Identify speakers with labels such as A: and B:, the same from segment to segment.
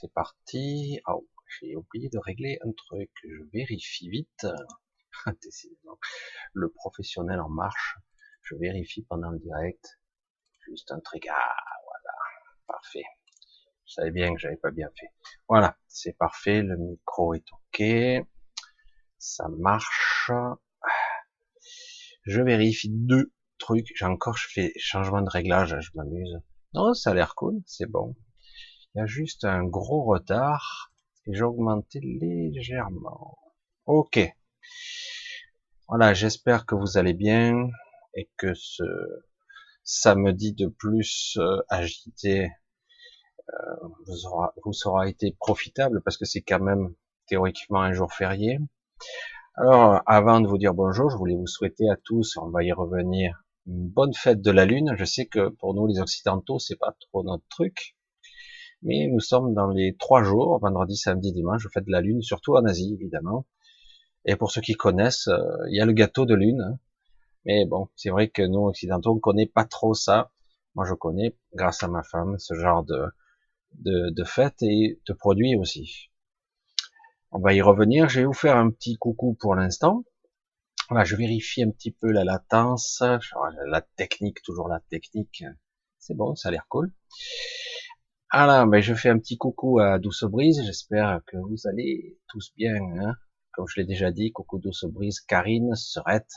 A: c'est parti. Oh, j'ai oublié de régler un truc. Je vérifie vite. Décidément, le professionnel en marche. Je vérifie pendant le direct. Juste un truc. Ah, voilà. Parfait. Je savais bien que j'avais pas bien fait. Voilà, c'est parfait. Le micro est ok. Ça marche. Je vérifie deux trucs. J'ai encore, je fais changement de réglage. Je m'amuse. Non, ça a l'air cool. C'est bon. Il y a juste un gros retard et j'ai augmenté légèrement. Ok. Voilà, j'espère que vous allez bien et que ce samedi de plus euh, agité euh, vous, aura, vous aura été profitable parce que c'est quand même théoriquement un jour férié. Alors, avant de vous dire bonjour, je voulais vous souhaiter à tous, on va y revenir, une bonne fête de la Lune. Je sais que pour nous les Occidentaux, c'est pas trop notre truc, mais nous sommes dans les trois jours, vendredi, samedi, dimanche, fête de la Lune, surtout en Asie, évidemment. Et pour ceux qui connaissent, euh, il y a le gâteau de Lune. Hein. Mais bon, c'est vrai que nous, occidentaux, on connaît pas trop ça. Moi, je connais, grâce à ma femme, ce genre de, de, de fête et de produits aussi. On va y revenir. Je vais vous faire un petit coucou pour l'instant. Voilà, je vérifie un petit peu la latence, la technique, toujours la technique. C'est bon, ça a l'air cool. Alors, ben, je fais un petit coucou à Douce Brise. J'espère que vous allez tous bien. Hein Comme je l'ai déjà dit, coucou Douce Brise, Karine, Serette,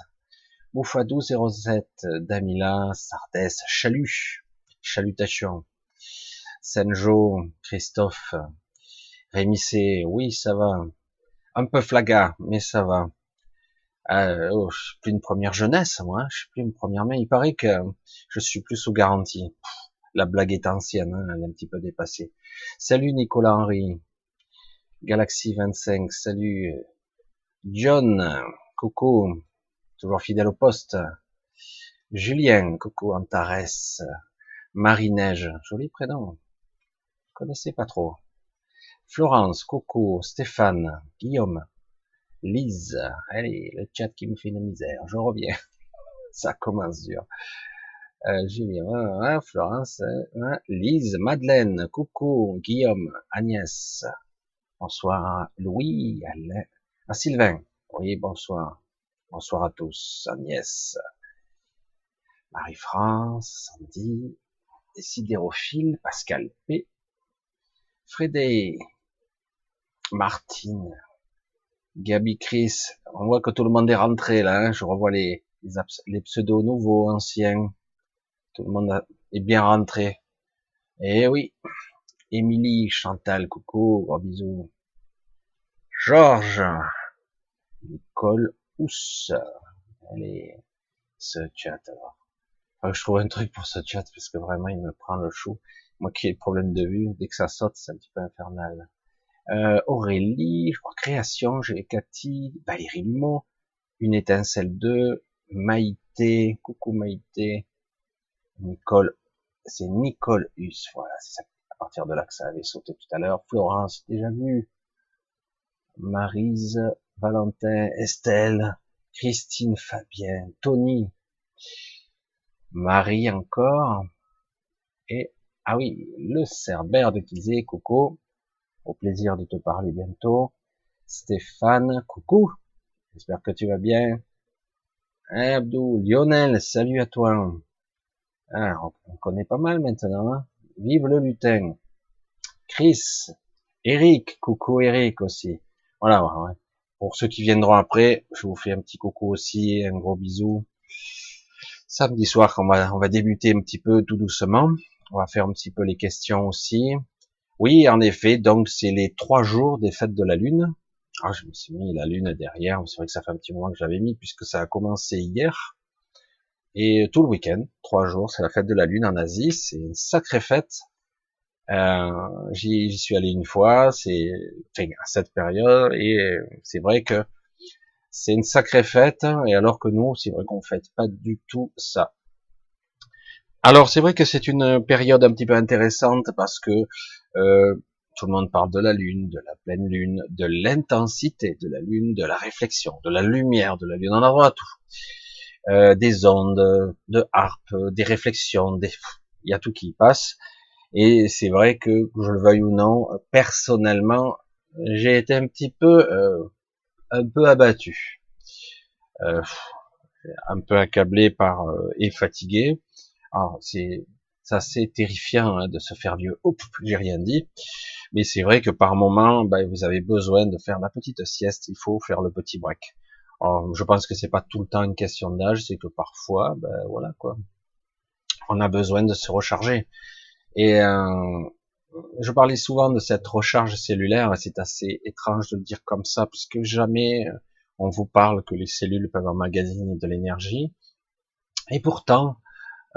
A: Boufadou 07, Damila, Sardes, Chalut, Chalutation, Senjo, Christophe, Rémissé, oui, ça va. Un peu flaga, mais ça va. Euh, oh, je suis plus une première jeunesse, moi. Hein. Je suis plus une première main. Il paraît que je suis plus sous garantie la blague est ancienne, hein, elle est un petit peu dépassée. Salut Nicolas Henry, Galaxy 25, salut John, coucou, toujours fidèle au poste. Julien, coucou Antares, Marie-Neige, joli prénom, connaissez pas trop. Florence, coucou, Stéphane, Guillaume, Lise, allez, le chat qui me fait une misère, je reviens. Ça commence dur euh, Julien, Florence, Lise, Madeleine, coucou, Guillaume, Agnès, bonsoir, Louis, Alain, ah, Sylvain, oui, bonsoir, bonsoir à tous, Agnès, Marie-France, Sandy, Décidérophile, Pascal P, Frédé, Martine, Gabi Chris, on voit que tout le monde est rentré là, hein. je revois les, les pseudos nouveaux, anciens, tout le monde est bien rentré. Eh oui. Émilie, Chantal, coucou, gros bisous. Georges, Nicole Ous. Allez, ce chat alors. je trouve un truc pour ce chat parce que vraiment il me prend le chou. Moi qui ai le problème de vue, dès que ça saute, c'est un petit peu infernal. Euh, Aurélie, je crois création, j'ai Cathy, Valérie Lumont, une étincelle 2, Maïté, coucou Maïté, Nicole, c'est Nicole Hus, voilà, c'est à partir de là que ça avait sauté tout à l'heure. Florence, déjà vu? Marise, Valentin, Estelle, Christine, Fabien, Tony, Marie encore, et, ah oui, le Cerbère de Kizé, coucou, au plaisir de te parler bientôt. Stéphane, coucou, j'espère que tu vas bien. Abdou, Lionel, salut à toi. On, connaît pas mal maintenant. Hein Vive le lutin. Chris, Eric, coucou Eric aussi. Voilà, ouais. pour ceux qui viendront après, je vous fais un petit coucou aussi, un gros bisou. Samedi soir, on va, on va débuter un petit peu tout doucement. On va faire un petit peu les questions aussi. Oui, en effet, donc c'est les trois jours des fêtes de la Lune. Ah, je me suis mis la Lune derrière. C'est vrai que ça fait un petit moment que j'avais mis puisque ça a commencé hier. Et tout le week-end, trois jours, c'est la fête de la Lune en Asie. C'est une sacrée fête. Euh, J'y suis allé une fois, c'est enfin, à cette période, et c'est vrai que c'est une sacrée fête. Et alors que nous, c'est vrai qu'on fête pas du tout ça. Alors c'est vrai que c'est une période un petit peu intéressante parce que euh, tout le monde parle de la lune, de la pleine lune, de l'intensité de la lune, de la réflexion, de la lumière de la lune. On en voit tout. Euh, des ondes, de harpe, des réflexions, des... il y a tout qui passe. Et c'est vrai que, je le veuille ou non, personnellement, j'ai été un petit peu, euh, un peu abattu, euh, un peu accablé par euh, et fatigué. Alors c'est assez terrifiant hein, de se faire vieux. Oups, j'ai rien dit. Mais c'est vrai que par moment, ben, vous avez besoin de faire la petite sieste. Il faut faire le petit break. Je pense que c'est pas tout le temps une question d'âge, c'est que parfois, ben voilà quoi, on a besoin de se recharger. Et euh, je parlais souvent de cette recharge cellulaire, c'est assez étrange de le dire comme ça, parce que jamais euh, on vous parle que les cellules peuvent emmagasiner de l'énergie. Et pourtant,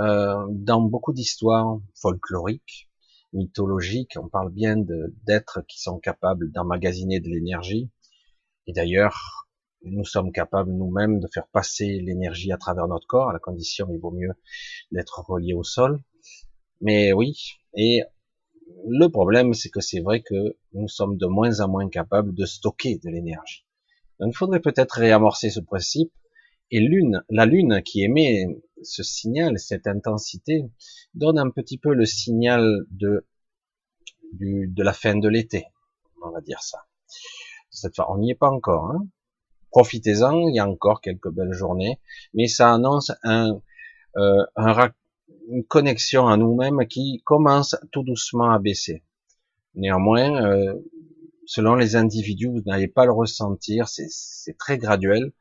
A: euh, dans beaucoup d'histoires folkloriques, mythologiques, on parle bien d'êtres qui sont capables d'emmagasiner de l'énergie. Et d'ailleurs, nous sommes capables nous-mêmes de faire passer l'énergie à travers notre corps, à la condition, il vaut mieux d'être relié au sol. Mais oui, et le problème, c'est que c'est vrai que nous sommes de moins en moins capables de stocker de l'énergie. Donc il faudrait peut-être réamorcer ce principe. Et lune, la lune qui émet ce signal, cette intensité, donne un petit peu le signal de, de la fin de l'été. On va dire ça. Cette fois, on n'y est pas encore. Hein. Profitez-en, il y a encore quelques belles journées, mais ça annonce euh, un, une connexion à nous-mêmes qui commence tout doucement à baisser. Néanmoins, euh, selon les individus, vous n'allez pas le ressentir, c'est très graduel,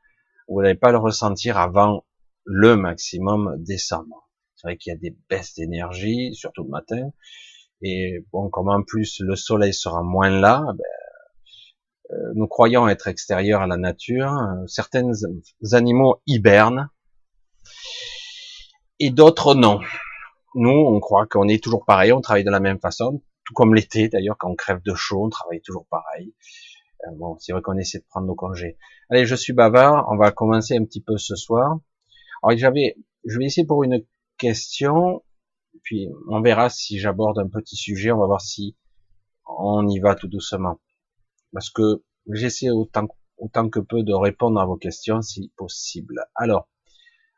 A: vous n'allez pas le ressentir avant le maximum décembre. C'est vrai qu'il y a des baisses d'énergie, surtout le matin, et bon, comme en plus le soleil sera moins là, ben, nous croyons être extérieurs à la nature, certains animaux hibernent, et d'autres non. Nous, on croit qu'on est toujours pareil, on travaille de la même façon, tout comme l'été d'ailleurs, quand on crève de chaud, on travaille toujours pareil. Euh, bon, c'est vrai qu'on de prendre nos congés. Allez, je suis bavard, on va commencer un petit peu ce soir. Alors j'avais, je vais essayer pour une question, puis on verra si j'aborde un petit sujet, on va voir si on y va tout doucement. Parce que j'essaie autant, autant que peu de répondre à vos questions si possible. Alors,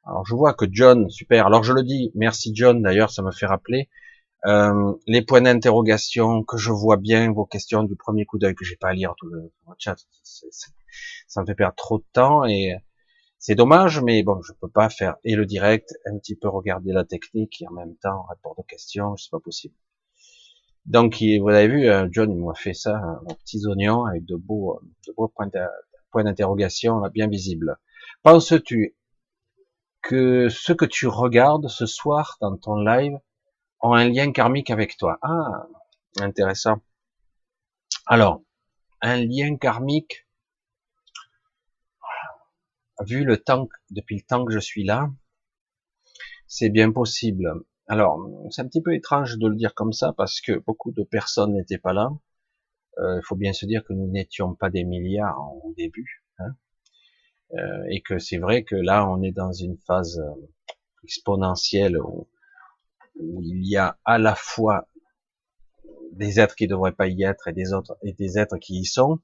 A: alors je vois que John, super. Alors je le dis, merci John. D'ailleurs, ça me fait rappeler euh, les points d'interrogation que je vois bien vos questions du premier coup d'œil que j'ai pas à lire tout le, chat. ça me fait perdre trop de temps et c'est dommage, mais bon, je peux pas faire et le direct, un petit peu regarder la technique et en même temps répondre aux questions, c'est pas possible. Donc, vous avez vu, euh, John, il m'a fait ça, en petits oignons avec de beaux, beaux points d'interrogation bien visibles. Penses-tu que ce que tu regardes ce soir dans ton live ont un lien karmique avec toi? Ah, intéressant. Alors, un lien karmique, vu le temps, depuis le temps que je suis là, c'est bien possible. Alors, c'est un petit peu étrange de le dire comme ça parce que beaucoup de personnes n'étaient pas là. Euh, il faut bien se dire que nous n'étions pas des milliards au début. Hein. Euh, et que c'est vrai que là, on est dans une phase euh, exponentielle où, il y a à la fois des êtres qui devraient pas y être et des autres et des êtres qui y sont.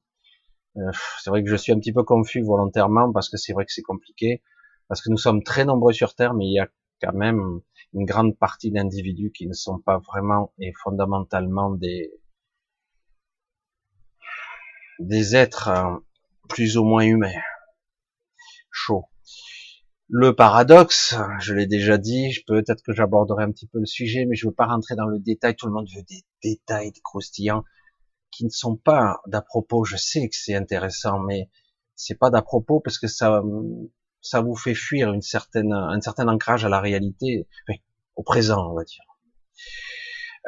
A: Euh, c'est vrai que je suis un petit peu confus volontairement parce que c'est vrai que c'est compliqué parce que nous sommes très nombreux sur Terre, mais il y a quand même une grande partie d'individus qui ne sont pas vraiment et fondamentalement des des êtres plus ou moins humains chaud. Le paradoxe, je l'ai déjà dit, peut-être que j'aborderai un petit peu le sujet, mais je veux pas rentrer dans le détail. Tout le monde veut des détails, des croustillants, qui ne sont pas d'à propos. Je sais que c'est intéressant, mais c'est pas d'à propos parce que ça, ça vous fait fuir une certaine, un certain ancrage à la réalité, au présent, on va dire.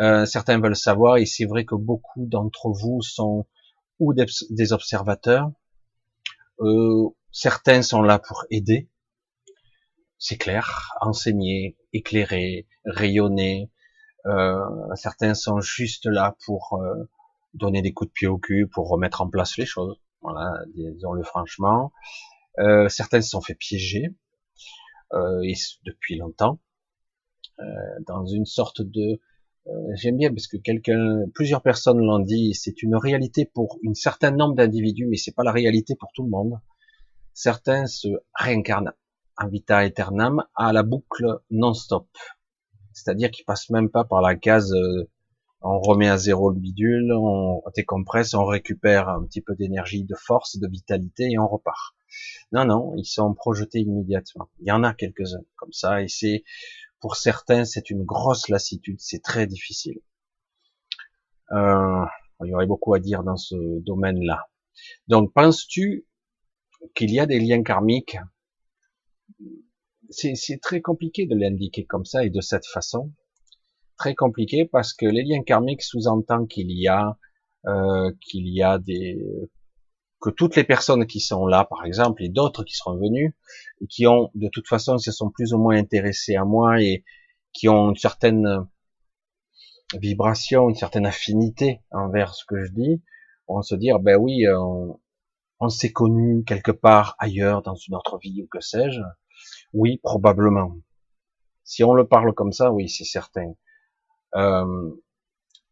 A: Euh, certains veulent savoir, et c'est vrai que beaucoup d'entre vous sont ou des observateurs, euh, Certains sont là pour aider, c'est clair, enseigner, éclairer, rayonner. Euh, certains sont juste là pour euh, donner des coups de pied au cul, pour remettre en place les choses. Voilà, disons-le franchement. Euh, certains se sont fait piéger, et depuis longtemps, dans une sorte de J'aime bien parce que plusieurs personnes l'ont dit, c'est une réalité pour un certain nombre d'individus, mais c'est pas la réalité pour tout le monde certains se réincarnent en vita aeternam à la boucle non-stop. C'est-à-dire qu'ils passent même pas par la case euh, on remet à zéro le bidule, on décompresse, on récupère un petit peu d'énergie, de force, de vitalité et on repart. Non, non, ils sont projetés immédiatement. Il y en a quelques-uns comme ça et c'est, pour certains, c'est une grosse lassitude, c'est très difficile. Euh, il y aurait beaucoup à dire dans ce domaine-là. Donc, penses-tu qu'il y a des liens karmiques? C'est très compliqué de l'indiquer comme ça et de cette façon. Très compliqué parce que les liens karmiques sous-entendent qu'il y a euh, qu'il y a des que toutes les personnes qui sont là, par exemple, et d'autres qui seront venus, et qui ont, de toute façon, se sont plus ou moins intéressés à moi et qui ont une certaine vibration, une certaine affinité envers ce que je dis, vont se dire, ben oui, on, on s'est connu quelque part ailleurs, dans une autre vie, ou que sais-je. Oui, probablement. Si on le parle comme ça, oui, c'est certain. Euh,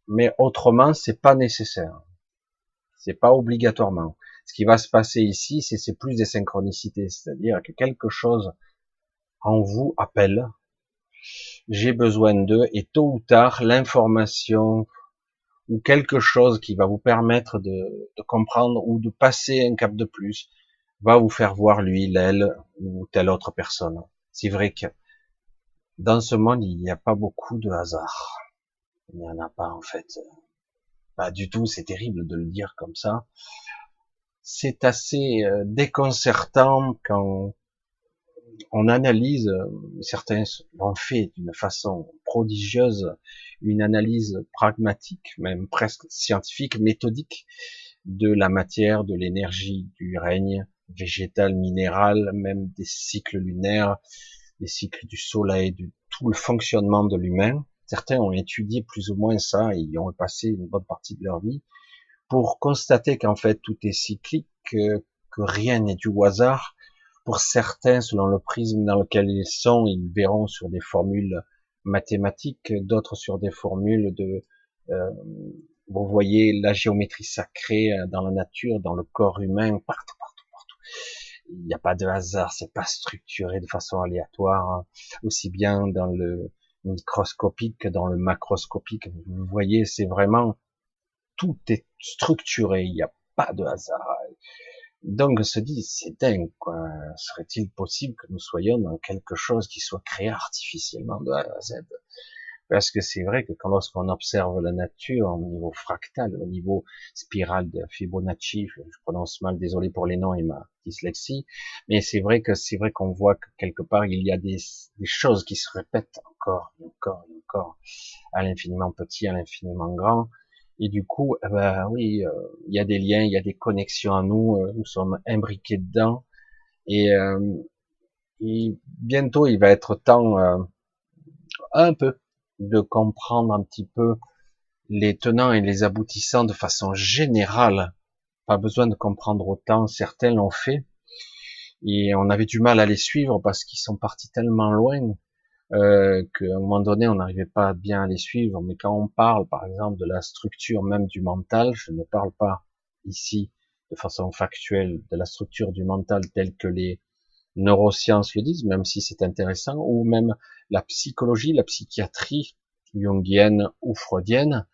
A: mais autrement, c'est pas nécessaire. C'est pas obligatoirement. Ce qui va se passer ici, c'est plus des synchronicités, c'est-à-dire que quelque chose en vous appelle, j'ai besoin d'eux, et tôt ou tard, l'information ou quelque chose qui va vous permettre de, de, comprendre ou de passer un cap de plus va vous faire voir lui, l'aile ou telle autre personne. C'est vrai que dans ce monde, il n'y a pas beaucoup de hasard. Il n'y en a pas en fait. Pas du tout, c'est terrible de le dire comme ça. C'est assez euh, déconcertant quand on analyse, euh, certains l'ont fait d'une façon prodigieuse, une analyse pragmatique, même presque scientifique, méthodique, de la matière, de l'énergie, du règne végétal, minéral, même des cycles lunaires, des cycles du soleil, du tout le fonctionnement de l'humain. Certains ont étudié plus ou moins ça et y ont passé une bonne partie de leur vie pour constater qu'en fait tout est cyclique, que, que rien n'est du hasard, pour certains, selon le prisme dans lequel ils sont, ils verront sur des formules mathématiques, d'autres sur des formules de, euh, vous voyez la géométrie sacrée euh, dans la nature, dans le corps humain, partout, partout, partout. Il n'y a pas de hasard, c'est pas structuré de façon aléatoire, hein. aussi bien dans le microscopique que dans le macroscopique. Vous voyez, c'est vraiment tout est structuré, il n'y a pas de hasard. Donc on se dit, c'est dingue, quoi. Serait-il possible que nous soyons dans quelque chose qui soit créé artificiellement de A à Z? Parce que c'est vrai que quand lorsqu'on observe la nature au niveau fractal, au niveau spirale de Fibonacci, je prononce mal, désolé pour les noms et ma dyslexie, mais c'est vrai que c'est vrai qu'on voit que quelque part il y a des, des choses qui se répètent encore et encore et encore, à l'infiniment petit, à l'infiniment grand, et du coup, ben oui, euh, il y a des liens, il y a des connexions à nous, euh, nous sommes imbriqués dedans. Et, euh, et, bientôt, il va être temps un peu de comprendre un petit peu les tenants et les aboutissants de façon générale. Pas besoin de comprendre autant, certains l'ont fait. Et on avait du mal à les suivre parce qu'ils sont partis tellement loin euh, qu'à un moment donné, on n'arrivait pas bien à les suivre. Mais quand on parle, par exemple, de la structure même du mental, je ne parle pas ici de façon factuelle de la structure du mental telle que les neurosciences le disent, même si c'est intéressant, ou même la psychologie, la psychiatrie jungienne ou freudienne.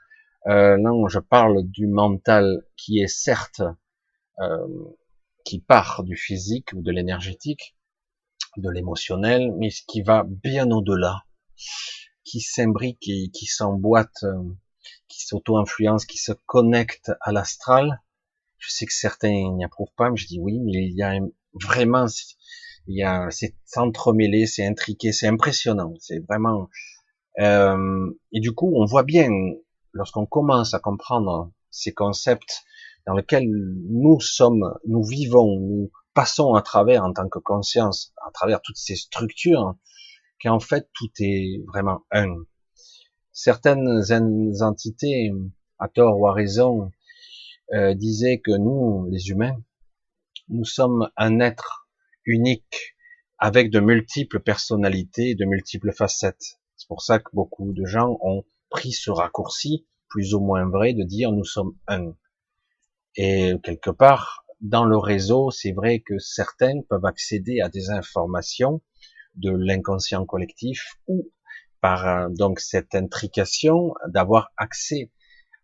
A: Euh, non, je parle du mental qui est certes euh, qui part du physique ou de l'énergétique, de l'émotionnel, mais ce qui va bien au-delà, qui s'imbrique et qui s'emboîte, euh, qui s'auto-influence, qui se connecte à l'astral. Je sais que certains n'y approuvent pas, mais je dis oui, mais il y a vraiment, il y a, c'est entremêlé, c'est intriqué, c'est impressionnant, c'est vraiment, euh, et du coup, on voit bien, lorsqu'on commence à comprendre ces concepts dans lesquels nous sommes, nous vivons, nous passons à travers en tant que conscience, à travers toutes ces structures, qu'en fait tout est vraiment un. Certaines entités, à tort ou à raison, euh, disaient que nous, les humains, nous sommes un être unique avec de multiples personnalités, de multiples facettes. C'est pour ça que beaucoup de gens ont pris ce raccourci, plus ou moins vrai, de dire nous sommes un. Et quelque part, dans le réseau, c'est vrai que certains peuvent accéder à des informations de l'inconscient collectif ou par euh, donc cette intrication d'avoir accès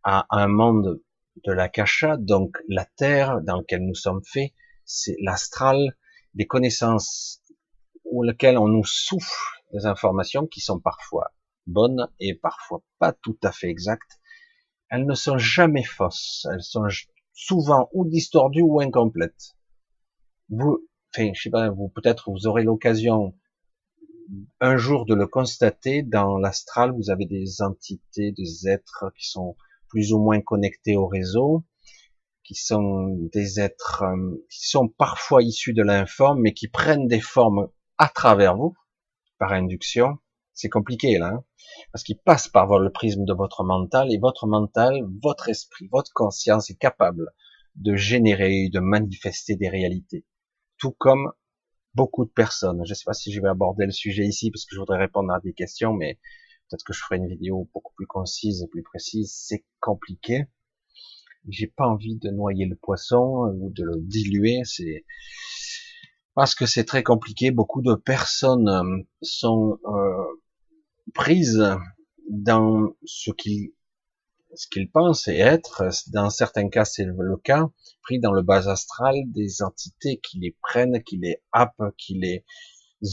A: à un monde de la cacha, donc la terre dans laquelle nous sommes faits, c'est l'astral, des connaissances ou lesquelles on nous souffle des informations qui sont parfois bonnes et parfois pas tout à fait exactes. Elles ne sont jamais fausses, elles sont souvent ou distordues ou incomplètes. Vous, enfin, je sais pas, vous peut-être vous aurez l'occasion un jour de le constater, dans l'astral, vous avez des entités, des êtres qui sont plus ou moins connectés au réseau, qui sont des êtres euh, qui sont parfois issus de l'informe, mais qui prennent des formes à travers vous, par induction. C'est compliqué là, hein, parce qu'ils passent par le prisme de votre mental, et votre mental, votre esprit, votre conscience est capable de générer, de manifester des réalités. Tout comme beaucoup de personnes. Je ne sais pas si je vais aborder le sujet ici parce que je voudrais répondre à des questions, mais peut-être que je ferai une vidéo beaucoup plus concise et plus précise. C'est compliqué. J'ai pas envie de noyer le poisson ou de le diluer. C'est parce que c'est très compliqué. Beaucoup de personnes euh, sont euh, prises dans ce qu'ils ce qu'ils pensent et être. Dans certains cas, c'est le cas. Pris dans le bas astral des entités qui les prennent, qui les happent, qui les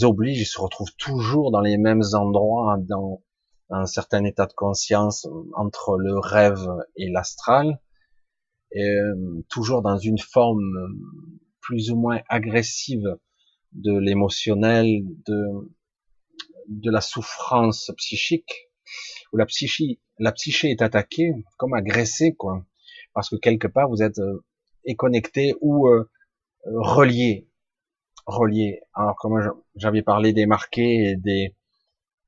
A: obligent, ils se retrouvent toujours dans les mêmes endroits, dans un certain état de conscience entre le rêve et l'astral, euh, toujours dans une forme plus ou moins agressive de l'émotionnel, de, de la souffrance psychique, où la psyché, la psyché est attaquée, comme agressée, quoi, parce que quelque part vous êtes euh, connecté ou euh, relié. Relié. Alors comme j'avais parlé des marqués et des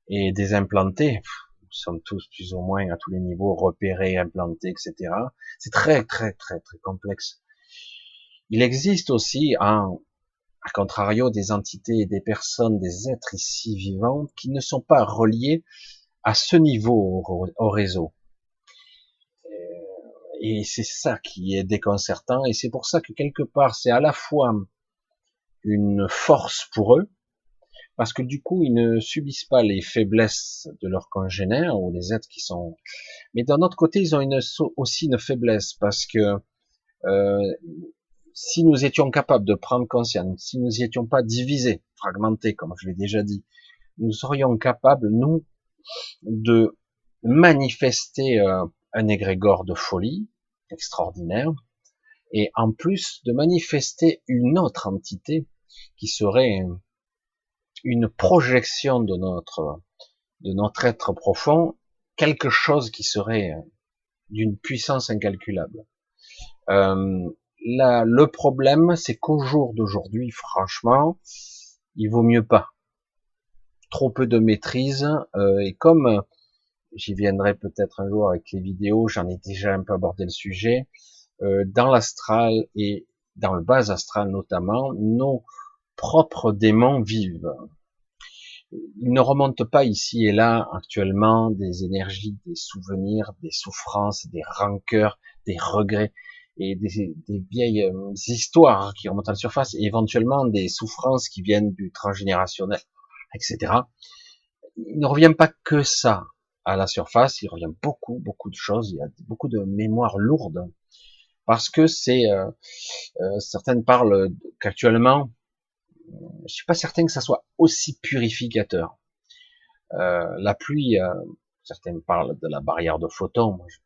A: et des implantés, nous sommes tous plus ou moins à tous les niveaux repérés, implantés, etc. C'est très très très très complexe. Il existe aussi un à contrario des entités, des personnes, des êtres ici vivants qui ne sont pas reliés à ce niveau au réseau. Et c'est ça qui est déconcertant, et c'est pour ça que quelque part, c'est à la fois une force pour eux, parce que du coup, ils ne subissent pas les faiblesses de leurs congénères ou les êtres qui sont. Mais d'un autre côté, ils ont aussi une faiblesse parce que euh, si nous étions capables de prendre conscience, si nous n'y étions pas divisés, fragmentés, comme je l'ai déjà dit, nous serions capables, nous, de manifester euh, un égrégore de folie, extraordinaire, et en plus de manifester une autre entité qui serait une projection de notre de notre être profond, quelque chose qui serait d'une puissance incalculable. Euh, le problème, c'est qu'au jour d'aujourd'hui, franchement, il vaut mieux pas. Trop peu de maîtrise, euh, et comme j'y viendrai peut-être un jour avec les vidéos, j'en ai déjà un peu abordé le sujet, euh, dans l'astral et dans le bas astral notamment, nos propres démons vivent. Ils ne remontent pas ici et là actuellement des énergies, des souvenirs, des souffrances, des rancœurs, des regrets et des, des vieilles euh, histoires qui remontent à la surface et éventuellement des souffrances qui viennent du transgénérationnel, etc. Il ne revient pas que ça à la surface, il revient beaucoup, beaucoup de choses, il y a beaucoup de mémoires lourdes, parce que c'est, euh, euh, certaines parlent qu'actuellement, je suis pas certain que ça soit aussi purificateur. Euh, la pluie, euh, certaines parlent de la barrière de photons, moi je,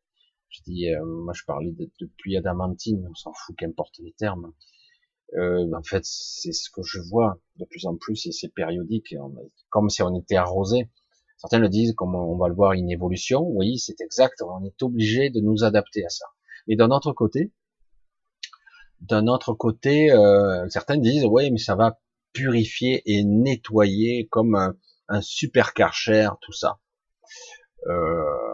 A: dis, euh, moi je parlais de, de pluie adamantine, on s'en fout qu'importe les termes. en fait, c'est ce que je vois de plus en plus et c'est périodique, comme si on était arrosé. Certains le disent, comme on va le voir, une évolution. Oui, c'est exact. On est obligé de nous adapter à ça. Mais d'un autre côté, d'un autre côté, euh, certains disent, oui, mais ça va purifier et nettoyer comme un, super karcher, tout ça. Euh,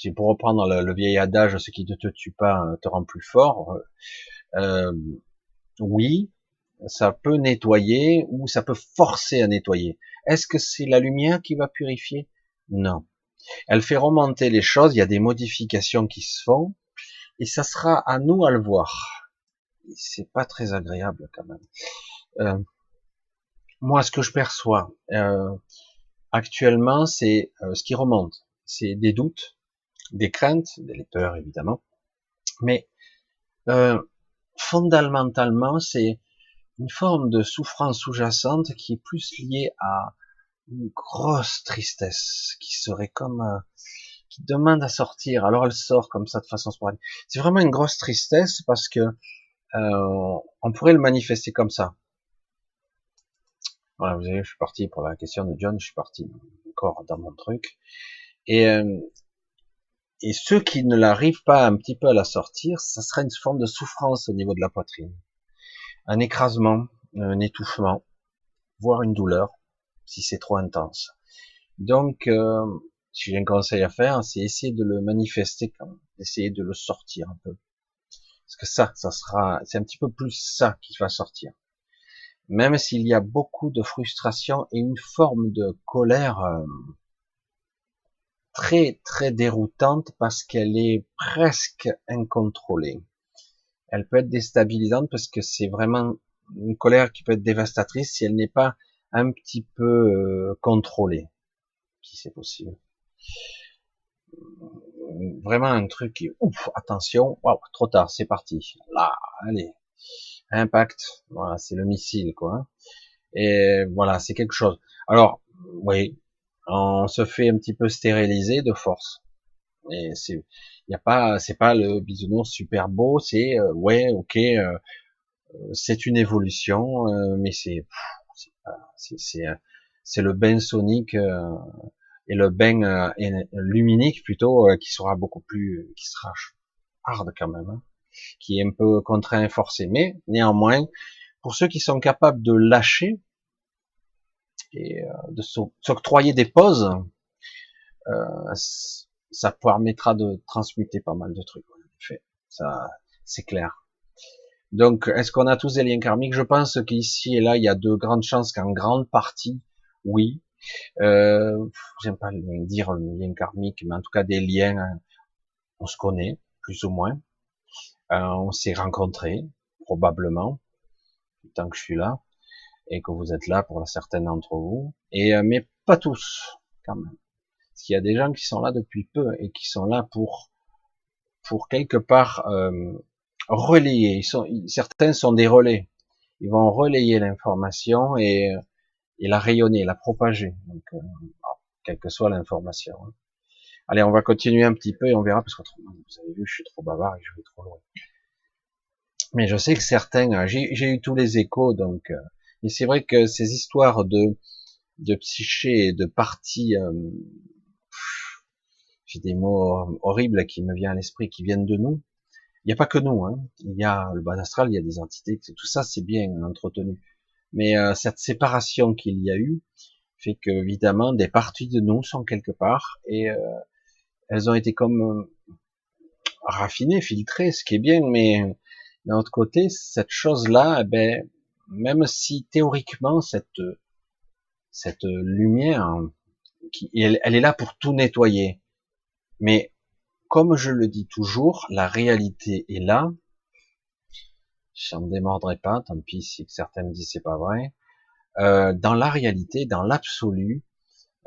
A: c'est pour reprendre le, vieil adage, ce qui ne te tue pas te rend plus fort. Euh, oui, ça peut nettoyer ou ça peut forcer à nettoyer. Est-ce que c'est la lumière qui va purifier? Non. Elle fait remonter les choses, il y a des modifications qui se font, et ça sera à nous à le voir. C'est pas très agréable quand même. Euh, moi, ce que je perçois euh, actuellement, c'est euh, ce qui remonte, c'est des doutes, des craintes, des peurs évidemment, mais euh, fondamentalement, c'est une forme de souffrance sous-jacente qui est plus liée à une grosse tristesse, qui serait comme euh, qui demande à sortir. Alors elle sort comme ça de façon sporadique. C'est vraiment une grosse tristesse parce que euh, on pourrait le manifester comme ça. Voilà, vous savez, je suis parti pour la question de John, je suis parti encore dans mon truc. Et, euh, et ceux qui ne l'arrivent pas un petit peu à la sortir, ça serait une forme de souffrance au niveau de la poitrine. Un écrasement, un étouffement, voire une douleur, si c'est trop intense. Donc, euh, si j'ai un conseil à faire, c'est essayer de le manifester essayer de le sortir un peu. Parce que ça, ça sera, c'est un petit peu plus ça qui va sortir même s'il y a beaucoup de frustration et une forme de colère euh, très très déroutante parce qu'elle est presque incontrôlée. Elle peut être déstabilisante parce que c'est vraiment une colère qui peut être dévastatrice si elle n'est pas un petit peu euh, contrôlée, si c'est possible. Vraiment un truc qui, ouf, attention, wow, trop tard, c'est parti. Là, allez, Impact, voilà, c'est le missile, quoi. Et voilà, c'est quelque chose. Alors, oui, on se fait un petit peu stériliser de force. Et c'est, y a pas, c'est pas le bisounours super beau, c'est euh, ouais, ok, euh, c'est une évolution, euh, mais c'est, c'est, c'est, le bain sonique et le bain luminique plutôt qui sera beaucoup plus, qui sera hard quand même. Hein qui est un peu contraint forcé. Mais néanmoins, pour ceux qui sont capables de lâcher et euh, de s'octroyer des pauses, euh, ça permettra de transmuter pas mal de trucs. En effet, ça, c'est clair. Donc, est-ce qu'on a tous des liens karmiques? Je pense qu'ici et là, il y a de grandes chances qu'en grande partie, oui. Euh, J'aime pas dire le lien karmique, mais en tout cas des liens, on se connaît plus ou moins. Euh, on s'est rencontrés, probablement, tant que je suis là, et que vous êtes là pour certains d'entre vous, et euh, mais pas tous, quand même. Parce qu'il y a des gens qui sont là depuis peu et qui sont là pour, pour quelque part euh, relayer. Ils sont, certains sont des relais. Ils vont relayer l'information et, et la rayonner, la propager. Donc, quelle que soit l'information. Hein. Allez, on va continuer un petit peu et on verra, parce qu'autrement, vous avez vu, je suis trop bavard et je vais trop loin. Mais je sais que certains, euh, j'ai eu tous les échos, donc, euh, et c'est vrai que ces histoires de, de psyché et de parties, euh, j'ai des mots horribles qui me viennent à l'esprit, qui viennent de nous. Il n'y a pas que nous, hein. Il y a le bas astral, il y a des entités, tout ça c'est bien entretenu. Mais cette séparation qu'il y a eu fait que évidemment des parties de nous sont quelque part et elles ont été comme euh, raffinées, filtrées, ce qui est bien, mais d'un autre côté, cette chose-là, eh ben, même si théoriquement cette cette lumière, qui, elle, est là pour tout nettoyer, mais comme je le dis toujours, la réalité est là. J'en démordrai pas, tant pis si certains me disent c'est pas vrai. Euh, dans la réalité, dans l'absolu,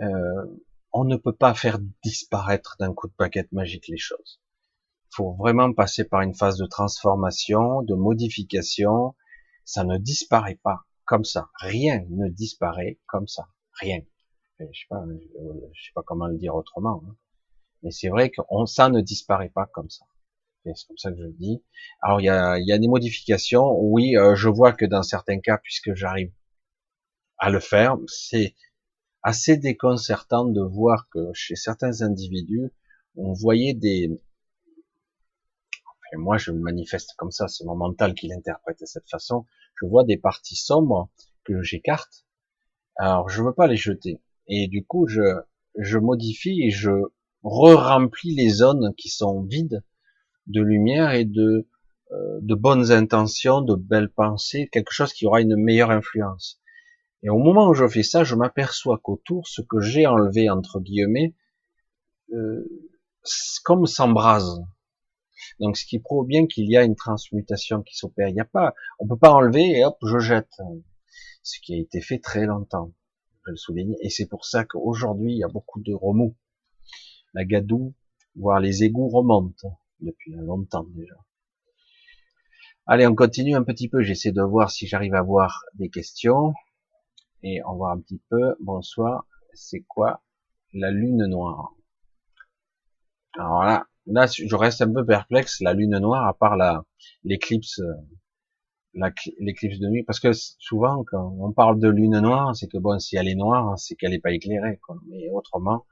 A: euh, on ne peut pas faire disparaître d'un coup de paquette magique les choses. Il faut vraiment passer par une phase de transformation, de modification. Ça ne disparaît pas comme ça. Rien ne disparaît comme ça. Rien. Je sais pas, je sais pas comment le dire autrement. Hein. Mais c'est vrai que ça ne disparaît pas comme ça. C'est comme ça que je le dis. Alors il y a, y a des modifications. Oui, euh, je vois que dans certains cas, puisque j'arrive à le faire, c'est assez déconcertant de voir que chez certains individus, on voyait des, et moi je me manifeste comme ça, c'est mon mental qui l'interprète de cette façon, je vois des parties sombres que j'écarte, alors je veux pas les jeter, et du coup je, je modifie et je re-remplis les zones qui sont vides de lumière et de, euh, de bonnes intentions, de belles pensées, quelque chose qui aura une meilleure influence. Et au moment où je fais ça, je m'aperçois qu'autour, ce que j'ai enlevé entre guillemets, euh, comme s'embrase. Donc, ce qui prouve bien qu'il y a une transmutation qui s'opère. Il n'y a pas, on peut pas enlever et hop, je jette. ce qui a été fait très longtemps, je le souligne, et c'est pour ça qu'aujourd'hui il y a beaucoup de remous. La gadoue, voire les égouts remontent depuis longtemps déjà. Allez, on continue un petit peu. J'essaie de voir si j'arrive à voir des questions. Et on voit un petit peu. Bonsoir. C'est quoi la lune noire? Alors là, là, je reste un peu perplexe. La lune noire, à part la l'éclipse, l'éclipse de nuit, parce que souvent quand on parle de lune noire, c'est que bon, si elle est noire, c'est qu'elle n'est pas éclairée. Quoi. Mais autrement,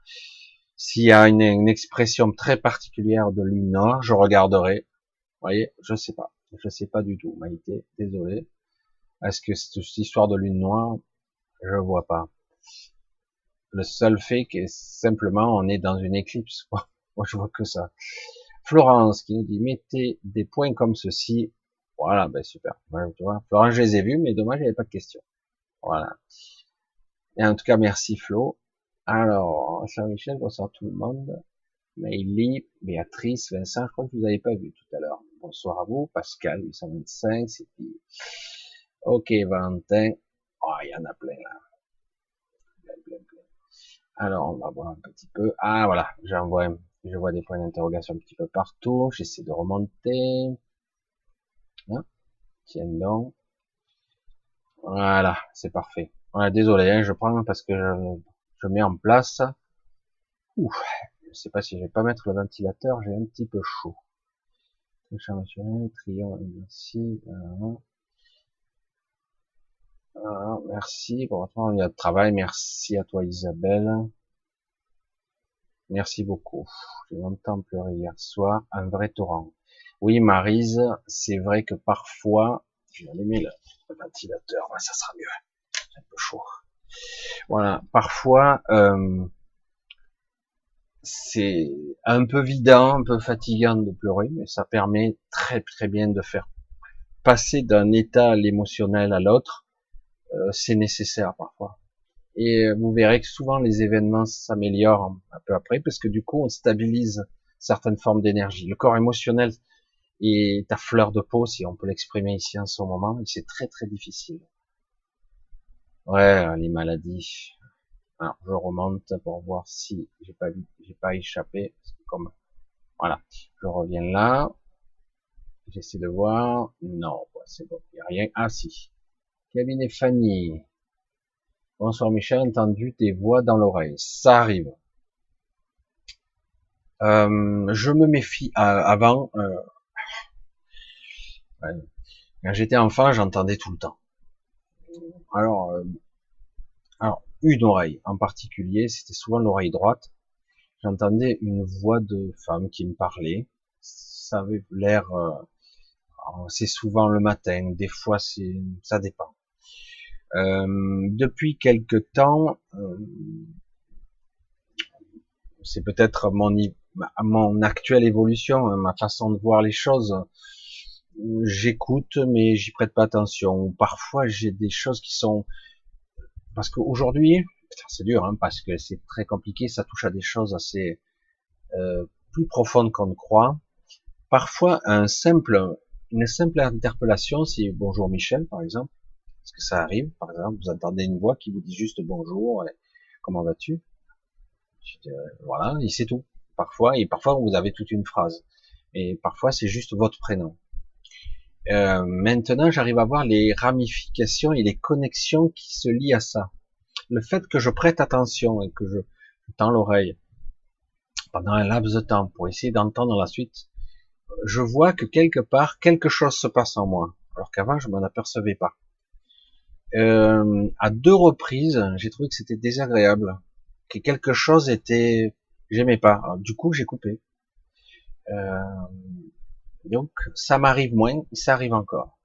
A: s'il y a une, une, expression très particulière de lune noire, je regarderai. Vous voyez, je sais pas. Je sais pas du tout, Maïté, désolé. Est-ce que cette histoire de lune noire, je vois pas. Le seul fait que simplement on est dans une éclipse. Moi, je vois que ça. Florence qui nous dit mettez des points comme ceci. Voilà, ben super. tu vois, Florence, je les ai vus, mais dommage, il n'y avait pas de questions. Voilà. Et en tout cas, merci Flo. Alors, Jean-Michel, bonsoir tout le monde. Maïli, Béatrice, Vincent, je crois que vous n'avez pas vu tout à l'heure. Bonsoir à vous, Pascal 825, c'est Ok, Valentin. Oh, il y en a plein là. Alors, on va voir un petit peu. Ah, voilà, j'envoie, je vois des points d'interrogation un petit peu partout. J'essaie de remonter. Hein? Tiens donc. Voilà, c'est parfait. Voilà, désolé, hein, je prends parce que je, je mets en place. Ouf, je sais pas si je vais pas mettre le ventilateur, j'ai un petit peu chaud. Merci. merci. Bon, il y a de travail. Merci à toi, Isabelle. Merci beaucoup. J'ai longtemps pleuré hier soir. Un vrai torrent. Oui, Marise, c'est vrai que parfois, je vais allumer le, ventilateur, ça sera mieux. C'est un peu chaud. Voilà, parfois, euh, c'est un peu vidant, un peu fatigant de pleurer, mais ça permet très très bien de faire passer d'un état émotionnel à l'autre. Euh, c'est nécessaire parfois. Et euh, vous verrez que souvent les événements s'améliorent un peu après, parce que du coup on stabilise certaines formes d'énergie. Le corps émotionnel est à fleur de peau, si on peut l'exprimer ici en ce moment, et c'est très très difficile. Ouais, les maladies, alors, je remonte pour voir si j'ai pas j'ai pas échappé. Comme, voilà. Je reviens là. J'essaie de voir. Non, c'est bon. Il n'y a rien. Ah, si. Cabinet Fanny. Bonsoir Michel, entendu tes voix dans l'oreille. Ça arrive. Euh, je me méfie. Euh, avant, euh, quand j'étais enfant, j'entendais tout le temps. Alors, euh, alors une oreille en particulier, c'était souvent l'oreille droite. J'entendais une voix de femme qui me parlait. Ça avait l'air, c'est souvent le matin, des fois c'est, ça dépend. Euh, depuis quelque temps, euh, c'est peut-être mon, mon actuelle évolution, hein, ma façon de voir les choses. J'écoute, mais j'y prête pas attention. Parfois, j'ai des choses qui sont parce qu'aujourd'hui, c'est dur, hein, parce que c'est très compliqué, ça touche à des choses assez euh, plus profondes qu'on ne croit. Parfois, un simple, une simple interpellation, c'est bonjour Michel, par exemple, parce que ça arrive, par exemple, vous entendez une voix qui vous dit juste bonjour, comment vas-tu? Voilà, et c'est tout. Parfois, et parfois vous avez toute une phrase. Et parfois, c'est juste votre prénom. Euh, maintenant, j'arrive à voir les ramifications et les connexions qui se lient à ça. Le fait que je prête attention et que je, tends l'oreille pendant un laps de temps pour essayer d'entendre la suite, je vois que quelque part quelque chose se passe en moi, alors qu'avant je m'en apercevais pas. Euh, à deux reprises, j'ai trouvé que c'était désagréable, que quelque chose était, j'aimais pas. du coup, j'ai coupé. Euh, donc, ça m'arrive moins, ça arrive encore.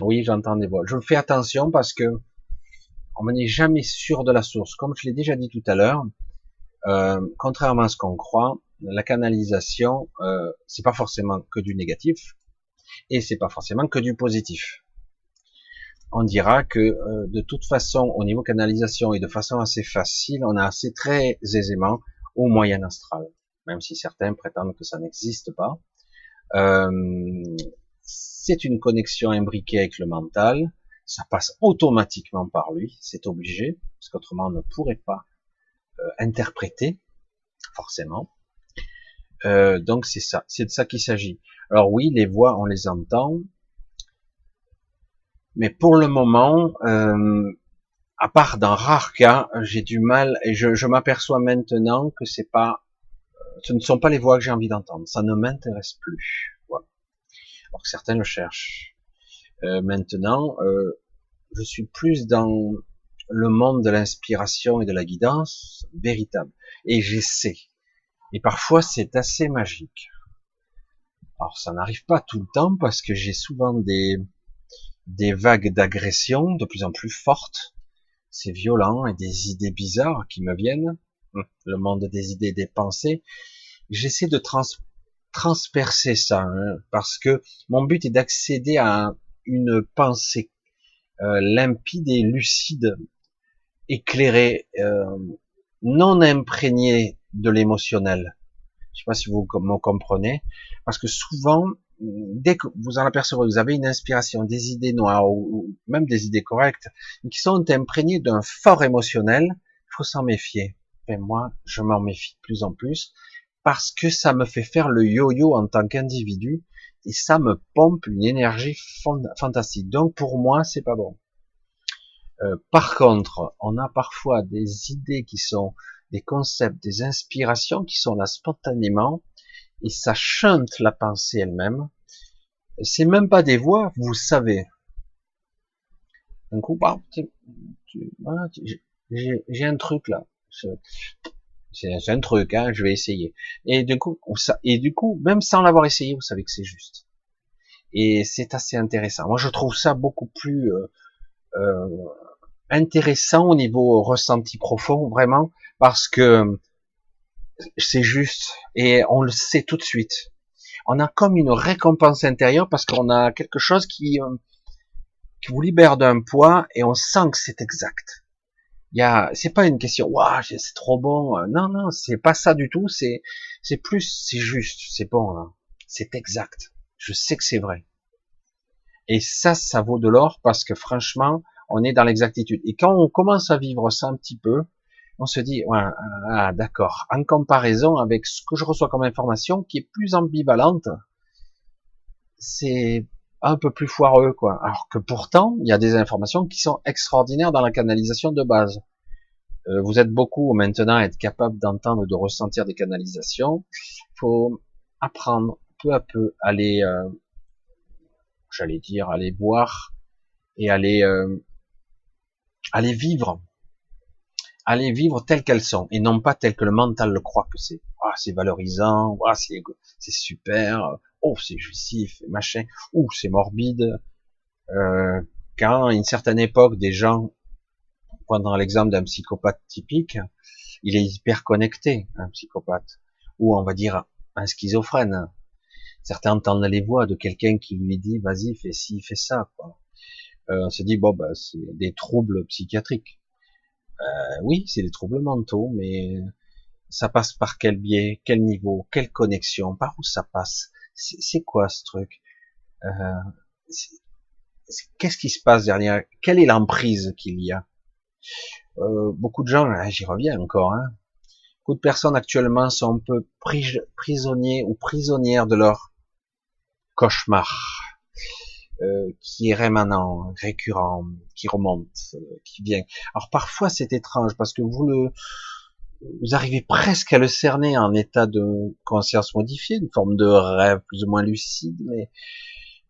A: Oui, j'entends des voix. Je fais attention parce que on n'est jamais sûr de la source. Comme je l'ai déjà dit tout à l'heure, euh, contrairement à ce qu'on croit, la canalisation, c'est pas forcément que du négatif et c'est pas forcément que du positif. On dira que euh, de toute façon, au niveau canalisation et de façon assez facile, on a assez très aisément au moyen astral, même si certains prétendent que ça n'existe pas. Euh, c'est une connexion imbriquée avec le mental. ça passe automatiquement par lui, c'est obligé, parce qu'autrement on ne pourrait pas euh, interpréter, forcément. Donc c'est ça, c'est de ça qu'il s'agit. Alors oui, les voix, on les entend, mais pour le moment, euh, à part dans rares cas, j'ai du mal et je, je m'aperçois maintenant que c'est pas, ce ne sont pas les voix que j'ai envie d'entendre. Ça ne m'intéresse plus. Voilà. Alors que certains le cherchent. Euh, maintenant, euh, je suis plus dans le monde de l'inspiration et de la guidance véritable. Et j'essaie. Et parfois, c'est assez magique. Alors, ça n'arrive pas tout le temps parce que j'ai souvent des, des vagues d'agression de plus en plus fortes. C'est violent et des idées bizarres qui me viennent. Hum, le monde des idées des pensées. J'essaie de transpercer ça hein, parce que mon but est d'accéder à une pensée euh, limpide et lucide, éclairée, euh, non imprégnée de l'émotionnel. Je sais pas si vous me comprenez, parce que souvent, dès que vous en apercevez, vous avez une inspiration, des idées noires ou, même des idées correctes, qui sont imprégnées d'un fort émotionnel, il faut s'en méfier. Et moi, je m'en méfie de plus en plus parce que ça me fait faire le yo-yo en tant qu'individu et ça me pompe une énergie fantastique. Donc pour moi, c'est pas bon. Euh, par contre, on a parfois des idées qui sont des concepts, des inspirations qui sont là spontanément et ça chante la pensée elle-même. C'est même pas des voix, vous savez. Un coup, bah, j'ai un truc là. C'est un truc, hein, je vais essayer. Et du coup, et du coup, même sans l'avoir essayé, vous savez que c'est juste. Et c'est assez intéressant. Moi, je trouve ça beaucoup plus euh, euh, intéressant au niveau ressenti profond, vraiment, parce que c'est juste et on le sait tout de suite. On a comme une récompense intérieure parce qu'on a quelque chose qui, euh, qui vous libère d'un poids et on sent que c'est exact il y a, c'est pas une question, waouh, c'est trop bon. Euh, non, non, c'est pas ça du tout. C'est, c'est plus, c'est juste, c'est bon, hein. c'est exact. Je sais que c'est vrai. Et ça, ça vaut de l'or parce que franchement, on est dans l'exactitude. Et quand on commence à vivre ça un petit peu, on se dit, ouais, ah, d'accord. En comparaison avec ce que je reçois comme information, qui est plus ambivalente, c'est un peu plus foireux, quoi. Alors que pourtant, il y a des informations qui sont extraordinaires dans la canalisation de base. Euh, vous êtes beaucoup maintenant à être capable d'entendre, de ressentir des canalisations. Faut apprendre peu à peu à les, euh, j'allais dire, les voir et les, euh, les vivre, à les vivre telles qu'elles sont et non pas telles que le mental le croit que c'est. Ah, c'est valorisant, ah, c'est, c'est super, oh c'est jouissif, machin, ou c'est morbide. Euh, quand à une certaine époque, des gens, pendant l'exemple d'un psychopathe typique, il est hyper connecté, un psychopathe, ou on va dire un schizophrène. Certains entendent les voix de quelqu'un qui lui dit vas-y fais ci, fais ça. Quoi. Euh, on se dit bon bah c'est des troubles psychiatriques. Euh, oui, c'est des troubles mentaux, mais ça passe par quel biais, quel niveau, quelle connexion, par où ça passe? C'est quoi ce truc? Euh, Qu'est-ce qui se passe derrière? Quelle est l'emprise qu'il y a? Euh, Beaucoup de gens, ah, j'y reviens encore, hein, beaucoup de personnes actuellement sont un peu prisonniers ou prisonnières de leur cauchemar, euh, qui est rémanent, récurrent, qui remonte, euh, qui vient. Alors parfois c'est étrange parce que vous le vous arrivez presque à le cerner en état de conscience modifiée, une forme de rêve plus ou moins lucide, mais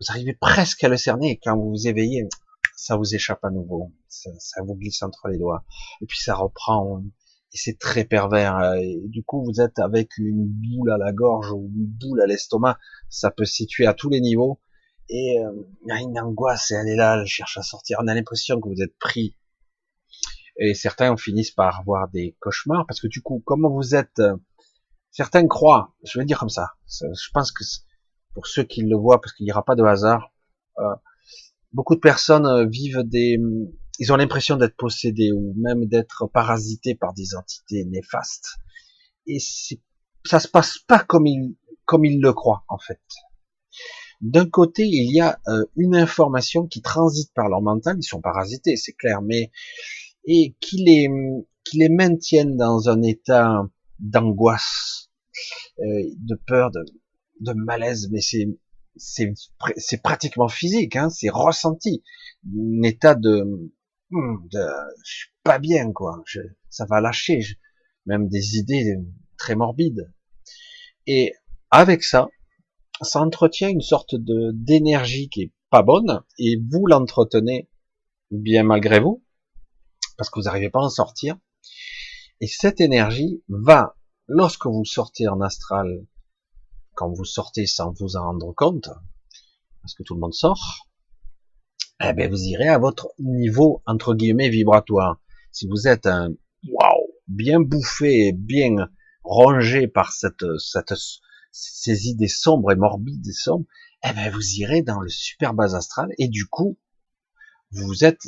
A: vous arrivez presque à le cerner et quand vous vous éveillez, ça vous échappe à nouveau, ça, vous glisse entre les doigts, et puis ça reprend, et c'est très pervers, et du coup vous êtes avec une boule à la gorge ou une boule à l'estomac, ça peut se situer à tous les niveaux, et euh, il y a une angoisse, et elle est là, elle cherche à sortir, on a l'impression que vous êtes pris et certains finissent par avoir des cauchemars parce que du coup, comme vous êtes, euh, certains croient, je vais dire comme ça, je pense que pour ceux qui le voient, parce qu'il n'y aura pas de hasard, euh, beaucoup de personnes euh, vivent des, ils ont l'impression d'être possédés ou même d'être parasités par des entités néfastes. Et ça se passe pas comme ils, comme ils le croient en fait. D'un côté, il y a euh, une information qui transite par leur mental, ils sont parasités, c'est clair, mais et qui les qui les maintiennent dans un état d'angoisse, euh, de peur, de, de malaise, mais c'est c'est c'est pratiquement physique, hein, c'est ressenti, un état de, hmm, de je suis pas bien quoi, je, ça va lâcher, même des idées très morbides. Et avec ça, ça entretient une sorte de d'énergie qui est pas bonne et vous l'entretenez bien malgré vous parce que vous n'arrivez pas à en sortir. Et cette énergie va, lorsque vous sortez en astral, quand vous sortez sans vous en rendre compte, parce que tout le monde sort, eh ben vous irez à votre niveau entre guillemets vibratoire. Si vous êtes un waouh bien bouffé, bien rongé par cette, cette ces idées sombres et morbides et sombres, eh ben vous irez dans le super bas astral et du coup vous êtes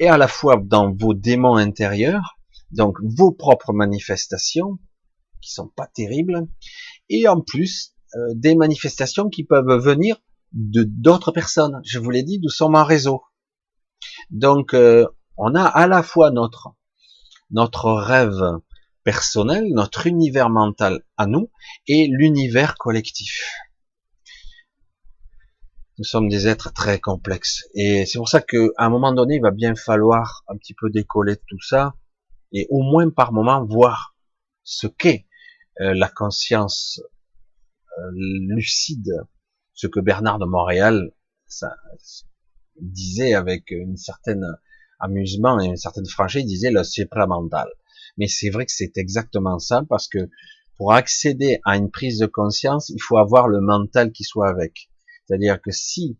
A: et à la fois dans vos démons intérieurs, donc vos propres manifestations qui sont pas terribles, et en plus euh, des manifestations qui peuvent venir de d'autres personnes. Je vous l'ai dit, nous sommes en réseau. Donc euh, on a à la fois notre notre rêve personnel, notre univers mental à nous et l'univers collectif. Nous sommes des êtres très complexes. Et c'est pour ça qu'à un moment donné, il va bien falloir un petit peu décoller tout ça et au moins par moment voir ce qu'est euh, la conscience euh, lucide, ce que Bernard de Montréal disait avec une certaine amusement et une certaine franchise, disait le supramental. Mais c'est vrai que c'est exactement ça parce que pour accéder à une prise de conscience, il faut avoir le mental qui soit avec. C'est-à-dire que si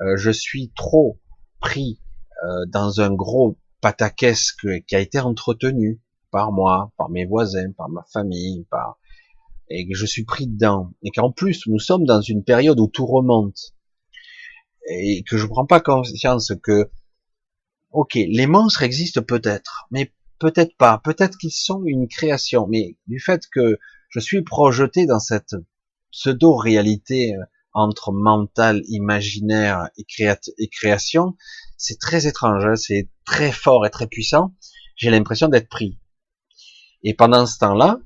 A: euh, je suis trop pris euh, dans un gros pataquès qui a été entretenu par moi, par mes voisins, par ma famille, par et que je suis pris dedans, et qu'en plus nous sommes dans une période où tout remonte, et que je prends pas conscience que, ok, les monstres existent peut-être, mais peut-être pas, peut-être qu'ils sont une création, mais du fait que je suis projeté dans cette pseudo-réalité euh, entre mental, imaginaire et, création, c'est très étrange, hein, c'est très fort et très puissant. J'ai l'impression d'être pris. Et pendant ce temps-là,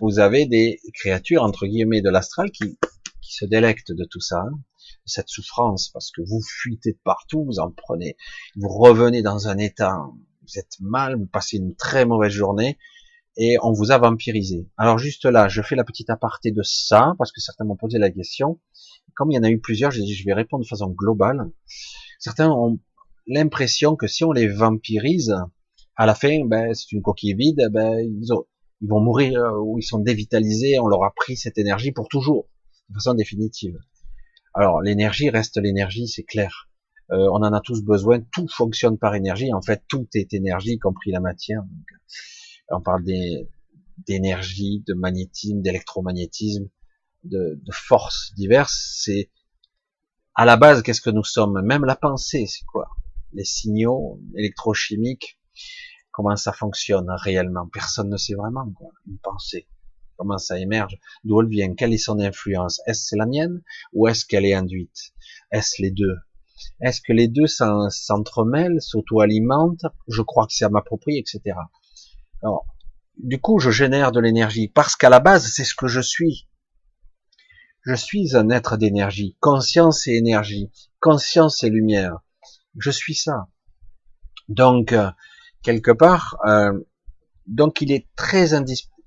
A: vous avez des créatures entre guillemets de l'astral qui, qui se délectent de tout ça, hein, de cette souffrance, parce que vous fuitez de partout, vous en prenez, vous revenez dans un état, vous êtes mal, vous passez une très mauvaise journée, et on vous a vampirisé. Alors juste là, je fais la petite aparté de ça, parce que certains m'ont posé la question. Comme il y en a eu plusieurs, j'ai dit je vais répondre de façon globale. Certains ont l'impression que si on les vampirise, à la fin, ben, c'est une coquille vide, ben, ils, ils vont mourir euh, ou ils sont dévitalisés, on leur a pris cette énergie pour toujours, de façon définitive. Alors l'énergie reste l'énergie, c'est clair. Euh, on en a tous besoin, tout fonctionne par énergie, en fait tout est énergie, y compris la matière. Donc, on parle d'énergie, de magnétisme, d'électromagnétisme, de, de forces diverses. C'est à la base qu'est-ce que nous sommes? Même la pensée, c'est quoi? Les signaux électrochimiques, comment ça fonctionne réellement? Personne ne sait vraiment quoi. Une pensée, comment ça émerge? D'où elle vient? Quelle est son influence? Est-ce la mienne ou est-ce qu'elle est induite? Est-ce les deux? Est-ce que les deux s'entremêlent, s'auto-alimentent? Je crois que c'est à m'approprier, etc. Alors, du coup, je génère de l'énergie parce qu'à la base, c'est ce que je suis. Je suis un être d'énergie, conscience et énergie, conscience et lumière. Je suis ça. Donc, euh, quelque part, euh, donc il est très,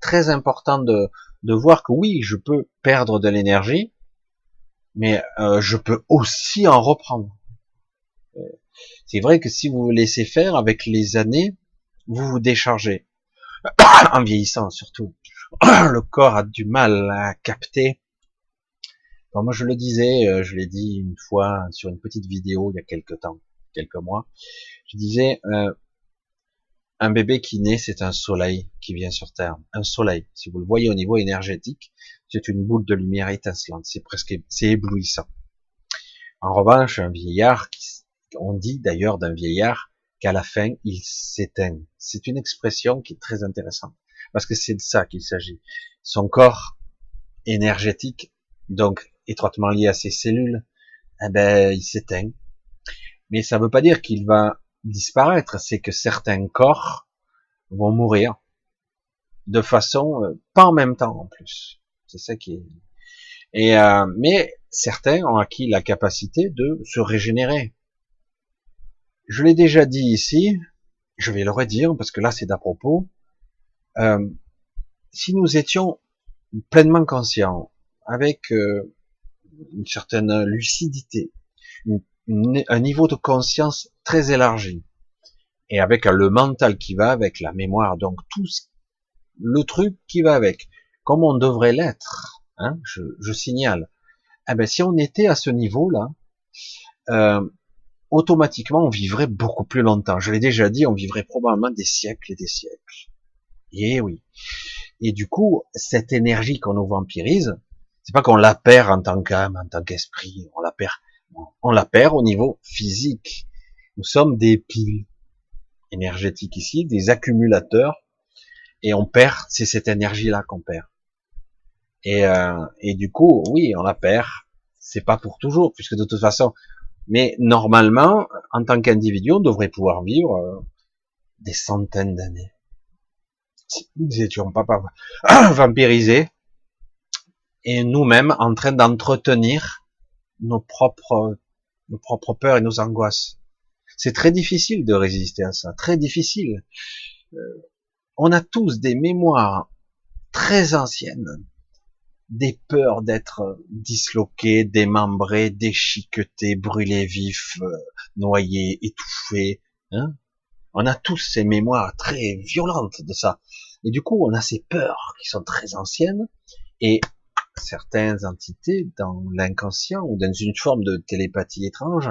A: très important de, de voir que oui, je peux perdre de l'énergie, mais euh, je peux aussi en reprendre. C'est vrai que si vous vous laissez faire avec les années, vous vous déchargez. en vieillissant surtout, le corps a du mal à capter. moi je le disais, euh, je l'ai dit une fois sur une petite vidéo il y a quelques temps, quelques mois, je disais, euh, un bébé qui naît, c'est un soleil qui vient sur Terre. Un soleil. Si vous le voyez au niveau énergétique, c'est une boule de lumière étincelante. C'est presque, c'est éblouissant. En revanche, un vieillard, qui, on dit d'ailleurs d'un vieillard, qu'à la fin, il s'éteint. C'est une expression qui est très intéressante, parce que c'est de ça qu'il s'agit. Son corps énergétique, donc étroitement lié à ces cellules, eh ben, il s'éteint. Mais ça ne veut pas dire qu'il va disparaître, c'est que certains corps vont mourir de façon euh, pas en même temps en plus. C'est ça qui est. Euh, mais certains ont acquis la capacité de se régénérer. Je l'ai déjà dit ici, je vais le redire parce que là c'est d'à propos. Euh, si nous étions pleinement conscients, avec euh, une certaine lucidité, un niveau de conscience très élargi, et avec le mental qui va avec, la mémoire, donc tout le truc qui va avec, comme on devrait l'être, hein, je, je, signale. Eh ben, si on était à ce niveau-là, euh, automatiquement, on vivrait beaucoup plus longtemps. Je l'ai déjà dit, on vivrait probablement des siècles et des siècles. Et oui. Et du coup, cette énergie qu'on nous vampirise, c'est pas qu'on la perd en tant qu'âme, en tant qu'esprit, on la perd, on la perd au niveau physique. Nous sommes des piles énergétiques ici, des accumulateurs, et on perd, c'est cette énergie-là qu'on perd. Et, euh, et du coup, oui, on la perd. C'est pas pour toujours, puisque de toute façon, mais normalement, en tant qu'individu, on devrait pouvoir vivre euh, des centaines d'années. Si nous n'étions pas, vampirisés, et nous-mêmes en train d'entretenir nos propres, nos propres peurs et nos angoisses. C'est très difficile de résister à ça, très difficile. Euh, on a tous des mémoires très anciennes, des peurs d'être disloqués, démembrés, déchiquetés, brûlés vifs, euh, noyés, étouffés. Hein on a tous ces mémoires très violentes de ça. Et du coup, on a ces peurs qui sont très anciennes et certaines entités dans l'inconscient ou dans une forme de télépathie étrange,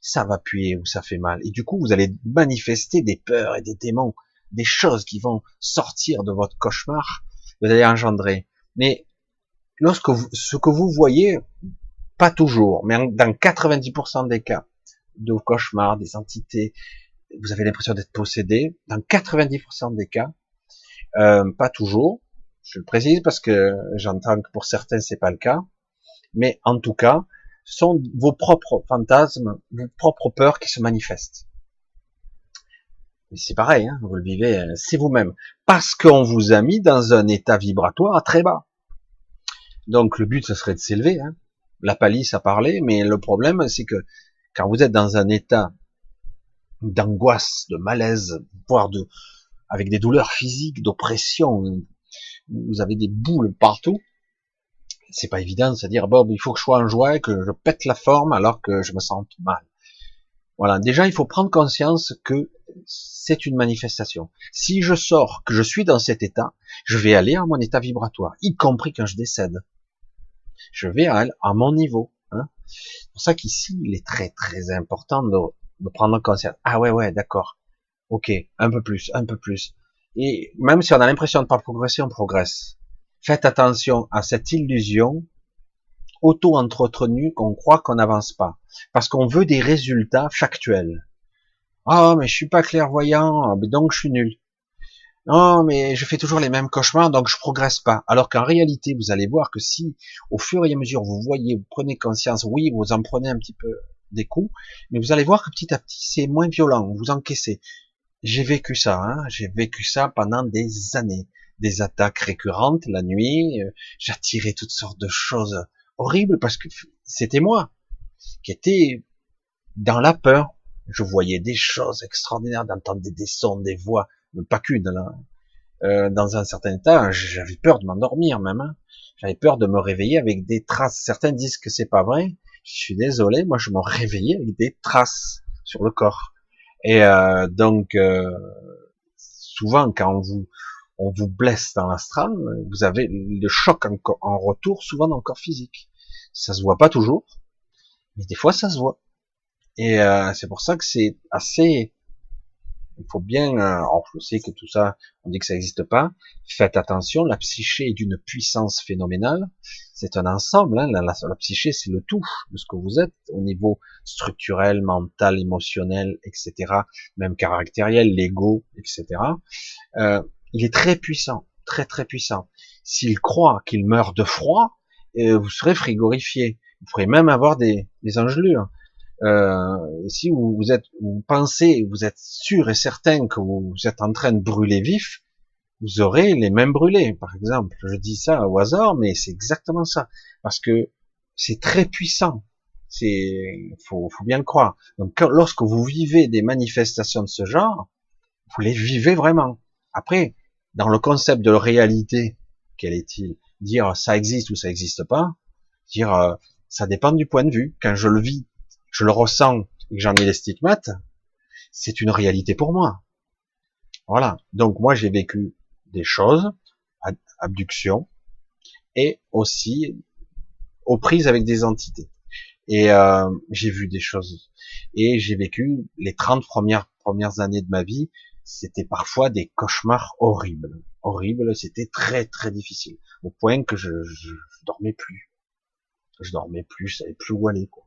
A: ça va puer ou ça fait mal. Et du coup, vous allez manifester des peurs et des démons, des choses qui vont sortir de votre cauchemar, vous allez engendrer. Mais lorsque vous, ce que vous voyez, pas toujours, mais dans 90% des cas de cauchemars, des entités, vous avez l'impression d'être possédé. Dans 90% des cas, euh, pas toujours. Je le précise parce que j'entends que pour certains c'est pas le cas, mais en tout cas, ce sont vos propres fantasmes, vos propres peurs qui se manifestent. C'est pareil, hein, vous le vivez, euh, c'est vous-même, parce qu'on vous a mis dans un état vibratoire très bas. Donc le but, ce serait de s'élever. Hein. La palisse a parlé, mais le problème, c'est que quand vous êtes dans un état d'angoisse, de malaise, voire de, avec des douleurs physiques, d'oppression, vous avez des boules partout, c'est pas évident de se dire, bon, il faut que je sois en joie, que je pète la forme alors que je me sens mal. Voilà. Déjà, il faut prendre conscience que c'est une manifestation. Si je sors, que je suis dans cet état, je vais aller à mon état vibratoire, y compris quand je décède je vais à, à mon niveau. Hein. C'est pour ça qu'ici, il est très très important de, de prendre conscience. Ah ouais, ouais, d'accord. Ok, un peu plus, un peu plus. Et même si on a l'impression de pas progresser, on progresse. Faites attention à cette illusion auto-entretenue qu'on croit qu'on n'avance pas. Parce qu'on veut des résultats factuels. Ah, mais je suis pas clairvoyant, donc je suis nul. Non, mais je fais toujours les mêmes cauchemars, donc je progresse pas. Alors qu'en réalité, vous allez voir que si, au fur et à mesure, vous voyez, vous prenez conscience, oui, vous en prenez un petit peu des coups, mais vous allez voir que petit à petit, c'est moins violent, vous encaissez. J'ai vécu ça, hein, j'ai vécu ça pendant des années. Des attaques récurrentes la nuit, euh, j'attirais toutes sortes de choses horribles parce que c'était moi qui étais dans la peur. Je voyais des choses extraordinaires, d'entendre des sons, des voix, pas qu'une là. Euh, dans un certain état, j'avais peur de m'endormir même. Hein. J'avais peur de me réveiller avec des traces. Certains disent que c'est pas vrai. Je suis désolé, moi je me réveillais avec des traces sur le corps. Et euh, donc euh, souvent quand on vous on vous blesse dans l'astral, vous avez le choc en, en, retour, souvent dans le corps physique. Ça se voit pas toujours, mais des fois ça se voit. Et euh, c'est pour ça que c'est assez il faut bien, euh, je sais que tout ça, on dit que ça n'existe pas. Faites attention, la psyché est d'une puissance phénoménale. C'est un ensemble. Hein, la, la, psyché, c'est le tout de ce que vous êtes au niveau structurel, mental, émotionnel, etc. Même caractériel, l'ego, etc. Euh, il est très puissant, très très puissant. S'il croit qu'il meurt de froid, et vous serez frigorifié. Vous pourrez même avoir des, des engelures. Euh, si vous, vous, êtes, vous pensez, vous êtes sûr et certain que vous, êtes en train de brûler vif, vous aurez les mêmes brûlés, par exemple. Je dis ça au hasard, mais c'est exactement ça, parce que c'est très puissant. C'est, faut, faut bien le croire. Donc, lorsque vous vivez des manifestations de ce genre, vous les vivez vraiment. Après, dans le concept de réalité, quel est-il? Dire ça existe ou ça n'existe pas Dire euh, ça dépend du point de vue. Quand je le vis, je le ressens et que j'en ai les stigmates, c'est une réalité pour moi. Voilà. Donc moi j'ai vécu des choses, abduction, et aussi aux prises avec des entités. Et euh, j'ai vu des choses. Et j'ai vécu les 30 premières années de ma vie c'était parfois des cauchemars horribles. Horribles, c'était très très difficile. Au point que je, je, dormais plus. Je dormais plus, je savais plus où aller. Quoi.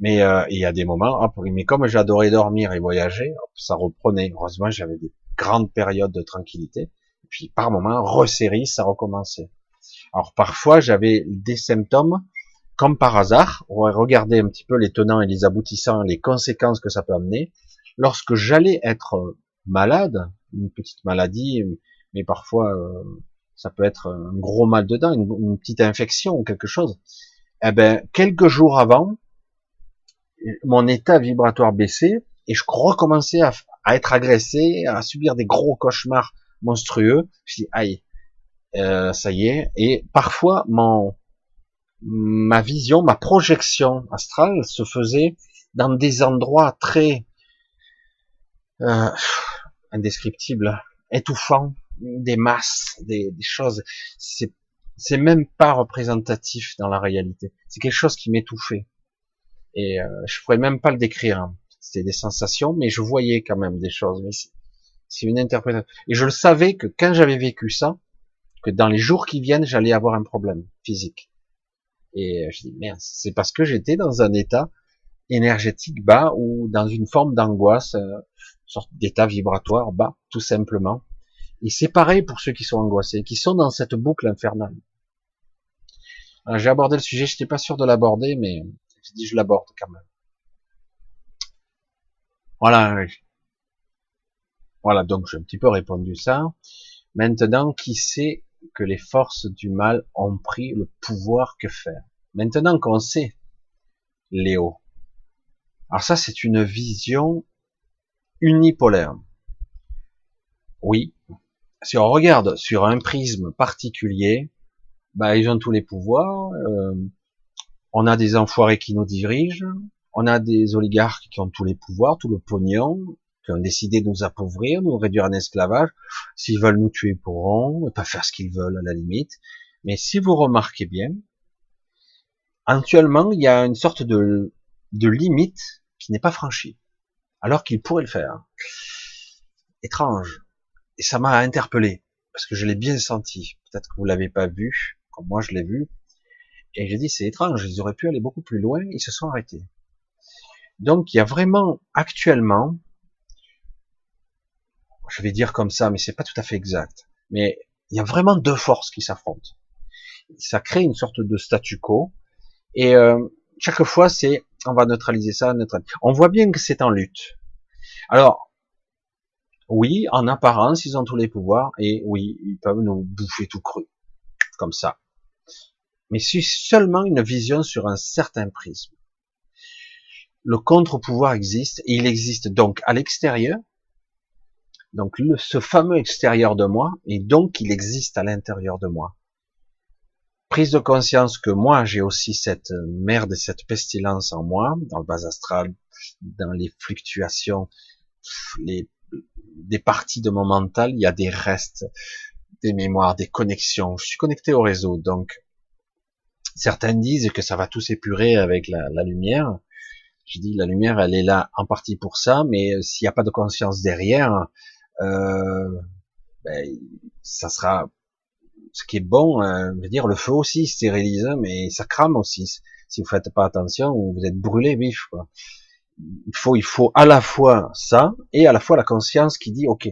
A: Mais euh, il y a des moments, hop, mais comme j'adorais dormir et voyager, ça reprenait. Heureusement, j'avais des grandes périodes de tranquillité. Puis par moments, resserrie, ça recommençait. Alors parfois, j'avais des symptômes, comme par hasard. On va regarder un petit peu les tenants et les aboutissants, les conséquences que ça peut amener lorsque j'allais être malade, une petite maladie, mais parfois euh, ça peut être un gros mal dedans, une, une, petite infection ou quelque chose, eh ben quelques jours avant, mon état vibratoire baissait et je recommençais à, à être agressé, à subir des gros cauchemars monstrueux. Je dis aïe, euh, ça y est. Et parfois mon ma vision, ma projection astrale se faisait dans des endroits très euh, indescriptible, étouffant, des masses, des, des choses. C'est c'est même pas représentatif dans la réalité. C'est quelque chose qui m'étouffait. Et euh, je pourrais même pas le décrire. Hein. C'était des sensations, mais je voyais quand même des choses. Mais c'est une interprétation. Et je le savais que quand j'avais vécu ça, que dans les jours qui viennent, j'allais avoir un problème physique. Et je dis merde, c'est parce que j'étais dans un état énergétique bas ou dans une forme d'angoisse, euh, sorte d'état vibratoire bas, tout simplement. Et c'est pareil pour ceux qui sont angoissés, qui sont dans cette boucle infernale. J'ai abordé le sujet, je n'étais pas sûr de l'aborder, mais dit je l'aborde quand même. Voilà. Voilà, donc j'ai un petit peu répondu ça. Maintenant, qui sait que les forces du mal ont pris le pouvoir que faire? Maintenant qu'on sait, Léo. Alors ça, c'est une vision unipolaire. Oui, si on regarde sur un prisme particulier, bah, ils ont tous les pouvoirs. Euh, on a des enfoirés qui nous dirigent, on a des oligarques qui ont tous les pouvoirs, tout le pognon, qui ont décidé de nous appauvrir, nous réduire en esclavage. S'ils veulent nous tuer, ils pourront, pas faire ce qu'ils veulent à la limite. Mais si vous remarquez bien, actuellement, il y a une sorte de, de limite qui n'est pas franchie alors qu'il pourrait le faire. Étrange. Et ça m'a interpellé, parce que je l'ai bien senti. Peut-être que vous l'avez pas vu, comme moi je l'ai vu. Et j'ai dit, c'est étrange, ils auraient pu aller beaucoup plus loin, ils se sont arrêtés. Donc il y a vraiment, actuellement, je vais dire comme ça, mais c'est pas tout à fait exact, mais il y a vraiment deux forces qui s'affrontent. Ça crée une sorte de statu quo, et euh, chaque fois c'est on va neutraliser ça, neutraliser. On voit bien que c'est en lutte. Alors, oui, en apparence, ils ont tous les pouvoirs, et oui, ils peuvent nous bouffer tout cru, comme ça. Mais c'est seulement une vision sur un certain prisme. Le contre-pouvoir existe, et il existe donc à l'extérieur, donc ce fameux extérieur de moi, et donc il existe à l'intérieur de moi prise de conscience que moi j'ai aussi cette merde et cette pestilence en moi, dans le bas astral, dans les fluctuations, les, des parties de mon mental, il y a des restes, des mémoires, des connexions. Je suis connecté au réseau, donc certains disent que ça va tout s'épurer avec la, la lumière. Je dis la lumière, elle est là en partie pour ça, mais s'il n'y a pas de conscience derrière, euh, ben, ça sera ce qui est bon, euh, je veux dire, le feu aussi stérilise, mais ça crame aussi. Si vous faites pas attention, vous êtes brûlé vif. Quoi. Il faut, il faut à la fois ça et à la fois la conscience qui dit, ok,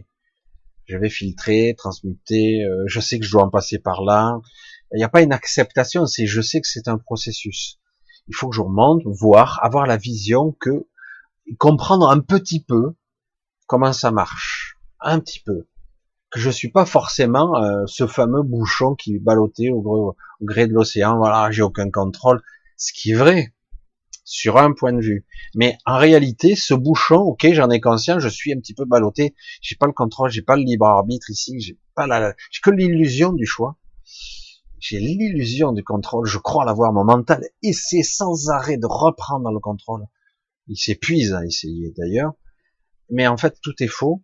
A: je vais filtrer, transmuter, euh, je sais que je dois en passer par là, Il n'y a pas une acceptation, c'est je sais que c'est un processus. Il faut que je remonte, voir, avoir la vision que, comprendre un petit peu comment ça marche. Un petit peu. Que je suis pas forcément euh, ce fameux bouchon qui est ballotté au, au gré de l'océan, voilà, j'ai aucun contrôle. Ce qui est vrai, sur un point de vue. Mais en réalité, ce bouchon, ok, j'en ai conscience, je suis un petit peu ballotté, j'ai pas le contrôle, j'ai pas le libre arbitre ici, j'ai pas la, j'ai que l'illusion du choix j'ai l'illusion du contrôle, je crois l'avoir, mon mental essaie sans arrêt de reprendre le contrôle. Il s'épuise à essayer d'ailleurs, mais en fait tout est faux.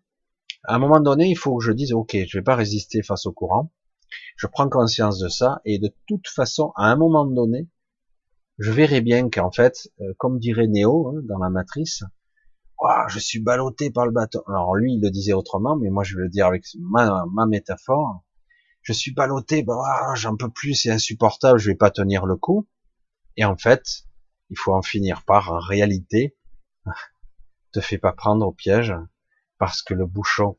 A: À un moment donné, il faut que je dise, ok, je vais pas résister face au courant, je prends conscience de ça, et de toute façon, à un moment donné, je verrai bien qu'en fait, euh, comme dirait Néo hein, dans la matrice, je suis ballotté par le bateau. Alors lui, il le disait autrement, mais moi je vais le dire avec ma métaphore je suis ballotté, bah, ah, j'en peux plus, c'est insupportable, je vais pas tenir le coup. Et en fait, il faut en finir par, en réalité, te fais pas prendre au piège, parce que le bouchon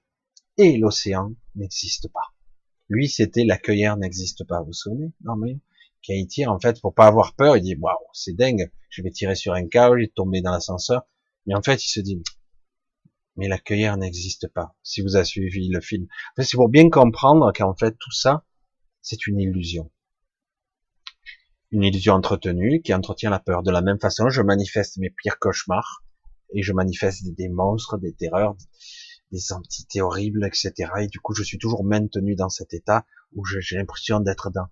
A: et l'océan n'existent pas. Lui, c'était l'accueilleur n'existe pas, vous vous souvenez? Non mais, il tire, en fait, pour pas avoir peur, il dit, waouh, c'est dingue, je vais tirer sur un câble, il tomber dans l'ascenseur. Mais en fait, il se dit, mais l'accueilleur n'existe pas, si vous avez suivi le film. c'est pour bien comprendre qu'en fait, tout ça, c'est une illusion. Une illusion entretenue qui entretient la peur. De la même façon, je manifeste mes pires cauchemars et je manifeste des, monstres, des terreurs, des entités horribles, etc. Et du coup, je suis toujours maintenu dans cet état où j'ai l'impression d'être dans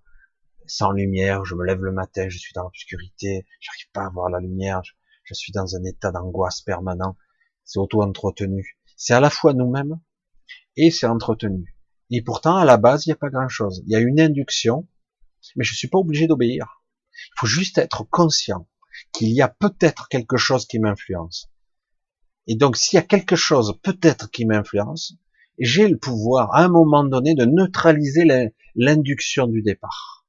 A: sans lumière. Je me lève le matin, je suis dans l'obscurité, j'arrive pas à voir la lumière. je suis dans un état d'angoisse permanent c'est auto-entretenu. C'est à la fois nous-mêmes et c'est entretenu. Et pourtant, à la base, il n'y a pas grand-chose. Il y a une induction, mais je suis pas obligé d'obéir. Il faut juste être conscient qu'il y a peut-être quelque chose qui m'influence. Et donc, s'il y a quelque chose peut-être qui m'influence, j'ai le pouvoir, à un moment donné, de neutraliser l'induction du départ.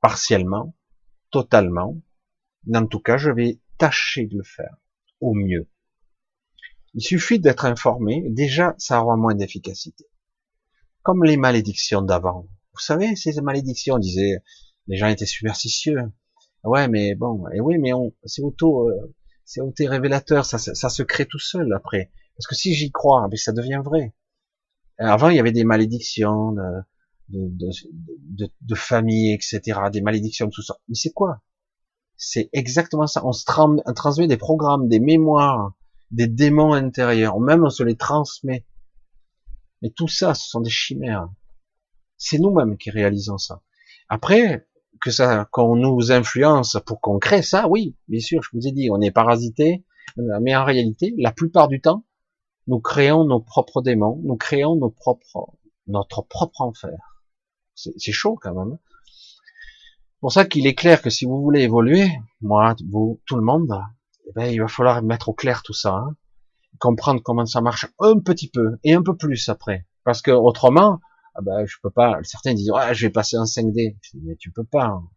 A: Partiellement, totalement. En tout cas, je vais tâcher de le faire au mieux. Il suffit d'être informé, déjà ça aura moins d'efficacité. Comme les malédictions d'avant. Vous savez, ces malédictions, on disait, les gens étaient superstitieux. Ouais, mais bon, et oui, mais on, c'est auto, euh, c'est auto révélateur, ça, ça, se crée tout seul après. Parce que si j'y crois, mais ça devient vrai. Avant, il y avait des malédictions de, de, de, de famille, etc., des malédictions de tout ça. Mais c'est quoi? C'est exactement ça. On se transmet des programmes, des mémoires, des démons intérieurs, même on se les transmet. Mais tout ça, ce sont des chimères. C'est nous-mêmes qui réalisons ça. Après, que ça, qu'on nous influence pour qu'on crée ça, oui, bien sûr, je vous ai dit, on est parasité, mais en réalité, la plupart du temps, nous créons nos propres démons, nous créons nos propres, notre propre enfer. C'est chaud quand même. C'est pour ça qu'il est clair que si vous voulez évoluer, moi, vous, tout le monde, eh ben, il va falloir mettre au clair tout ça, hein. comprendre comment ça marche un petit peu et un peu plus après, parce que autrement, ah ben, je peux pas. Certains disent ouais, je vais passer en 5D, mais tu peux pas. Hein.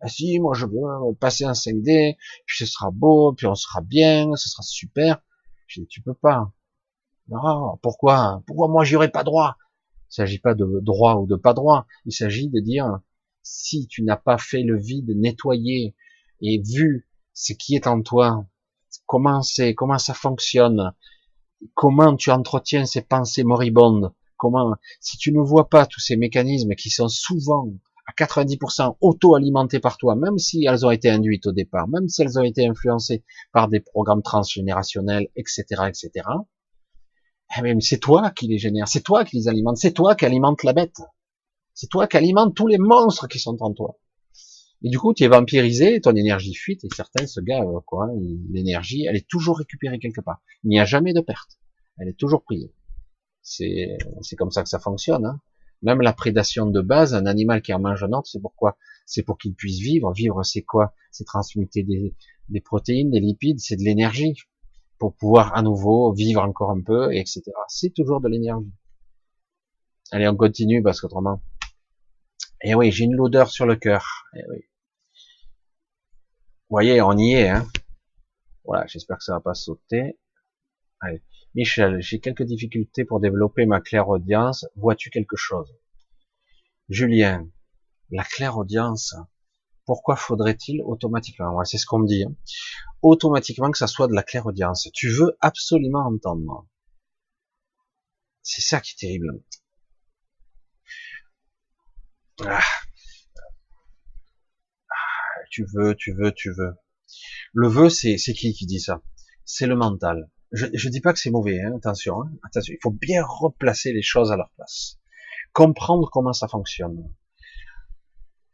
A: Ah si, moi je veux passer en 5D, puis ce sera beau, puis on sera bien, ce sera super. Je dis tu peux pas. Non, pourquoi? Pourquoi moi j'y aurais pas droit? Il s'agit pas de droit ou de pas droit. Il s'agit de dire si tu n'as pas fait le vide, nettoyé et vu ce qui est en toi, comment c'est, comment ça fonctionne, comment tu entretiens ces pensées moribondes, comment, si tu ne vois pas tous ces mécanismes qui sont souvent à 90% auto-alimentés par toi, même si elles ont été induites au départ, même si elles ont été influencées par des programmes transgénérationnels, etc., etc., eh c'est toi qui les génère, c'est toi qui les alimente, c'est toi qui alimente la bête, c'est toi qui alimente tous les monstres qui sont en toi. Et du coup, tu es vampirisé, ton énergie fuite, et certains, ce gars, euh, quoi, l'énergie, elle est toujours récupérée quelque part. Il n'y a jamais de perte. Elle est toujours prise. C'est, c'est comme ça que ça fonctionne. Hein. Même la prédation de base, un animal qui en mange un autre, c'est pourquoi? C'est pour qu'il puisse vivre. Vivre, c'est quoi? C'est transmuter des, des protéines, des lipides, c'est de l'énergie pour pouvoir à nouveau vivre encore un peu, etc. C'est toujours de l'énergie. Allez, on continue parce qu'autrement. Eh oui, j'ai une lourdeur sur le cœur. Eh oui. Voyez, on y est. Hein voilà, j'espère que ça va pas sauter. Allez. Michel, j'ai quelques difficultés pour développer ma claire audience. Vois-tu quelque chose? Julien, La claire-audience, pourquoi faudrait-il automatiquement, c'est ce qu'on me dit, hein, automatiquement que ça soit de la claire-audience Tu veux absolument entendre. C'est ça qui est terrible. Ah. Tu veux, tu veux, tu veux. Le vœu, c'est qui qui dit ça? C'est le mental. Je ne dis pas que c'est mauvais, hein, attention, hein, attention. Il faut bien replacer les choses à leur place, comprendre comment ça fonctionne.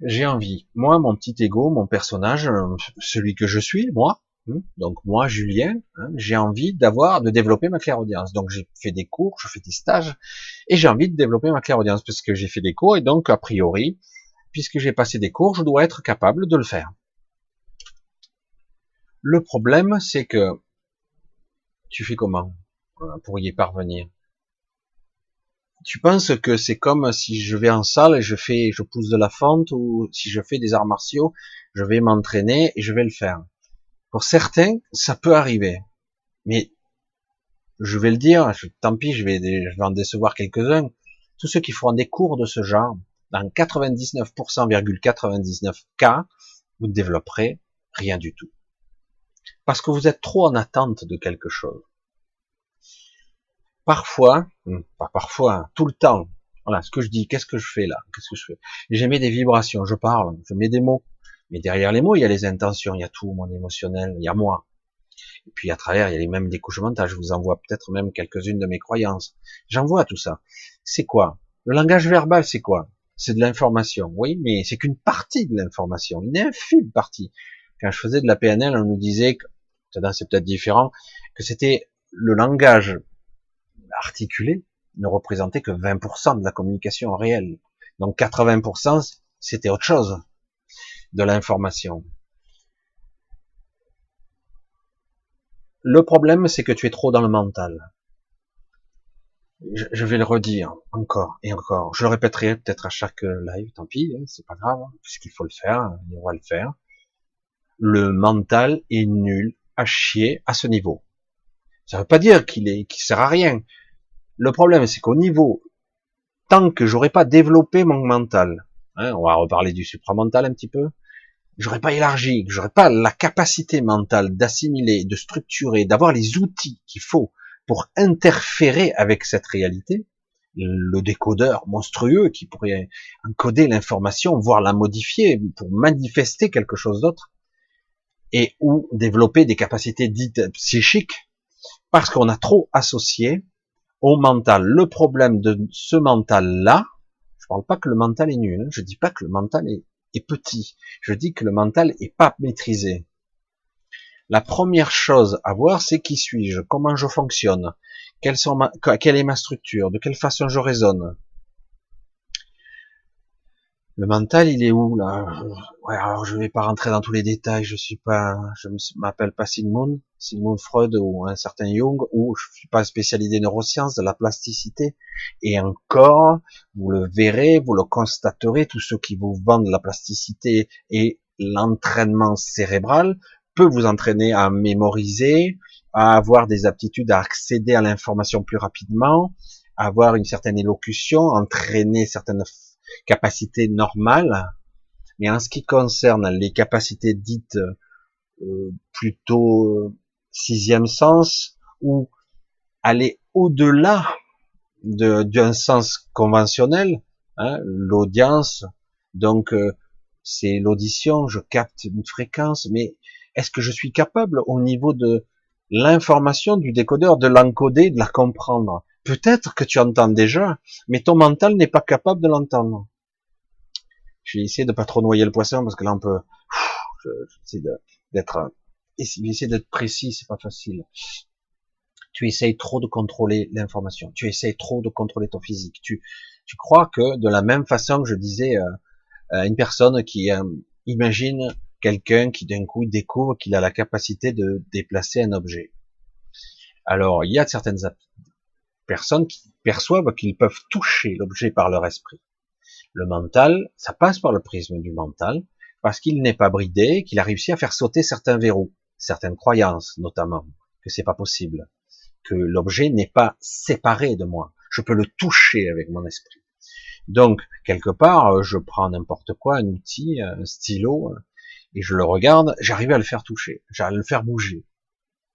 A: J'ai envie, moi, mon petit ego, mon personnage, euh, celui que je suis, moi, hein, donc moi, Julien, j'ai envie d'avoir, de développer ma clairaudience. Donc j'ai fait des cours, je fais des stages, et j'ai envie de développer ma clairaudience parce que j'ai fait des cours, et donc a priori, puisque j'ai passé des cours, je dois être capable de le faire. Le problème, c'est que tu fais comment pour y parvenir? Tu penses que c'est comme si je vais en salle et je fais, je pousse de la fente, ou si je fais des arts martiaux, je vais m'entraîner et je vais le faire? Pour certains, ça peut arriver, mais je vais le dire, tant pis, je vais, je vais en décevoir quelques-uns. Tous ceux qui feront des cours de ce genre, dans 99,99% cas, vous ne développerez rien du tout parce que vous êtes trop en attente de quelque chose. Parfois, hmm, pas parfois, tout le temps, voilà ce que je dis, qu'est-ce que je fais là, qu'est-ce que je fais? J'émets des vibrations, je parle, je mets des mots, mais derrière les mots, il y a les intentions, il y a tout, mon émotionnel, il y a moi. Et puis à travers, il y a les mêmes mentales, je vous envoie peut-être même quelques-unes de mes croyances. J'envoie tout ça. C'est quoi? Le langage verbal, c'est quoi? C'est de l'information, oui, mais c'est qu'une partie de l'information, une infime partie. Quand je faisais de la PNL, on nous disait, que, c'est peut-être différent, que c'était le langage articulé ne représentait que 20% de la communication réelle. Donc 80%, c'était autre chose de l'information. Le problème, c'est que tu es trop dans le mental. Je, vais le redire encore et encore. Je le répéterai peut-être à chaque live, tant pis, hein, c'est pas grave, puisqu'il faut le faire, on va le faire le mental est nul à chier à ce niveau. Ça veut pas dire qu'il est, qu'il sert à rien. Le problème, c'est qu'au niveau, tant que j'aurais pas développé mon mental, hein, on va reparler du supramental un petit peu, j'aurais pas élargi, j'aurais pas la capacité mentale d'assimiler, de structurer, d'avoir les outils qu'il faut pour interférer avec cette réalité, le décodeur monstrueux qui pourrait encoder l'information, voire la modifier pour manifester quelque chose d'autre, et ou développer des capacités dites psychiques parce qu'on a trop associé au mental. Le problème de ce mental-là, je parle pas que le mental est nul, hein, je dis pas que le mental est, est petit, je dis que le mental est pas maîtrisé. La première chose à voir, c'est qui suis-je, comment je fonctionne, quelle, est ma structure, de quelle façon je raisonne, le mental, il est où là? Ouais, alors je vais pas rentrer dans tous les détails. Je suis pas, je m'appelle pas Sigmund, Sigmund Freud ou un certain Jung, ou je suis pas spécialisé neurosciences, de la plasticité. Et encore, vous le verrez, vous le constaterez, tous ceux qui vous vendent la plasticité et l'entraînement cérébral peut vous entraîner à mémoriser, à avoir des aptitudes à accéder à l'information plus rapidement, à avoir une certaine élocution, entraîner certaines capacités normales, mais en ce qui concerne les capacités dites euh, plutôt sixième sens, ou aller au-delà d'un sens conventionnel, hein, l'audience, donc euh, c'est l'audition, je capte une fréquence, mais est-ce que je suis capable au niveau de l'information du décodeur de l'encoder, de la comprendre? Peut-être que tu entends déjà, mais ton mental n'est pas capable de l'entendre. Je vais essayer de pas trop noyer le poisson parce que là on peut. J'essaie d'être, essayer d'être précis, c'est pas facile. Tu essayes trop de contrôler l'information. Tu essayes trop de contrôler ton physique. Tu, tu crois que de la même façon que je disais euh, à une personne qui euh, imagine quelqu'un qui d'un coup découvre qu'il a la capacité de déplacer un objet. Alors il y a certaines personnes qui perçoivent qu'ils peuvent toucher l'objet par leur esprit. Le mental, ça passe par le prisme du mental, parce qu'il n'est pas bridé, qu'il a réussi à faire sauter certains verrous, certaines croyances notamment, que c'est pas possible, que l'objet n'est pas séparé de moi. Je peux le toucher avec mon esprit. Donc, quelque part, je prends n'importe quoi, un outil, un stylo, et je le regarde, j'arrive à le faire toucher, j'arrive à le faire bouger.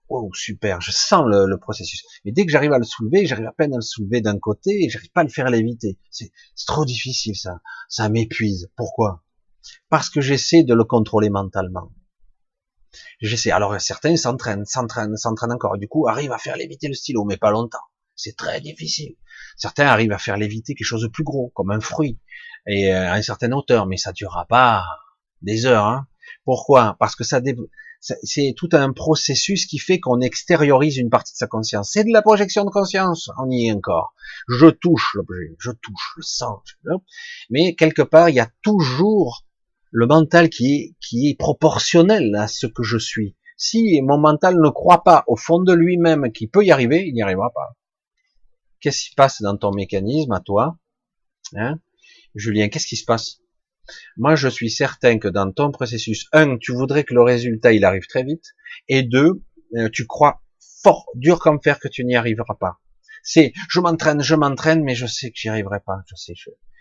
A: Oh, super, je sens le, processus. Mais dès que j'arrive à le soulever, j'arrive à peine à le soulever d'un côté et j'arrive pas à le faire léviter. C'est trop difficile, ça. Ça m'épuise. Pourquoi? Parce que j'essaie de le contrôler mentalement. J'essaie. Alors certains s'entraînent, s'entraînent, s'entraînent encore. Du coup, arrivent à faire léviter le stylo, mais pas longtemps. C'est très difficile. Certains arrivent à faire léviter quelque chose de plus gros, comme un fruit, et euh, à une certaine hauteur, mais ça durera pas des heures. Hein. Pourquoi? Parce que ça, c'est tout un processus qui fait qu'on extériorise une partie de sa conscience. C'est de la projection de conscience, on y est encore. Je touche l'objet, je touche le sens, mais quelque part, il y a toujours le mental qui est, qui est proportionnel à ce que je suis. Si mon mental ne croit pas au fond de lui-même qu'il peut y arriver, il n'y arrivera pas. Qu'est-ce qui se passe dans ton mécanisme à toi? Hein? Julien, qu'est-ce qui se passe? Moi, je suis certain que dans ton processus, un, tu voudrais que le résultat, il arrive très vite, et deux, euh, tu crois fort, dur comme fer que tu n'y arriveras pas. C'est, je m'entraîne, je m'entraîne, mais je sais que j'y arriverai pas. Je sais,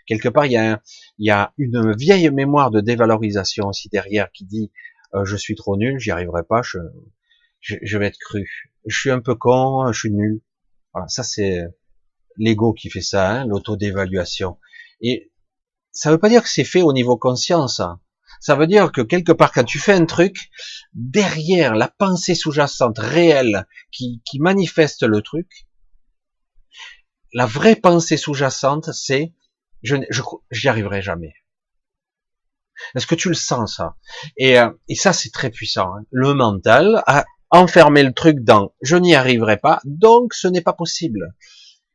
A: quelque part, il y, a il y a une vieille mémoire de dévalorisation aussi derrière qui dit, euh, je suis trop nul, j'y arriverai pas, je, je, vais être cru. Je suis un peu con, je suis nul. Voilà, ça c'est l'ego qui fait ça, hein, l'auto-dévaluation. Et ça veut pas dire que c'est fait au niveau conscience. Ça veut dire que quelque part, quand tu fais un truc, derrière la pensée sous-jacente réelle qui, qui manifeste le truc, la vraie pensée sous-jacente, c'est je, j'y arriverai jamais. Est-ce que tu le sens ça? Et, euh, et ça, c'est très puissant. Hein. Le mental a enfermé le truc dans je n'y arriverai pas, donc ce n'est pas possible.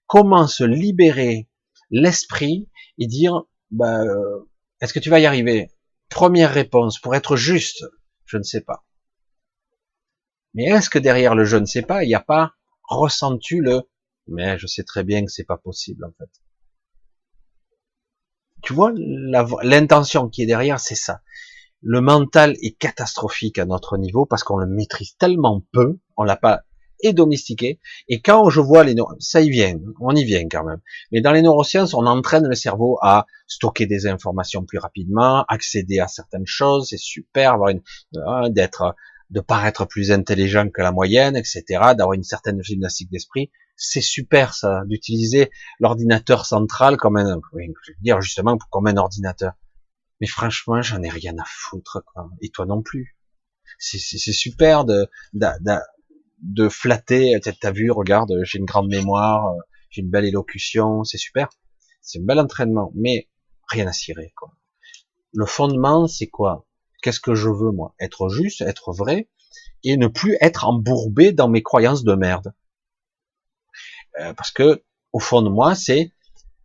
A: Comment se libérer l'esprit et dire bah, euh, est-ce que tu vas y arriver? Première réponse, pour être juste, je ne sais pas. Mais est-ce que derrière le je ne sais pas, il n'y a pas ressens-tu le mais je sais très bien que c'est pas possible en fait. Tu vois l'intention qui est derrière, c'est ça. Le mental est catastrophique à notre niveau parce qu'on le maîtrise tellement peu, on l'a pas et domestiqué. Et quand je vois les ça y vient, on y vient quand même. Mais dans les neurosciences, on entraîne le cerveau à stocker des informations plus rapidement, accéder à certaines choses, c'est super, euh, d'être, de paraître plus intelligent que la moyenne, etc., d'avoir une certaine gymnastique d'esprit. C'est super ça, d'utiliser l'ordinateur central comme un, je veux dire justement comme un ordinateur. Mais franchement, j'en ai rien à foutre, quoi. Et toi non plus. C'est super de, de flatter, t'as vu, regarde, j'ai une grande mémoire, j'ai une belle élocution, c'est super. C'est un bel entraînement, mais rien à cirer, quoi. Le fondement, c'est quoi? Qu'est-ce que je veux, moi? Être juste, être vrai, et ne plus être embourbé dans mes croyances de merde. Euh, parce que, au fond de moi, c'est,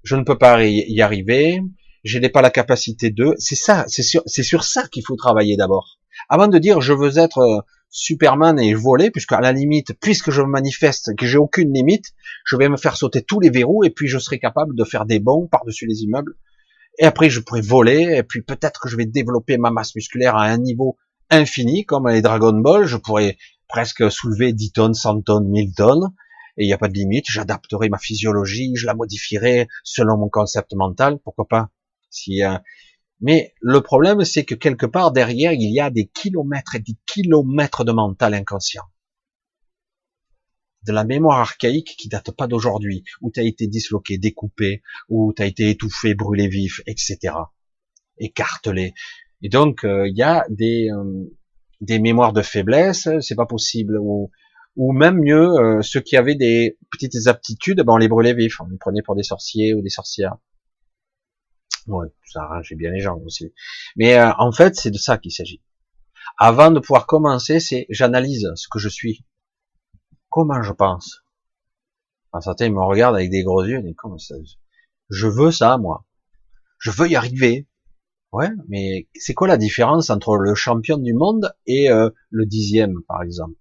A: je ne peux pas y arriver, je n'ai pas la capacité de, c'est ça, c'est sur, c'est sur ça qu'il faut travailler d'abord. Avant de dire, je veux être euh, Superman et voler, puisque à la limite, puisque je manifeste, que j'ai aucune limite, je vais me faire sauter tous les verrous et puis je serai capable de faire des bonds par-dessus les immeubles. Et après, je pourrai voler et puis peut-être que je vais développer ma masse musculaire à un niveau infini, comme les Dragon Ball. Je pourrais presque soulever 10 tonnes, 100 tonnes, 1000 tonnes. Et il n'y a pas de limite. J'adapterai ma physiologie, je la modifierai selon mon concept mental. Pourquoi pas? Si, euh, mais le problème, c'est que quelque part derrière, il y a des kilomètres et des kilomètres de mental inconscient. De la mémoire archaïque qui date pas d'aujourd'hui, où tu as été disloqué, découpé, où tu as été étouffé, brûlé vif, etc. Écartelé. Et donc, euh, il y a des, euh, des mémoires de faiblesse, c'est pas possible. Ou, ou même mieux, euh, ceux qui avaient des petites aptitudes, ben on les brûlait vifs, on les prenait pour des sorciers ou des sorcières. Ouais, ça arrangeait bien les gens aussi. Mais euh, en fait, c'est de ça qu'il s'agit. Avant de pouvoir commencer, c'est j'analyse ce que je suis. Comment je pense Un certains me regardent avec des gros yeux, mais comment ça Je veux ça, moi. Je veux y arriver. Ouais, mais c'est quoi la différence entre le champion du monde et euh, le dixième, par exemple?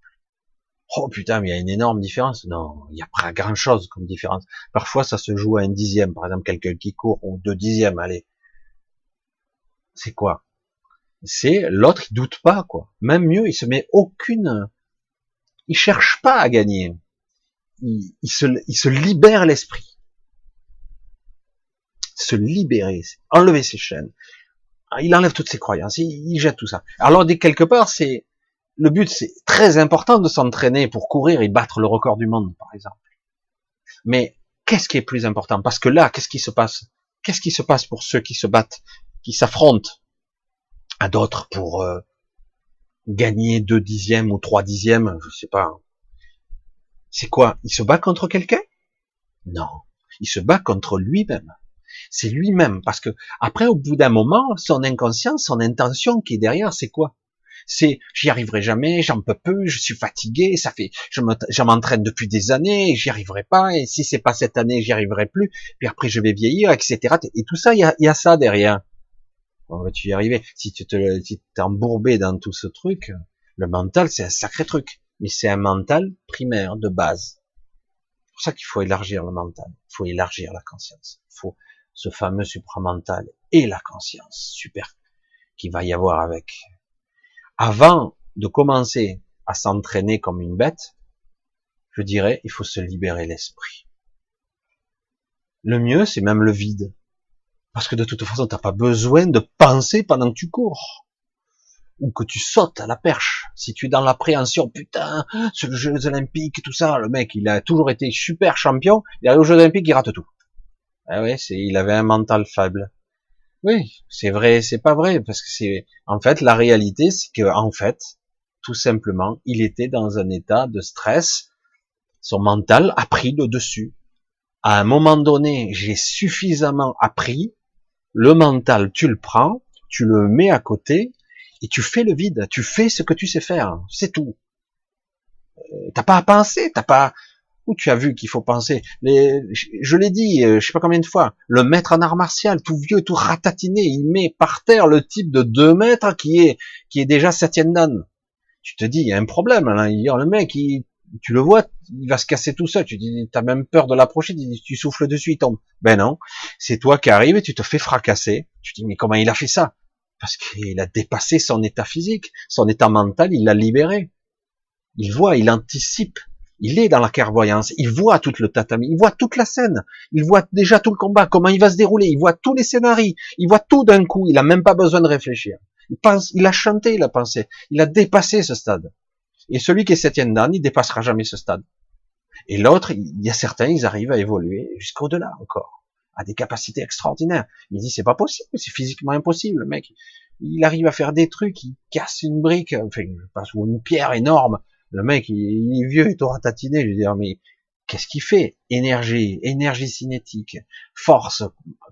A: Oh putain, mais il y a une énorme différence. Non, il n'y a pas grand chose comme différence. Parfois, ça se joue à un dixième. Par exemple, quelqu'un qui court, ou deux dixièmes, allez. C'est quoi? C'est l'autre, il doute pas, quoi. Même mieux, il se met aucune, il cherche pas à gagner. Il, se, il se libère l'esprit. se libérer, enlever ses chaînes. Il enlève toutes ses croyances, il, jette tout ça. Alors, dès quelque part, c'est le but, c'est très important de s'entraîner pour courir et battre le record du monde, par exemple. Mais qu'est-ce qui est plus important? Parce que là, qu'est-ce qui se passe? Qu'est-ce qui se passe pour ceux qui se battent, qui s'affrontent à d'autres pour euh, gagner deux dixièmes ou trois dixièmes, je sais pas. C'est quoi? Il se bat contre quelqu'un? Non, il se bat contre lui-même. C'est lui-même. Parce que après, au bout d'un moment, son inconscience, son intention qui est derrière, c'est quoi? C'est j'y arriverai jamais, j'en peux peu, je suis fatigué, ça fait, je m'entraîne depuis des années, j'y arriverai pas, et si c'est pas cette année, j'y arriverai plus, puis après je vais vieillir, etc. Et tout ça, il y a, y a, ça derrière. On va tu y arriver. Si tu te, si t'es embourbé dans tout ce truc, le mental, c'est un sacré truc. Mais c'est un mental primaire, de base. C'est pour ça qu'il faut élargir le mental. Il faut élargir la conscience. Il faut ce fameux supramental et la conscience super qui va y avoir avec avant de commencer à s'entraîner comme une bête, je dirais, il faut se libérer l'esprit. Le mieux, c'est même le vide. Parce que de toute façon, t'as pas besoin de penser pendant que tu cours. Ou que tu sautes à la perche. Si tu es dans l'appréhension, putain, ce Jeux Olympiques, tout ça, le mec, il a toujours été super champion, il arrive aux Jeux Olympiques, il rate tout. Ah ouais, c'est, il avait un mental faible. Oui, c'est vrai, c'est pas vrai, parce que c'est, en fait, la réalité, c'est que, en fait, tout simplement, il était dans un état de stress. Son mental a pris le dessus. À un moment donné, j'ai suffisamment appris. Le mental, tu le prends, tu le mets à côté, et tu fais le vide. Tu fais ce que tu sais faire. C'est tout. Euh, t'as pas à penser, t'as pas, où tu as vu qu'il faut penser les, Je l'ai dit, euh, je sais pas combien de fois, le maître en art martial, tout vieux, tout ratatiné, il met par terre le type de 2 mètres qui est qui est déjà septième dan. Tu te dis, il y a un problème. Là. Le mec, il, tu le vois, il va se casser tout seul. Tu dis, t'as même peur de l'approcher, tu, tu souffles dessus, il tombe. Ben non, c'est toi qui arrives et tu te fais fracasser. Tu dis, mais comment il a fait ça? Parce qu'il a dépassé son état physique, son état mental, il l'a libéré. Il voit, il anticipe il est dans la clairvoyance, il voit tout le tatami, il voit toute la scène, il voit déjà tout le combat, comment il va se dérouler, il voit tous les scénarios, il voit tout d'un coup, il a même pas besoin de réfléchir. Il pense, il a chanté, il a pensé, il a dépassé ce stade. Et celui qui est septième dan, il dépassera jamais ce stade. Et l'autre, il y a certains, ils arrivent à évoluer jusqu'au-delà encore, à des capacités extraordinaires. Il dit, c'est pas possible, c'est physiquement impossible, le mec. Il arrive à faire des trucs, il casse une brique, enfin, ou une pierre énorme, le mec, il, est vieux et tout ratatiné. Je veux dire, mais qu'est-ce qu'il fait? Énergie, énergie cinétique, force,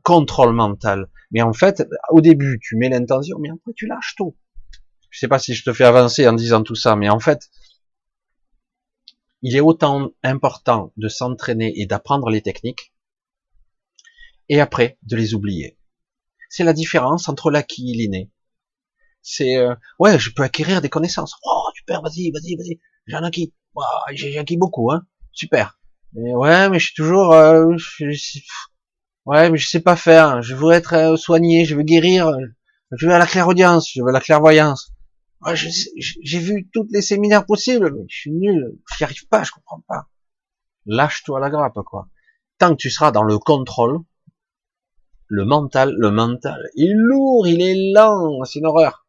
A: contrôle mental. Mais en fait, au début, tu mets l'intention, mais après, tu lâches tout. Je sais pas si je te fais avancer en disant tout ça, mais en fait, il est autant important de s'entraîner et d'apprendre les techniques, et après, de les oublier. C'est la différence entre l'acquis et l'inné. C'est, euh, ouais, je peux acquérir des connaissances. Super, vas-y, vas-y, vas-y. J'en acquis. j'ai acquis beaucoup, hein. Super. Ouais, mais je suis toujours, euh, ouais, mais je sais pas faire. Je veux être euh, soigné, je veux guérir. Je veux à la clairaudience, je veux la clairvoyance. J'ai vu toutes les séminaires possibles, mais je suis nul. J'y arrive pas, je comprends pas. Lâche-toi la grappe, quoi. Tant que tu seras dans le contrôle, le mental, le mental, il est lourd, il est lent, c'est une horreur.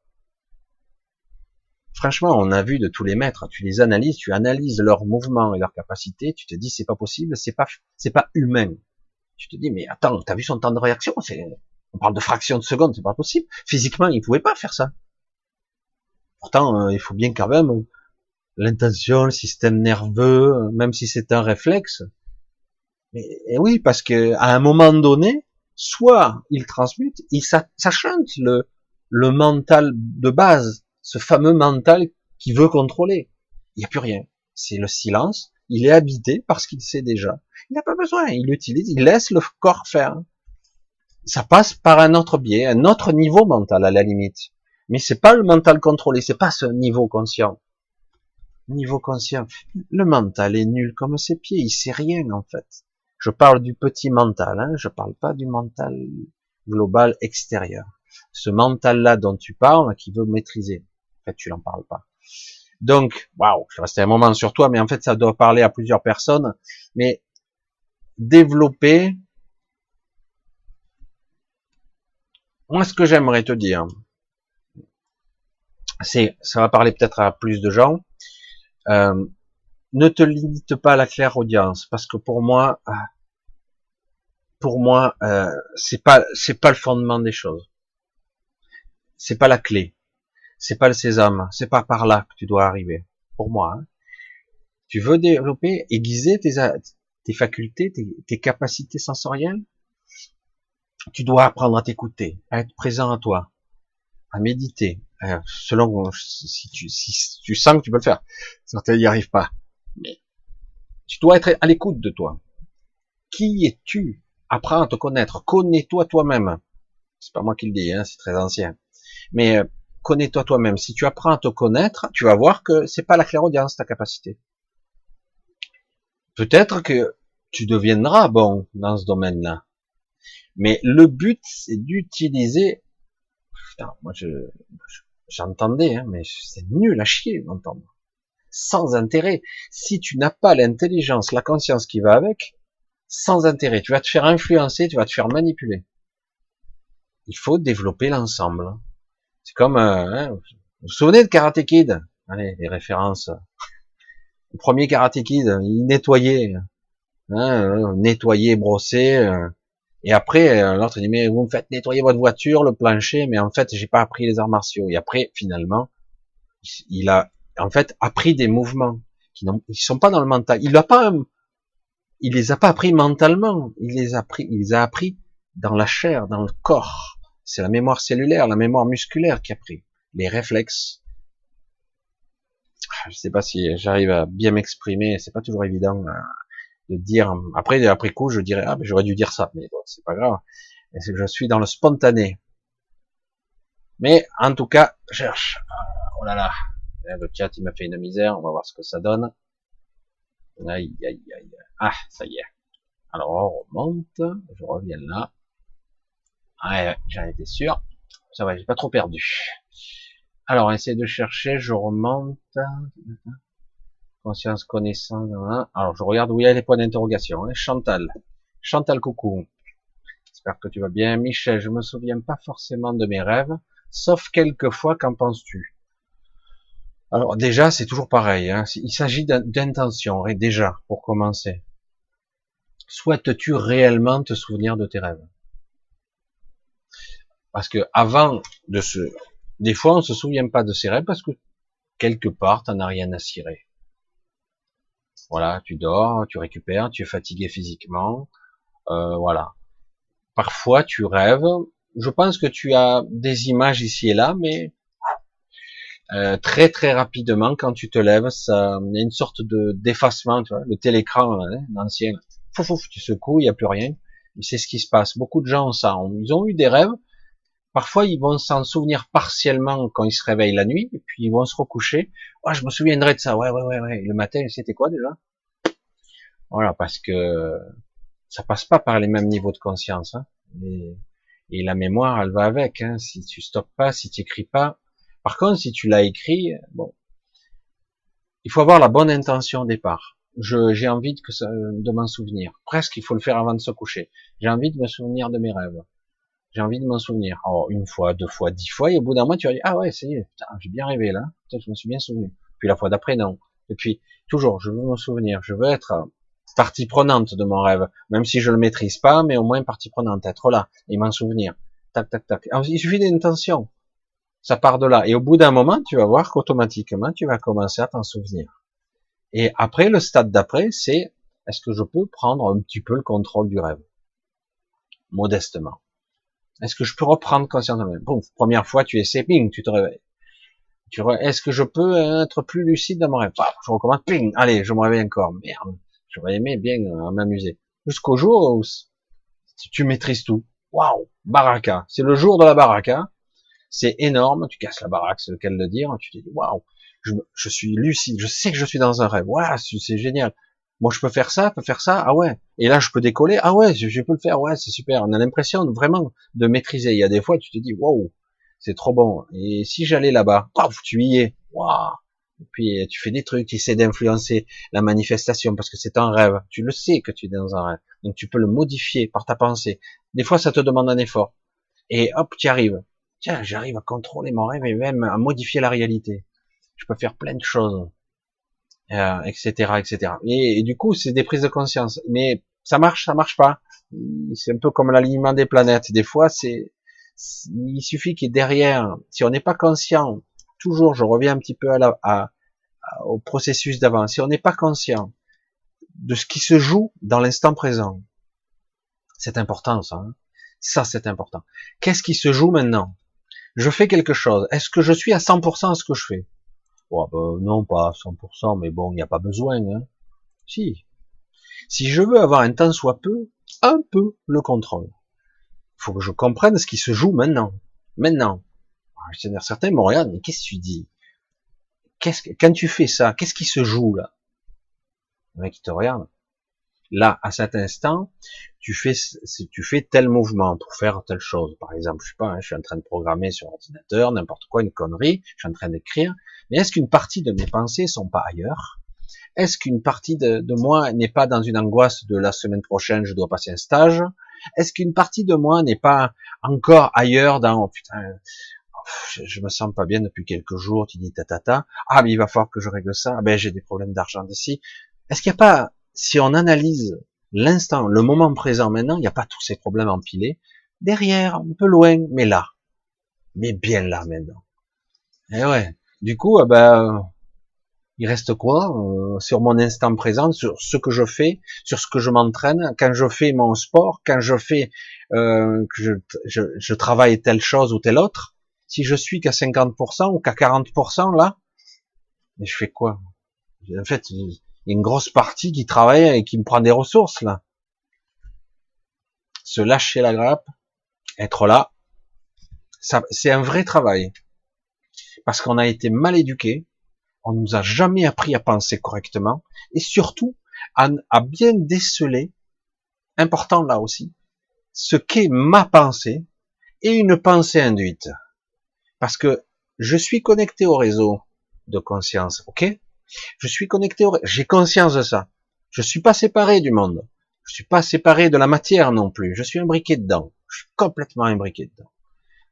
A: Franchement, on a vu de tous les maîtres, tu les analyses, tu analyses leurs mouvements et leurs capacités, tu te dis c'est pas possible, c'est pas c'est pas humain. Tu te dis mais attends, t'as vu son temps de réaction? On parle de fractions de seconde, c'est pas possible. Physiquement, il pouvait pas faire ça. Pourtant, euh, il faut bien quand même l'intention, le système nerveux, même si c'est un réflexe. Mais oui, parce que à un moment donné, soit il transmute, il ça chante le le mental de base ce fameux mental qui veut contrôler. Il n'y a plus rien. C'est le silence. Il est habité parce qu'il sait déjà. Il n'a pas besoin. Il utilise, il laisse le corps faire. Ça passe par un autre biais, un autre niveau mental à la limite. Mais c'est pas le mental contrôlé, c'est pas ce niveau conscient. Niveau conscient. Le mental est nul comme ses pieds, il sait rien en fait. Je parle du petit mental, hein, je parle pas du mental global extérieur. Ce mental-là dont tu parles, qui veut maîtriser. En fait, tu n'en parles pas. Donc, waouh, je restais un moment sur toi, mais en fait, ça doit parler à plusieurs personnes. Mais développer Moi, ce que j'aimerais te dire, c'est, ça va parler peut-être à plus de gens, euh, ne te limite pas à la claire audience, parce que pour moi, euh, pour moi, euh, c'est pas, c'est pas le fondement des choses. C'est pas la clé. C'est pas le sésame. C'est pas par là que tu dois arriver. Pour moi, hein. tu veux développer, aiguiser tes, tes facultés, tes, capacités sensorielles? Tu dois apprendre à t'écouter, à être présent à toi, à méditer, selon si tu, si tu sens que tu peux le faire. Certains n'y arrivent pas. Mais tu dois être à l'écoute de toi. Qui es-tu? Apprends à te connaître. Connais-toi toi-même. C'est pas moi qui le dis, hein, c'est très ancien. Mais euh, connais-toi toi-même. Si tu apprends à te connaître, tu vas voir que c'est pas la clairaudience ta capacité. Peut-être que tu deviendras bon dans ce domaine-là. Mais le but, c'est d'utiliser. Putain, moi je j'entendais, hein, mais c'est nul à chier d'entendre sans intérêt. Si tu n'as pas l'intelligence, la conscience qui va avec, sans intérêt, tu vas te faire influencer, tu vas te faire manipuler. Il faut développer l'ensemble. C'est comme, euh, hein, vous vous souvenez de Karate Kid? Allez, les références. Le premier Karate Kid, il nettoyait, hein, euh, nettoyer, brosser, euh, et après l'autre dit mais vous me faites nettoyer votre voiture, le plancher, mais en fait j'ai pas appris les arts martiaux. Et après finalement, il a en fait, appris des mouvements qui ne sont pas dans le mental. Il a pas, il les a pas appris mentalement. Il les a appris, il les a appris dans la chair, dans le corps. C'est la mémoire cellulaire, la mémoire musculaire qui a pris les réflexes. Je sais pas si j'arrive à bien m'exprimer. C'est pas toujours évident euh, de dire. Après, après coup, je dirais ah, j'aurais dû dire ça, mais c'est pas grave. Je suis dans le spontané. Mais en tout cas, cherche. Oh là là, eh, le chat, il m'a fait une misère. On va voir ce que ça donne. Aïe, aïe, aïe. Ah, ça y est. Alors, on remonte. Je reviens là. Ouais, j'en étais sûr. Ça va, j'ai pas trop perdu. Alors, essayer de chercher. Je remonte. Conscience, connaissance. Alors, je regarde où il y a les points d'interrogation. Hein. Chantal. Chantal, coucou. J'espère que tu vas bien. Michel, je me souviens pas forcément de mes rêves. Sauf quelques fois, qu'en penses-tu? Alors déjà, c'est toujours pareil. Hein. Il s'agit d'intention, déjà, pour commencer. Souhaites-tu réellement te souvenir de tes rêves? Parce que avant de se... Des fois, on se souvient pas de ses rêves parce que quelque part, t'en as rien à cirer. Voilà, tu dors, tu récupères, tu es fatigué physiquement, euh, voilà. Parfois, tu rêves. Je pense que tu as des images ici et là, mais euh, très très rapidement quand tu te lèves, ça, il y a une sorte de d'effacement, tu vois, le télécran hein, l'ancien, fouf, fouf, tu secoues, il y a plus rien. C'est ce qui se passe. Beaucoup de gens ont ça. Ils ont eu des rêves. Parfois, ils vont s'en souvenir partiellement quand ils se réveillent la nuit, et puis ils vont se recoucher. Oh, je me souviendrai de ça. Ouais, ouais, ouais, ouais. Le matin, c'était quoi déjà? Voilà, parce que ça passe pas par les mêmes niveaux de conscience. Hein. Et, la mémoire, elle va avec. Hein. Si tu stoppes pas, si tu écris pas, par contre, si tu l'as écrit, bon, il faut avoir la bonne intention au départ. j'ai envie de, ça, de m'en souvenir. Presque, il faut le faire avant de se coucher. J'ai envie de me souvenir de mes rêves. J'ai envie de m'en souvenir. Alors, une fois, deux fois, dix fois, et au bout d'un mois, tu vas dire, ah ouais, c'est, j'ai bien rêvé là. Peut-être je me suis bien souvenu. Puis la fois d'après, non. Et puis, toujours, je veux me souvenir. Je veux être partie prenante de mon rêve. Même si je le maîtrise pas, mais au moins partie prenante. Être là. Et m'en souvenir. Tac, tac, tac. Il suffit d'intention. Ça part de là. Et au bout d'un moment, tu vas voir qu'automatiquement, tu vas commencer à t'en souvenir. Et après, le stade d'après, c'est est-ce que je peux prendre un petit peu le contrôle du rêve? Modestement. Est-ce que je peux reprendre conscience de Bon, première fois, tu essaies, ping, tu te réveilles. Tu Est-ce que je peux être plus lucide dans mon rêve? Je recommence, ping, allez, je me réveille encore. Merde, j'aurais aimé bien euh, m'amuser. Jusqu'au jour où tu maîtrises tout. Waouh, baraka. C'est le jour de la baraka c'est énorme, tu casses la baraque, c'est le cas de le dire, tu te dis, waouh, je, suis lucide, je sais que je suis dans un rêve, waouh, c'est génial. Moi, je peux faire ça, je peux faire ça, ah ouais. Et là, je peux décoller, ah ouais, je, peux le faire, ouais, c'est super. On a l'impression vraiment de maîtriser. Il y a des fois, tu te dis, waouh, c'est trop bon. Et si j'allais là-bas, paf, tu y es, waouh. Et puis, tu fais des trucs, tu essaies d'influencer la manifestation parce que c'est un rêve. Tu le sais que tu es dans un rêve. Donc, tu peux le modifier par ta pensée. Des fois, ça te demande un effort. Et hop, tu arrives. Tiens, j'arrive à contrôler mon rêve et même à modifier la réalité. Je peux faire plein de choses, euh, etc., etc. Et, du coup, c'est des prises de conscience. Mais ça marche, ça marche pas. C'est un peu comme l'alignement des planètes. Des fois, c'est, il suffit qu'il derrière, si on n'est pas conscient, toujours, je reviens un petit peu à la, au processus d'avant. Si on n'est pas conscient de ce qui se joue dans l'instant présent, c'est important ça. Hein ça, c'est important. Qu'est-ce qui se joue maintenant? Je fais quelque chose. Est-ce que je suis à 100% à ce que je fais? Oh, ben, Non, pas à 100%, mais bon, il n'y a pas besoin. Hein. Si. Si je veux avoir un temps soit peu, un peu le contrôle. Il faut que je comprenne ce qui se joue maintenant. Maintenant. Certains me regardent, mais qu'est-ce que tu dis? Quand tu fais ça, qu'est-ce qui se joue là? Le mec qui te regarde. Là, à cet instant, tu fais, tu fais tel mouvement pour faire telle chose. Par exemple, je sais pas, hein, je suis en train de programmer sur ordinateur, n'importe quoi, une connerie, je suis en train d'écrire. Mais est-ce qu'une partie de mes pensées sont pas ailleurs? Est-ce qu'une partie de, moi n'est pas dans une angoisse de la semaine prochaine, je dois passer un stage? Est-ce qu'une partie de moi n'est pas encore ailleurs dans, oh, putain, je, me sens pas bien depuis quelques jours, tu dis ta ta ta, ah mais il va falloir que je règle ça, ah, ben j'ai des problèmes d'argent d'ici. Est-ce qu'il n'y a pas, si on analyse l'instant, le moment présent maintenant, il n'y a pas tous ces problèmes empilés, derrière, un peu loin, mais là, mais bien là maintenant. Et eh ouais, du coup, eh ben, il reste quoi euh, sur mon instant présent, sur ce que je fais, sur ce que je m'entraîne, quand je fais mon sport, quand je fais euh, que je, je, je, travaille telle chose ou telle autre, si je suis qu'à 50% ou qu'à 40% là, mais je fais quoi? En fait, il y a une grosse partie qui travaille et qui me prend des ressources là. Se lâcher la grappe, être là, c'est un vrai travail. Parce qu'on a été mal éduqué, on nous a jamais appris à penser correctement, et surtout à, à bien déceler, important là aussi, ce qu'est ma pensée et une pensée induite. Parce que je suis connecté au réseau de conscience, ok? Je suis connecté au j'ai conscience de ça. Je suis pas séparé du monde. Je suis pas séparé de la matière non plus. Je suis imbriqué dedans. Je suis complètement imbriqué dedans.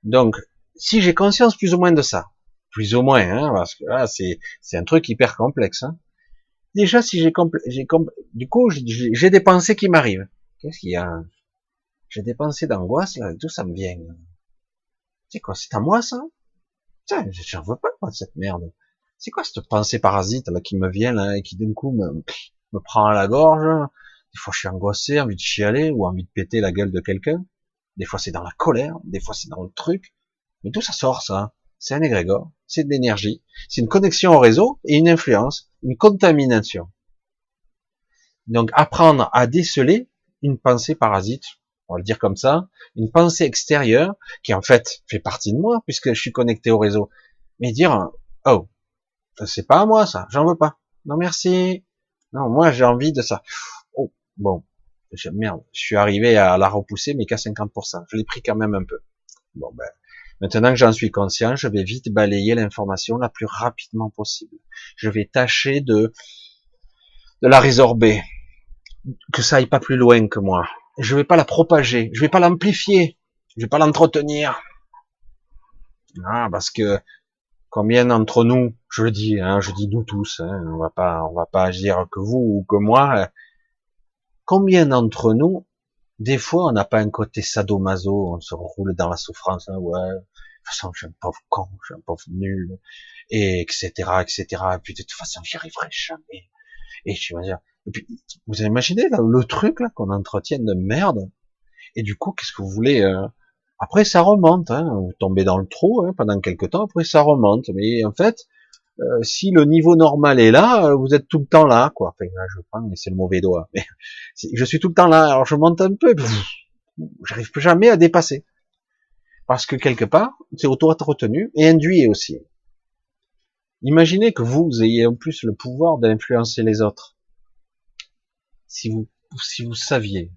A: Donc, si j'ai conscience plus ou moins de ça, plus ou moins, hein, parce que là, c'est, c'est un truc hyper complexe. Hein. Déjà, si j'ai, j'ai du coup, j'ai des pensées qui m'arrivent. Qu'est-ce qu'il y a? J'ai des pensées d'angoisse, là, tout ça me vient? C'est quoi C'est à moi, ça? Tiens, j'en veux pas, de cette merde. C'est quoi cette pensée parasite, là, qui me vient, et qui, d'un coup, me, prend à la gorge? Des fois, je suis angoissé, envie de chialer, ou envie de péter la gueule de quelqu'un. Des fois, c'est dans la colère. Des fois, c'est dans le truc. Mais tout ça sort, ça? C'est un égrégore. C'est de l'énergie. C'est une connexion au réseau et une influence. Une contamination. Donc, apprendre à déceler une pensée parasite, on va le dire comme ça, une pensée extérieure qui en fait fait partie de moi puisque je suis connecté au réseau. Mais dire oh c'est pas à moi ça, j'en veux pas. Non merci. Non moi j'ai envie de ça. Oh bon merde, je suis arrivé à la repousser mais qu'à 50%. Je l'ai pris quand même un peu. Bon ben maintenant que j'en suis conscient, je vais vite balayer l'information la plus rapidement possible. Je vais tâcher de de la résorber, que ça aille pas plus loin que moi je vais pas la propager, je vais pas l'amplifier, je vais pas l'entretenir. Ah, parce que combien d'entre nous, je le dis, hein, je dis nous tous, hein, on va pas, on va pas agir que vous ou que moi. Combien d'entre nous, des fois, on n'a pas un côté sadomaso, on se roule dans la souffrance, hein, ouais, de toute façon, je suis un pauvre con, je suis un pauvre nul, et etc., etc. Et puis de toute façon, j'y arriverai jamais. Et je vais dire, et puis, vous imaginé là, le truc là qu'on entretienne de merde. Et du coup, qu'est-ce que vous voulez euh, Après, ça remonte. Hein, vous tombez dans le trou hein, pendant quelques temps. Après, ça remonte. Mais en fait, euh, si le niveau normal est là, euh, vous êtes tout le temps là, quoi. Enfin, là, je prends, mais c'est le mauvais doigt. Mais je suis tout le temps là. Alors, je monte un peu. J'arrive jamais à dépasser. Parce que quelque part, c'est auto-retenu et induit aussi. Imaginez que vous ayez en plus le pouvoir d'influencer les autres si vous si vous saviez.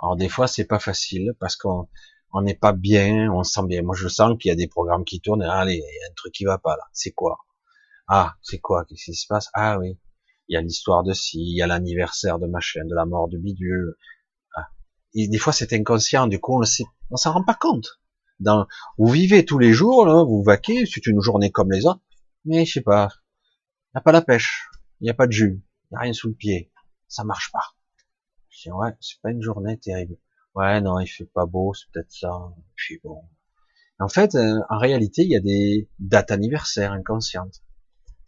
A: Alors des fois c'est pas facile parce qu'on on n'est pas bien, on se sent bien. Moi je sens qu'il y a des programmes qui tournent. allez, il y a un truc qui va pas là. C'est quoi? Ah, c'est quoi? Qu'est-ce qui se passe? Ah oui, il y a l'histoire de ci, il y a l'anniversaire de machin, de la mort de bidule. Ah. Et des fois, c'est inconscient. Du coup, on ne s'en rend pas compte. Dans, vous vivez tous les jours, vous vaquez, c'est une journée comme les autres, mais je sais pas, il n'y a pas la pêche, il n'y a pas de jus, il n'y a rien sous le pied, ça marche pas. Je dis, ouais, c'est pas une journée terrible. Ouais, non, il fait pas beau, c'est peut-être ça. Puis bon. En fait, euh, en réalité, il y a des dates anniversaires inconscientes.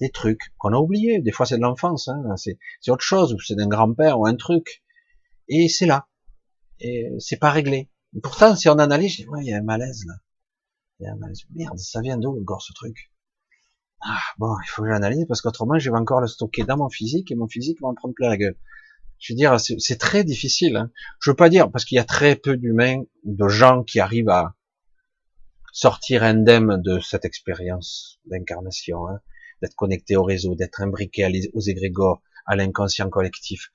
A: Des trucs qu'on a oubliés. Des fois, c'est de l'enfance, hein. c'est autre chose, ou c'est d'un grand-père, ou un truc. Et c'est là. Et c'est pas réglé. pourtant, si on analyse, je dis, ouais, il y a un malaise, là. Il y a un malaise. Merde, ça vient d'où, encore, ce truc? Ah, bon, il faut que j'analyse, parce qu'autrement, je vais encore le stocker dans mon physique, et mon physique va en prendre plein la gueule. Je veux dire, c'est très difficile. Hein. Je veux pas dire, parce qu'il y a très peu d'humains, de gens qui arrivent à sortir indemnes de cette expérience d'incarnation, hein, d'être connecté au réseau, d'être imbriqué aux égrégores, à l'inconscient collectif,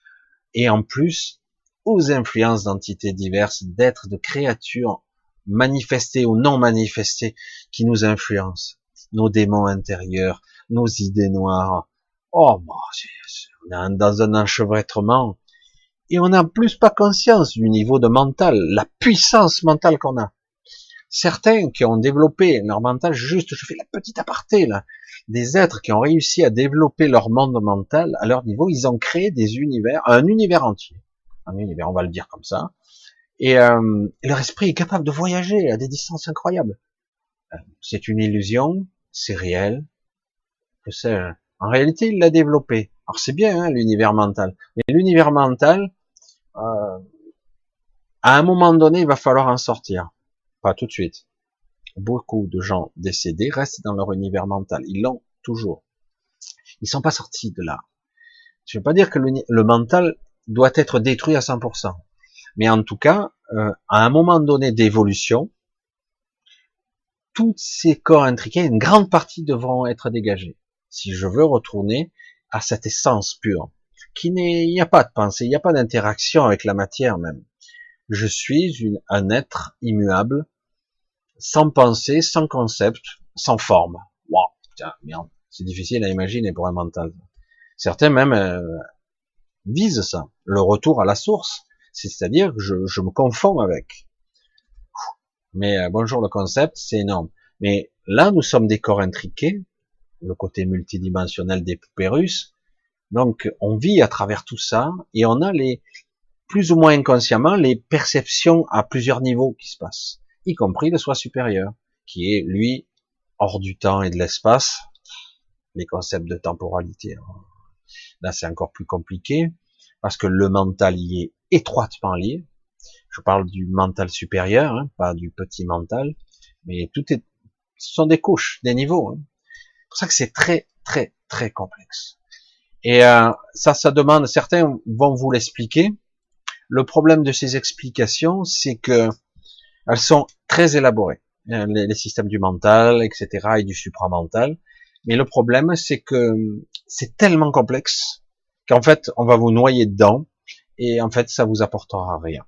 A: et en plus aux influences d'entités diverses, d'êtres, de créatures manifestées ou non manifestées qui nous influencent, nos démons intérieurs, nos idées noires. Oh, bon, dans un enchevêtrement et on n'a plus pas conscience du niveau de mental, la puissance mentale qu'on a. Certains qui ont développé leur mental, juste, je fais la petite aparté là, des êtres qui ont réussi à développer leur monde mental à leur niveau, ils ont créé des univers, un univers entier, un univers, on va le dire comme ça, et, euh, leur esprit est capable de voyager à des distances incroyables. Euh, c'est une illusion, c'est réel, que sais-je. En réalité, il l'a développé. Alors c'est bien hein, l'univers mental, mais l'univers mental, euh, à un moment donné, il va falloir en sortir. Pas tout de suite. Beaucoup de gens décédés restent dans leur univers mental. Ils l'ont toujours. Ils sont pas sortis de là. Je ne veux pas dire que le, mental doit être détruit à 100%. Mais en tout cas, euh, à un moment donné d'évolution, tous ces corps intriqués, une grande partie devront être dégagés. Si je veux retourner à cette essence pure, qui n'est, n'y a pas de pensée, il n'y a pas d'interaction avec la matière même. Je suis une, un être immuable, sans pensée, sans concept, sans forme. Waouh, merde, c'est difficile à imaginer pour un mental. Certains même euh, visent ça, le retour à la source, c'est-à-dire que je, je, me confonds avec. Mais euh, bonjour le concept, c'est énorme. Mais là, nous sommes des corps intriqués, le côté multidimensionnel des poupées russes, donc, on vit à travers tout ça et on a les, plus ou moins inconsciemment, les perceptions à plusieurs niveaux qui se passent, y compris le soi supérieur, qui est, lui, hors du temps et de l'espace, les concepts de temporalité. Hein. Là, c'est encore plus compliqué, parce que le mental y est étroitement lié. Je parle du mental supérieur, hein, pas du petit mental, mais tout est, ce sont des couches, des niveaux. Hein. C'est pour ça que c'est très, très, très complexe. Et euh, ça, ça demande, certains vont vous l'expliquer. Le problème de ces explications, c'est que elles sont très élaborées, euh, les, systèmes du mental, etc., et du supramental. Mais le problème, c'est que c'est tellement complexe qu'en fait, on va vous noyer dedans, et en fait, ça vous apportera rien.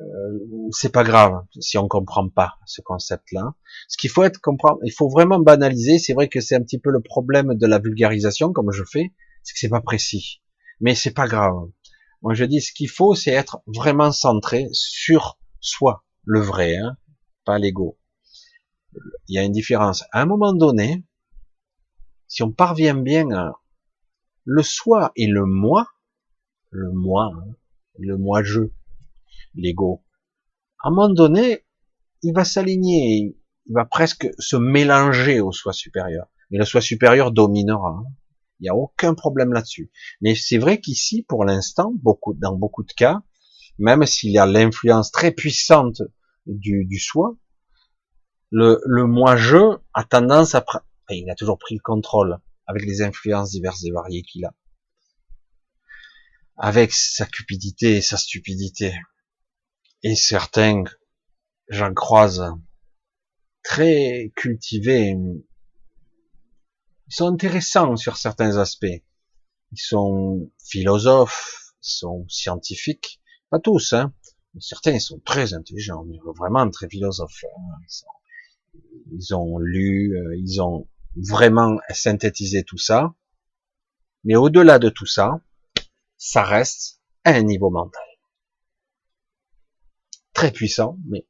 A: Euh, c'est pas grave si on comprend pas ce concept-là. Ce qu'il faut être comprendre, il faut vraiment banaliser. C'est vrai que c'est un petit peu le problème de la vulgarisation, comme je fais, c'est que c'est pas précis. Mais c'est pas grave. Moi, je dis, ce qu'il faut, c'est être vraiment centré sur soi, le vrai, hein, pas l'ego. Il y a une différence. À un moment donné, si on parvient bien à le soi et le moi, le moi, hein, le moi-je, l'ego. À un moment donné, il va s'aligner, il va presque se mélanger au soi supérieur. Mais le soi supérieur dominera. Hein. Il n'y a aucun problème là-dessus. Mais c'est vrai qu'ici, pour l'instant, beaucoup, dans beaucoup de cas, même s'il y a l'influence très puissante du, du soi, le, le moi-je a tendance à... il a toujours pris le contrôle avec les influences diverses et variées qu'il a. Avec sa cupidité et sa stupidité et certains, j'en croise, très cultivés, ils sont intéressants sur certains aspects. Ils sont philosophes, ils sont scientifiques, pas tous, hein. certains sont très intelligents, vraiment très philosophes. Hein. Ils, ont lu, euh, ils ont vraiment synthétisé tout ça. Mais au-delà de tout ça, ça reste à un niveau mental. Très puissant, mais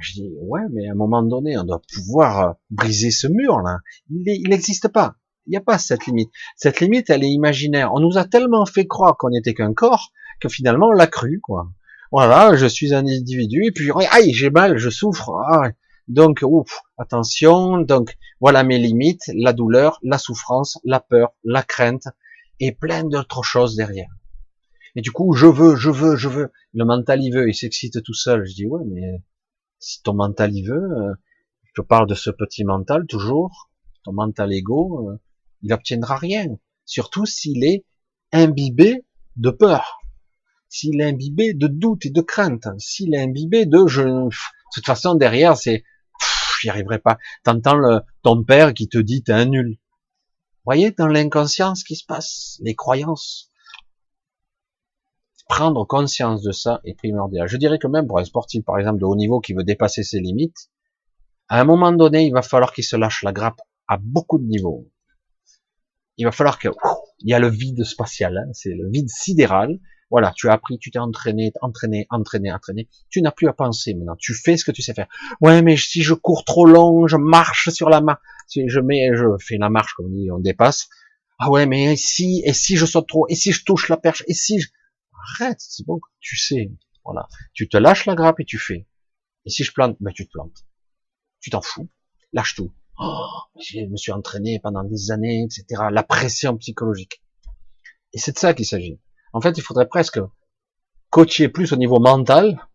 A: je dis ouais, mais à un moment donné, on doit pouvoir euh, briser ce mur là. Il n'existe pas. Il n'y a pas cette limite. Cette limite, elle est imaginaire. On nous a tellement fait croire qu'on n'était qu'un corps que finalement on l'a cru quoi. Voilà, je suis un individu et puis aïe, j'ai mal, je souffre. Ah, donc ouf, attention. Donc voilà mes limites, la douleur, la souffrance, la peur, la crainte et plein d'autres choses derrière. Et du coup, je veux, je veux, je veux. Le mental, il veut, il s'excite tout seul. Je dis, ouais, mais si ton mental, il veut, euh, je parle de ce petit mental toujours, ton mental ego, euh, il obtiendra rien. Surtout s'il est imbibé de peur. S'il est imbibé de doute et de crainte. S'il est imbibé de, je, de toute façon, derrière, c'est, j'y arriverai pas. T'entends le, ton père qui te dit, t'es un nul. Voyez, dans l'inconscient, ce qui se passe, les croyances prendre conscience de ça est primordial. Je dirais que même pour un sportif, par exemple, de haut niveau qui veut dépasser ses limites, à un moment donné, il va falloir qu'il se lâche la grappe à beaucoup de niveaux. Il va falloir que, il y a le vide spatial, hein, c'est le vide sidéral. Voilà, tu as appris, tu t'es entraîné, entraîné, entraîné, entraîné. Tu n'as plus à penser maintenant. Tu fais ce que tu sais faire. Ouais, mais si je cours trop long, je marche sur la marche, si je mets, je fais la marche comme on dit, on dépasse. Ah ouais, mais si, et si je saute trop, et si je touche la perche, et si je, arrête, c'est bon, tu sais, voilà. Tu te lâches la grappe et tu fais. Et si je plante, ben tu te plantes. Tu t'en fous. Lâche tout. Oh, je me suis entraîné pendant des années, etc. La pression psychologique. Et c'est de ça qu'il s'agit. En fait, il faudrait presque coacher plus au niveau mental,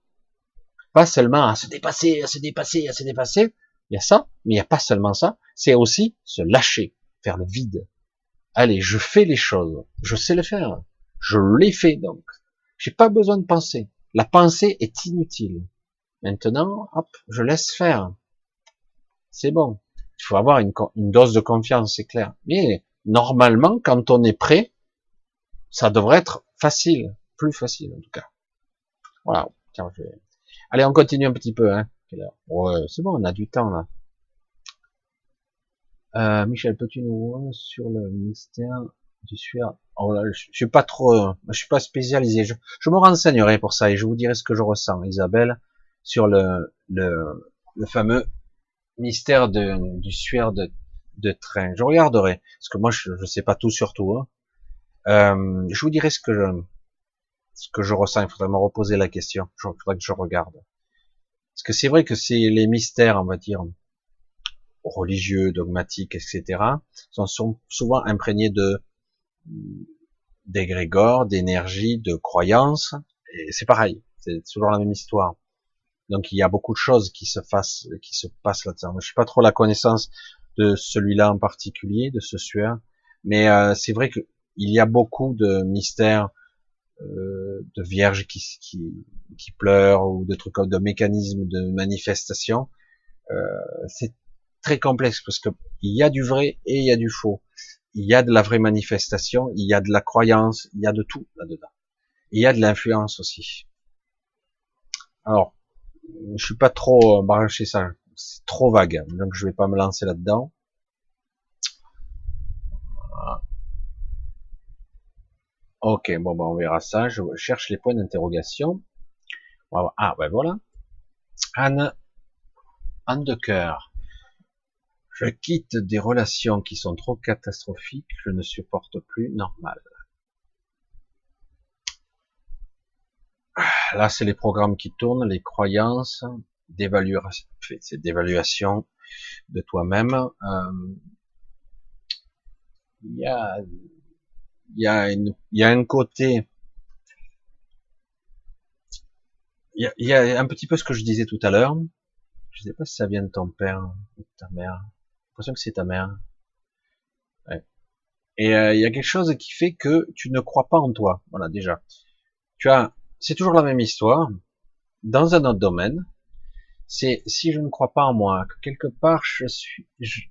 A: pas seulement à se dépasser, à se dépasser, à se dépasser. Il y a ça, mais il n'y a pas seulement ça. C'est aussi se lâcher, faire le vide. Allez, je fais les choses. Je sais le faire. Je l'ai fait donc. J'ai pas besoin de penser. La pensée est inutile. Maintenant, hop, je laisse faire. C'est bon. Il faut avoir une, dose de confiance, c'est clair. Mais normalement, quand on est prêt, ça devrait être facile, plus facile en tout cas. Voilà. Tiens, je Allez, on continue un petit peu. Hein. Ouais, c'est bon, on a du temps là. Euh, Michel, peux-tu nous voir sur le mystère du sueur Oh je, suis pas trop, je suis pas spécialisé. Je, me renseignerai pour ça et je vous dirai ce que je ressens, Isabelle, sur le, le, le fameux mystère de, du sueur de, de train. Je regarderai, parce que moi je, je sais pas tout sur tout. Hein. Euh, je vous dirai ce que je, ce que je ressens. Il faudrait me reposer la question. Il faudrait que je regarde. Parce que c'est vrai que c'est les mystères, on va dire, religieux, dogmatiques, etc., sont souvent imprégnés de d'égrégore, d'énergie, de croyance, et c'est pareil, c'est toujours la même histoire. Donc il y a beaucoup de choses qui se fassent, qui se passent là-dedans. Je suis pas trop la connaissance de celui-là en particulier, de ce sueur, mais euh, c'est vrai qu'il y a beaucoup de mystères, euh, de vierges qui, qui, qui, pleurent ou de trucs comme de mécanismes de manifestation. Euh, c'est très complexe parce que il y a du vrai et il y a du faux il y a de la vraie manifestation, il y a de la croyance, il y a de tout là-dedans. Il y a de l'influence aussi. Alors, je suis pas trop branché ça, c'est trop vague, donc je vais pas me lancer là-dedans. Ok, bon, ben on verra ça. Je cherche les points d'interrogation. Ah, ben voilà. Anne, Anne de cœur. Je quitte des relations qui sont trop catastrophiques, je ne supporte plus normal. Là, c'est les programmes qui tournent, les croyances, c'est d'évaluation de toi-même. Euh, il y a, y a y a un côté, il y, a, un petit peu ce que je disais tout à l'heure. Je sais pas si ça vient de ton père ou de ta mère l'impression que c'est ta mère. Et euh, il y a quelque chose qui fait que tu ne crois pas en toi. Voilà, déjà. Tu as, c'est toujours la même histoire. Dans un autre domaine, c'est si je ne crois pas en moi, que quelque part je suis, je,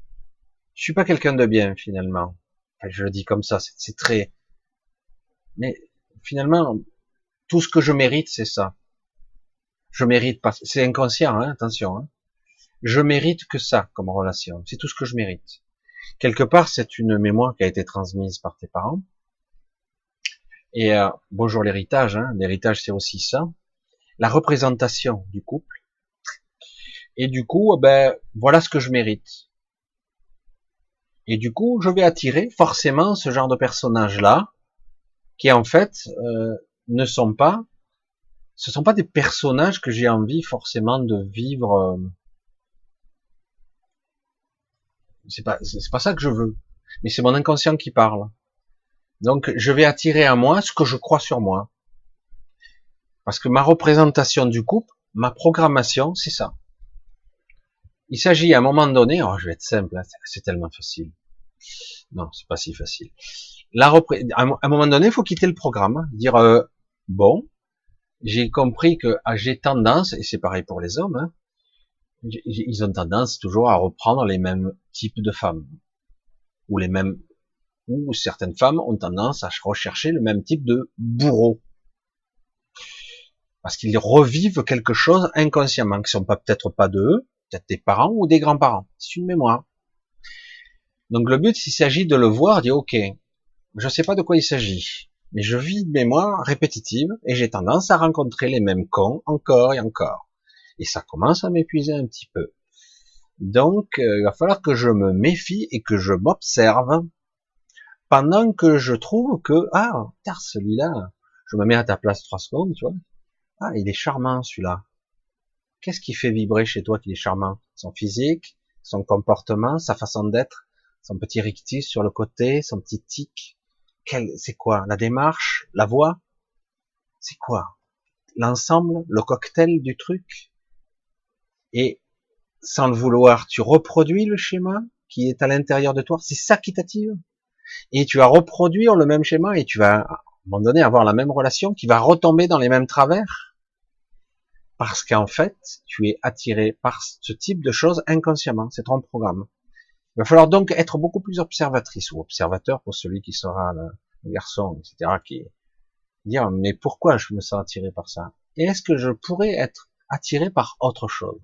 A: suis pas quelqu'un de bien finalement. je le dis comme ça, c'est très. Mais finalement, tout ce que je mérite, c'est ça. Je mérite pas. C'est inconscient, hein, attention. Hein je mérite que ça comme relation. C'est tout ce que je mérite. Quelque part, c'est une mémoire qui a été transmise par tes parents. Et euh, bonjour l'héritage. Hein. L'héritage, c'est aussi ça. la représentation du couple. Et du coup, ben, voilà ce que je mérite. Et du coup, je vais attirer forcément ce genre de personnages-là, qui en fait euh, ne sont pas, ce sont pas des personnages que j'ai envie forcément de vivre. Euh, c'est pas, c'est pas ça que je veux, mais c'est mon inconscient qui parle. Donc, je vais attirer à moi ce que je crois sur moi, parce que ma représentation du couple, ma programmation, c'est ça. Il s'agit à un moment donné, oh, je vais être simple, hein, c'est tellement facile. Non, c'est pas si facile. À un moment donné, il faut quitter le programme, hein. dire euh, bon, j'ai compris que ah, j'ai tendance, et c'est pareil pour les hommes, hein, ils ont tendance toujours à reprendre les mêmes types de femmes, ou les mêmes, ou certaines femmes ont tendance à rechercher le même type de bourreau, parce qu'ils revivent quelque chose inconsciemment, qui sont pas peut-être pas d'eux, peut-être des parents ou des grands-parents. C'est une mémoire. Donc le but, s'il s'agit de le voir, dire ok, je sais pas de quoi il s'agit, mais je vis une mémoire répétitive et j'ai tendance à rencontrer les mêmes cons encore et encore. Et ça commence à m'épuiser un petit peu. Donc euh, il va falloir que je me méfie et que je m'observe. Pendant que je trouve que ah, celui-là, je me mets à ta place trois secondes, tu vois. Ah, il est charmant celui-là. Qu'est-ce qui fait vibrer chez toi qu'il est charmant? Son physique, son comportement, sa façon d'être, son petit rictus sur le côté, son petit tic. C'est quoi? La démarche? La voix? C'est quoi? L'ensemble? Le cocktail du truc? Et sans le vouloir, tu reproduis le schéma qui est à l'intérieur de toi. C'est ça qui t'attire. Et tu vas reproduire le même schéma et tu vas, à un moment donné, avoir la même relation qui va retomber dans les mêmes travers parce qu'en fait, tu es attiré par ce type de choses inconsciemment. C'est ton programme. Il va falloir donc être beaucoup plus observatrice ou observateur pour celui qui sera le garçon, etc., qui dire mais pourquoi je me sens attiré par ça? Et est-ce que je pourrais être attiré par autre chose?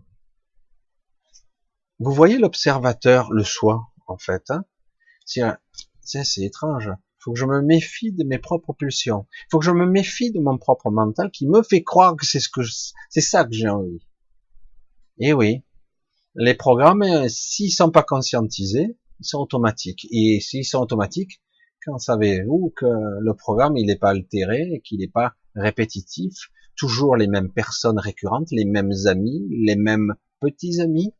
A: Vous voyez l'observateur, le soi, en fait. Hein? C'est étrange faut que je me méfie de mes propres pulsions. Faut que je me méfie de mon propre mental qui me fait croire que c'est ce que c'est ça que j'ai envie. Et eh oui, les programmes, euh, s'ils sont pas conscientisés, ils sont automatiques. Et s'ils sont automatiques, quand savez-vous que le programme il n'est pas altéré, qu'il n'est pas répétitif, toujours les mêmes personnes récurrentes, les mêmes amis, les mêmes petits amis,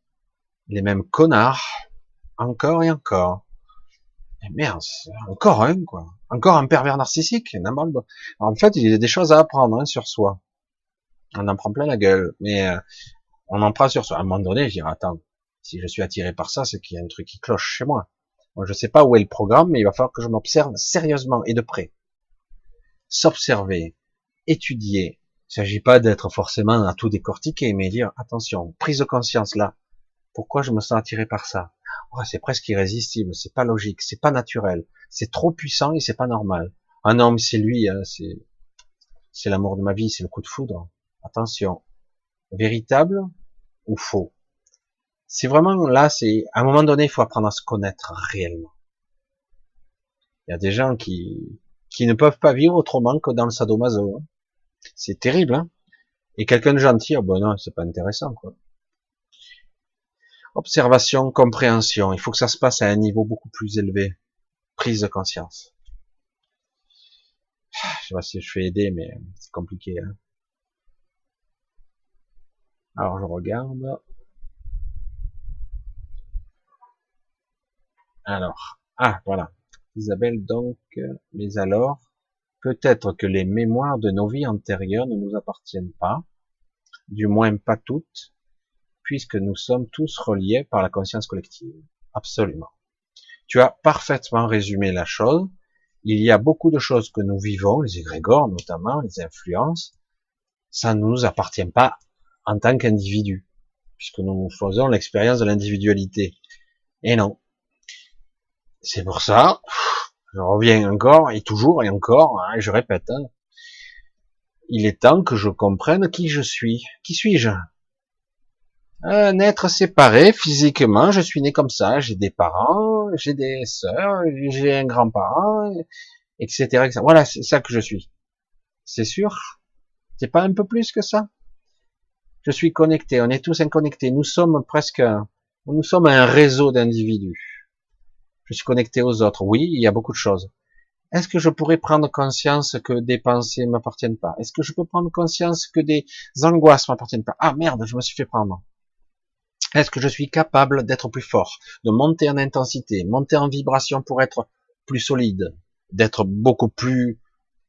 A: les mêmes connards, encore et encore. Mais merde, encore un, quoi. Encore un pervers narcissique. En fait, il y a des choses à apprendre hein, sur soi. On en prend plein la gueule, mais euh, on en prend sur soi. À un moment donné, je dirais, attends, si je suis attiré par ça, c'est qu'il y a un truc qui cloche chez moi. Moi, je sais pas où est le programme, mais il va falloir que je m'observe sérieusement et de près. S'observer, étudier. Il s'agit pas d'être forcément à tout décortiquer, mais dire, attention, prise de conscience là. Pourquoi je me sens attiré par ça? Oh, C'est presque irrésistible, c'est pas logique, c'est pas naturel, c'est trop puissant et c'est pas normal. Ah non, mais c'est lui, hein, c'est c'est l'amour de ma vie, c'est le coup de foudre. Attention, véritable ou faux? C'est vraiment là, c'est à un moment donné, il faut apprendre à se connaître réellement. Il y a des gens qui qui ne peuvent pas vivre autrement que dans le sadomaso. Hein. C'est terrible, hein Et quelqu'un de gentil, oh non, c'est pas intéressant, quoi. Observation, compréhension. Il faut que ça se passe à un niveau beaucoup plus élevé. Prise de conscience. Je sais pas si je fais aider, mais c'est compliqué. Hein. Alors je regarde. Alors, ah voilà. Isabelle donc, mais alors, peut-être que les mémoires de nos vies antérieures ne nous appartiennent pas, du moins pas toutes, puisque nous sommes tous reliés par la conscience collective. Absolument. Tu as parfaitement résumé la chose. Il y a beaucoup de choses que nous vivons, les égrégores notamment, les influences, ça ne nous appartient pas en tant qu'individu, puisque nous faisons l'expérience de l'individualité. Et non. C'est pour ça, je reviens encore et toujours et encore, hein, et je répète, hein, il est temps que je comprenne qui je suis. Qui suis-je? Un être séparé physiquement, je suis né comme ça, j'ai des parents, j'ai des sœurs, j'ai un grand-parent, etc., etc. Voilà, c'est ça que je suis. C'est sûr? C'est pas un peu plus que ça? Je suis connecté. On est tous inconnectés. Nous sommes presque, nous sommes un réseau d'individus. Je suis connecté aux autres. Oui, il y a beaucoup de choses. Est-ce que je pourrais prendre conscience que des pensées ne m'appartiennent pas? Est-ce que je peux prendre conscience que des angoisses ne m'appartiennent pas? Ah merde, je me suis fait prendre. Est-ce que je suis capable d'être plus fort, de monter en intensité, monter en vibration pour être plus solide, d'être beaucoup plus,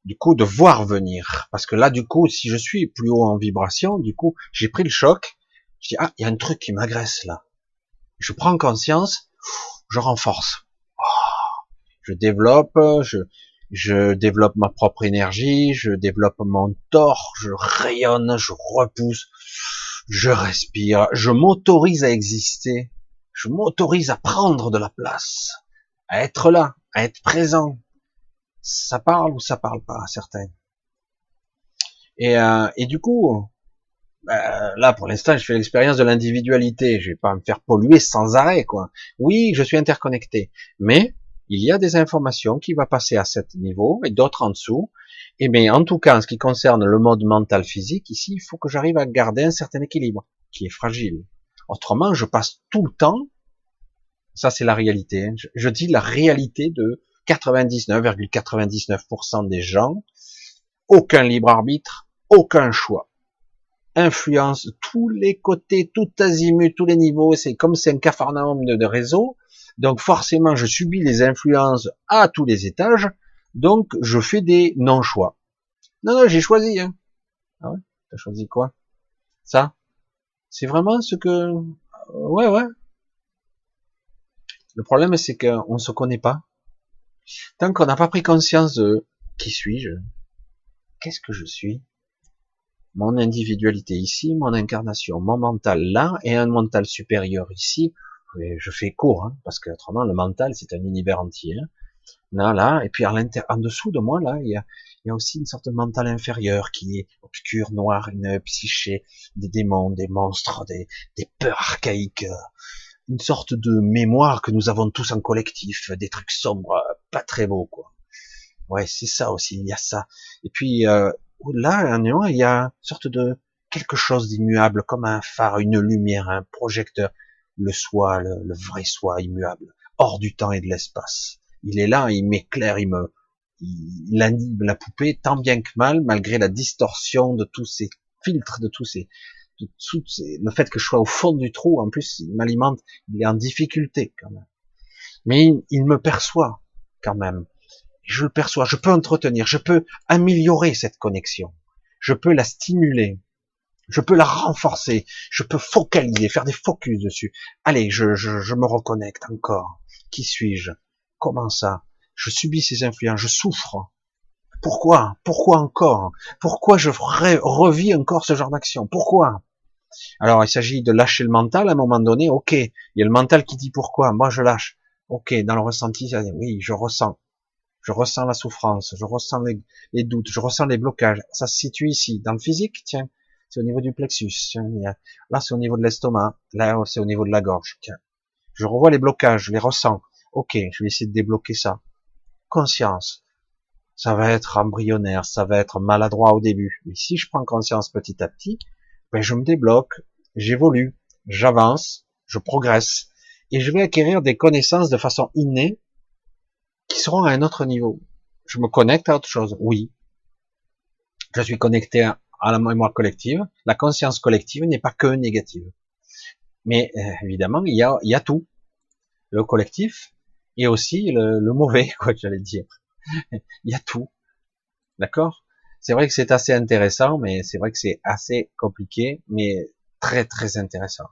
A: du coup, de voir venir? Parce que là, du coup, si je suis plus haut en vibration, du coup, j'ai pris le choc. Je dis, ah, il y a un truc qui m'agresse là. Je prends conscience, je renforce. Oh, je développe, je, je développe ma propre énergie, je développe mon tort, je rayonne, je repousse, je respire, je m'autorise à exister, je m'autorise à prendre de la place, à être là, à être présent. Ça parle ou ça parle pas à certains. Et, euh, et du coup, bah, là pour l'instant, je fais l'expérience de l'individualité. Je vais pas me faire polluer sans arrêt, quoi. Oui, je suis interconnecté, mais il y a des informations qui vont passer à cet niveau et d'autres en dessous. Et mais en tout cas, en ce qui concerne le mode mental physique, ici, il faut que j'arrive à garder un certain équilibre qui est fragile. Autrement, je passe tout le temps ça, c'est la réalité. Hein. Je, dis la réalité de 99,99% des gens. Aucun libre arbitre, aucun choix. Influence tous les côtés, tout azimut, tous les niveaux. C'est comme c'est un cafarnaum de réseau. Donc forcément, je subis les influences à tous les étages. Donc je fais des non-choix. Non, non, j'ai choisi. Hein. Ah ouais? T'as choisi quoi? Ça? C'est vraiment ce que... Ouais, ouais. Le problème, c'est qu'on ne se connaît pas. Tant qu'on n'a pas pris conscience de qui suis-je, qu'est-ce que je suis, mon individualité ici, mon incarnation, mon mental là, et un mental supérieur ici, je fais court, hein, parce que autrement le mental c'est un univers entier. Hein. Là, là, et puis en dessous de moi là, il y, a, y a aussi une sorte de mental inférieur qui est obscur, noir, une psyché, des démons, des monstres, des, des peurs archaïques, une sorte de mémoire que nous avons tous en collectif, des trucs sombres, pas très beaux, quoi. Ouais, c'est ça aussi, il y a ça. Et puis euh, là, il y a une sorte de quelque chose d'immuable, comme un phare, une lumière, un projecteur, le soi, le, vrai soi immuable, hors du temps et de l'espace. Il est là, il m'éclaire, il me, il anime la poupée tant bien que mal, malgré la distorsion de tous ces filtres, de tous ces, le fait que je sois au fond du trou, en plus, il m'alimente, il est en difficulté quand même. Mais il, me perçoit quand même. Je le perçois, je peux entretenir, je peux améliorer cette connexion, je peux la stimuler, je peux la renforcer, je peux focaliser, faire des focus dessus. Allez, je, me reconnecte encore. Qui suis-je? Comment ça? Je subis ces influences, je souffre. Pourquoi? Pourquoi encore? Pourquoi je revis encore ce genre d'action? Pourquoi? Alors, il s'agit de lâcher le mental à un moment donné. Ok, il y a le mental qui dit pourquoi. Moi, je lâche. Ok, dans le ressenti, ça dit, oui, je ressens. Je ressens la souffrance, je ressens les, doutes, je ressens les blocages. Ça se situe ici, dans le physique, tiens, c'est au niveau du plexus. là, c'est au niveau de l'estomac. Là, c'est au niveau de la gorge. Je revois les blocages, je les ressens. Ok, je vais essayer de débloquer ça. Conscience ça va être embryonnaire, ça va être maladroit au début. Mais si je prends conscience petit à petit, ben je me débloque, j'évolue, j'avance, je progresse, et je vais acquérir des connaissances de façon innée qui seront à un autre niveau. Je me connecte à autre chose, oui. Je suis connecté à la mémoire collective. La conscience collective n'est pas que négative. Mais euh, évidemment, il y a, il y a tout. Le collectif et aussi le, le mauvais, quoi, j'allais dire. il y a tout. D'accord? C'est vrai que c'est assez intéressant, mais c'est vrai que c'est assez compliqué, mais très très intéressant.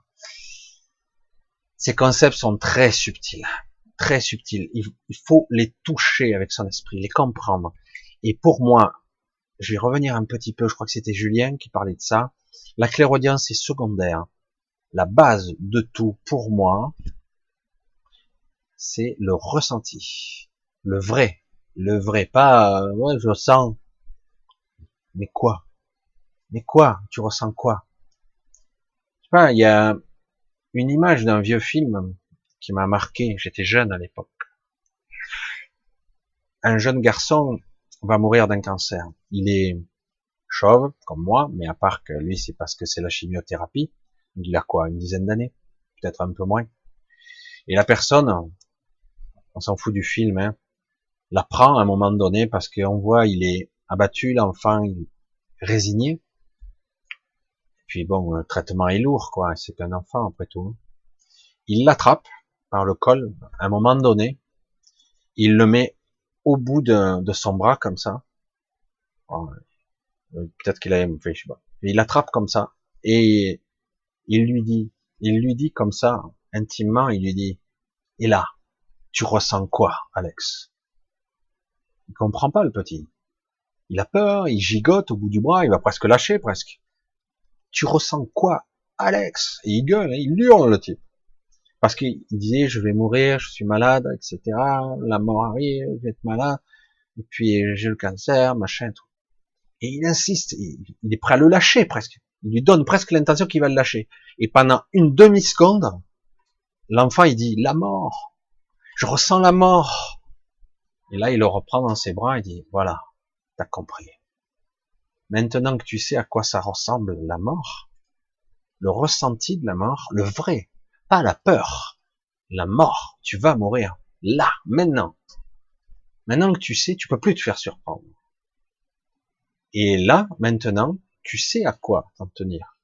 A: Ces concepts sont très subtils, très subtils. Il, faut les toucher avec son esprit, les comprendre. Et pour moi, je vais revenir un petit peu, je crois que c'était Julien qui parlait de ça. La clairaudience est secondaire. La base de tout, pour moi, c'est le ressenti, le vrai, le vrai, pas, moi je sens. Mais quoi? Mais quoi? Tu ressens quoi? Je sais pas, il y a une image d'un vieux film qui m'a marqué, j'étais jeune à l'époque. Un jeune garçon va mourir d'un cancer. Il est chauve, comme moi, mais à part que lui, c'est parce que c'est la chimiothérapie. Il a quoi, une dizaine d'années? Peut-être un peu moins. Et la personne, on s'en fout du film, hein, la prend à un moment donné parce qu'on voit, il est abattu, l'enfant, résigné. Puis bon, le traitement est lourd, quoi. C'est qu'un enfant, après tout. Il l'attrape par le col, à un moment donné. Il le met au bout de, de son bras, comme ça. Oh, euh, peut-être qu'il a fait, je sais pas. Il l'attrape comme ça. Et il lui dit, il lui dit comme ça, intimement, il lui dit, et là, tu ressens quoi, Alex? Il comprend pas, le petit. Il a peur, il gigote au bout du bras, il va presque lâcher, presque. Tu ressens quoi, Alex? Et il gueule, hein, il hurle, le type. Parce qu'il disait, je vais mourir, je suis malade, etc. La mort arrive, je vais être malade. Et puis, j'ai le cancer, machin, tout. Et il insiste, il est prêt à le lâcher, presque. Il lui donne presque l'intention qu'il va le lâcher. Et pendant une demi-seconde, l'enfant, il dit, la mort. Je ressens la mort. Et là, il le reprend dans ses bras et dit, voilà, t'as compris. Maintenant que tu sais à quoi ça ressemble la mort, le ressenti de la mort, le vrai, la peur, la mort, tu vas mourir, là, maintenant. Maintenant que tu sais, tu peux plus te faire surprendre. Et là, maintenant, tu sais à quoi t'en tenir.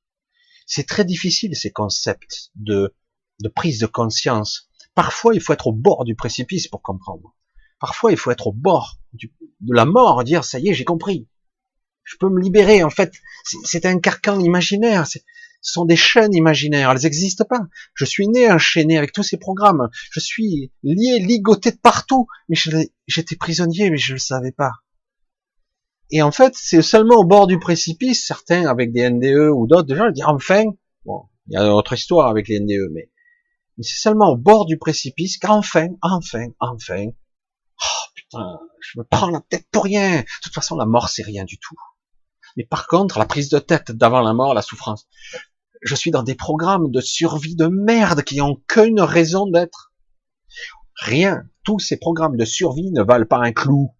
A: C'est très difficile ces concepts de, de prise de conscience. Parfois, il faut être au bord du précipice pour comprendre. Parfois, il faut être au bord de la mort, dire ça y est, j'ai compris. Je peux me libérer. En fait, c'est un carcan imaginaire. Ce sont des chaînes imaginaires. Elles n'existent pas. Je suis né enchaîné avec tous ces programmes. Je suis lié, ligoté de partout. Mais j'étais prisonnier, mais je ne le savais pas. Et en fait, c'est seulement au bord du précipice, certains avec des NDE ou d'autres, déjà, dire enfin, bon, il y a autre histoire avec les NDE, mais, mais c'est seulement au bord du précipice qu'enfin, enfin, enfin, oh putain, je me prends la tête pour rien. De toute façon, la mort, c'est rien du tout. Mais par contre, la prise de tête d'avant la mort, la souffrance, je suis dans des programmes de survie de merde qui n'ont qu'une raison d'être. Rien. Tous ces programmes de survie ne valent pas un clou.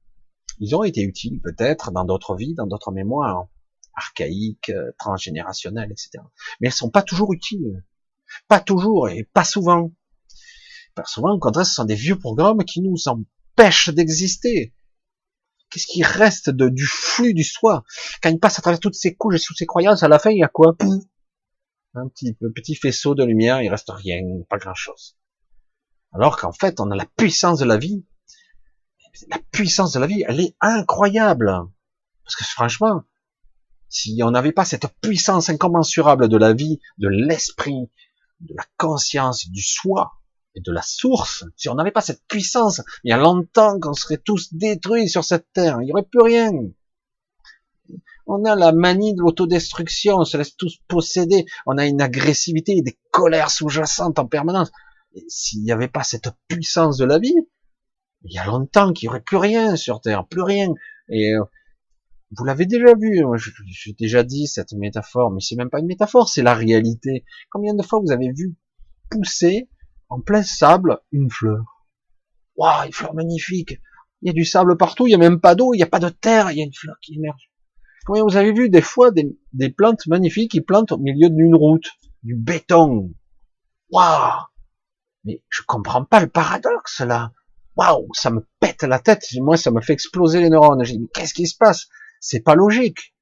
A: Ils ont été utiles peut-être dans d'autres vies, dans d'autres mémoires archaïques, euh, transgénérationnelles, etc. Mais elles sont pas toujours utiles. Pas toujours et pas souvent. Pas souvent, au contraire, ce sont des vieux programmes qui nous empêchent d'exister. Qu'est-ce qui reste de, du flux du soi Quand il passe à travers toutes ces couches et toutes ces croyances, à la fin, il y a quoi? Un petit, petit faisceau de lumière, il reste rien, pas grand-chose. Alors qu'en fait, on a la puissance de la vie la puissance de la vie, elle est incroyable. Parce que franchement, si on n'avait pas cette puissance incommensurable de la vie, de l'esprit, de la conscience, du soi et de la source, si on n'avait pas cette puissance, il y a longtemps qu'on serait tous détruits sur cette terre, il n'y aurait plus rien. On a la manie de l'autodestruction, on se laisse tous posséder, on a une agressivité, des colères sous-jacentes en permanence. S'il n'y avait pas cette puissance de la vie, il y a longtemps qu'il n'y aurait plus rien sur Terre, plus rien. Et euh, vous l'avez déjà vu, j'ai déjà dit cette métaphore, mais c'est même pas une métaphore, c'est la réalité. Combien de fois vous avez vu pousser en plein sable une fleur Waouh, une fleur magnifique. Il y a du sable partout, il n'y a même pas d'eau, il n'y a pas de terre, il y a une fleur qui émerge. Vous avez vu des fois des, des plantes magnifiques qui plantent au milieu d'une route, du béton Waouh Mais je comprends pas le paradoxe là waouh, ça me pète la tête. Moi, ça me fait exploser les neurones. J'ai dit, qu'est-ce qui se passe? C'est pas logique.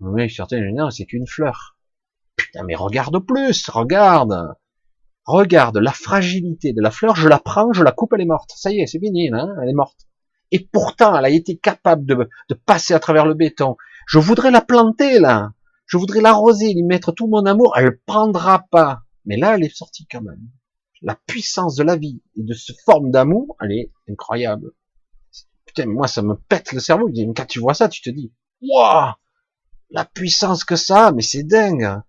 A: Oui, certains non, c'est qu'une fleur. Putain, mais regarde plus, regarde, regarde la fragilité de la fleur. Je la prends, je la coupe, elle est morte. Ça y est, c'est fini, hein, elle est morte. Et pourtant, elle a été capable de, passer à travers le béton. Je voudrais la planter là. Je voudrais l'arroser, lui mettre tout mon amour. Elle prendra pas. Mais là, elle est sortie quand même la puissance de la vie et de cette forme d'amour, elle est incroyable. Putain, moi, ça me pète le cerveau. quand tu vois ça, tu te dis, waouh, la puissance que ça, mais c'est dingue.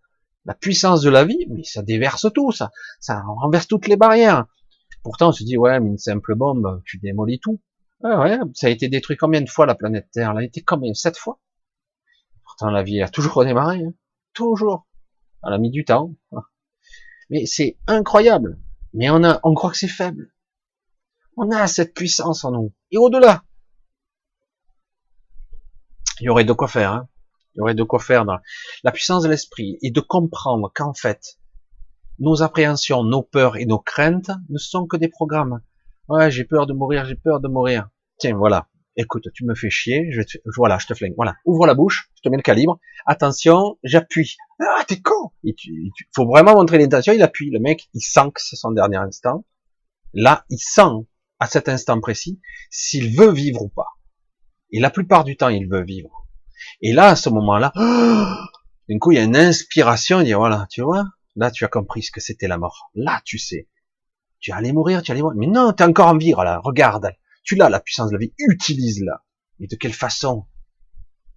A: La puissance de la vie, mais ça déverse tout, ça, ça renverse toutes les barrières. Pourtant, on se dit, ouais, mais une simple bombe, tu démolis tout. Ah ouais, ça a été détruit combien de fois la planète Terre? Elle a été combien? Sept fois? Pourtant, la vie a toujours redémarré, hein. toujours. Elle a mis du temps. Mais c'est incroyable. Mais on a, on croit que c'est faible. On a cette puissance en nous. Et au-delà, il y aurait de quoi faire. Hein. Il y aurait de quoi faire dans la puissance de l'esprit et de comprendre qu'en fait, nos appréhensions, nos peurs et nos craintes ne sont que des programmes. Ouais, j'ai peur de mourir, j'ai peur de mourir. Tiens, voilà. Écoute, tu me fais chier, je te, voilà, je te flingue. Voilà. Ouvre la bouche, je te mets le calibre. Attention, j'appuie. Ah, t'es con! Il faut vraiment montrer l'intention, il appuie. Le mec, il sent que c'est son dernier instant. Là, il sent, à cet instant précis, s'il veut vivre ou pas. Et la plupart du temps, il veut vivre. Et là, à ce moment-là, d'un coup, il y a une inspiration, il dit, voilà, tu vois, là, tu as compris ce que c'était la mort. Là, tu sais. Tu allais mourir, tu allais mourir. Mais non, tu es encore en vie, là, regarde. Tu l'as, la puissance de la vie, utilise-la. Et de quelle façon?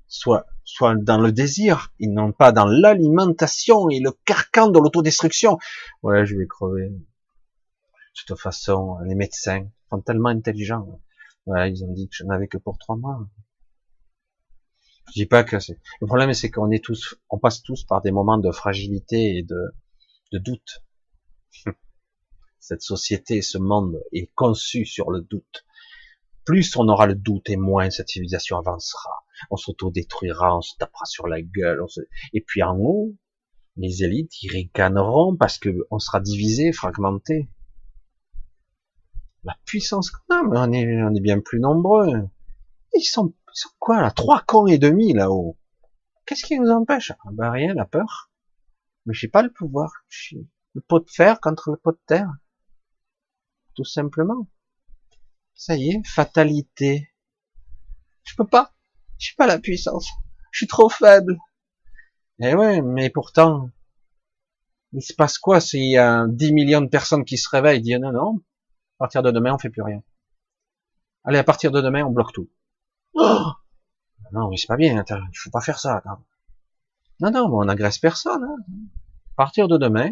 A: Soit, soit dans le désir, et non pas dans l'alimentation et le carcan de l'autodestruction. Ouais, je vais crever. De toute façon, les médecins sont tellement intelligents. Ouais, ils ont dit que je n'avais que pour trois mois. Je dis pas que c'est. Le problème, c'est qu'on est tous, on passe tous par des moments de fragilité et de, de doute. Cette société, ce monde est conçu sur le doute plus on aura le doute et moins cette civilisation avancera. On s'auto-détruira, on se tapera sur la gueule. Et puis en haut, les élites, ils ricaneront parce que on sera divisé, fragmenté. La puissance qu'on a, on est, on est bien plus nombreux. Ils sont, ils quoi là? Trois cons et demi là-haut. Qu'est-ce qui nous empêche? Ah bah rien, la peur. Mais j'ai pas le pouvoir. Le pot de fer contre le pot de terre. Tout simplement. Ça y est, fatalité. Je peux pas. J'ai pas la puissance. Je suis trop faible. Eh ouais, mais pourtant, il se passe quoi s'il y a 10 millions de personnes qui se réveillent et disent non, non, à partir de demain, on fait plus rien. Allez, à partir de demain, on bloque tout. Oh non, mais c'est pas bien, il faut pas faire ça. Non, non, on n'agresse personne. Hein. À partir de demain,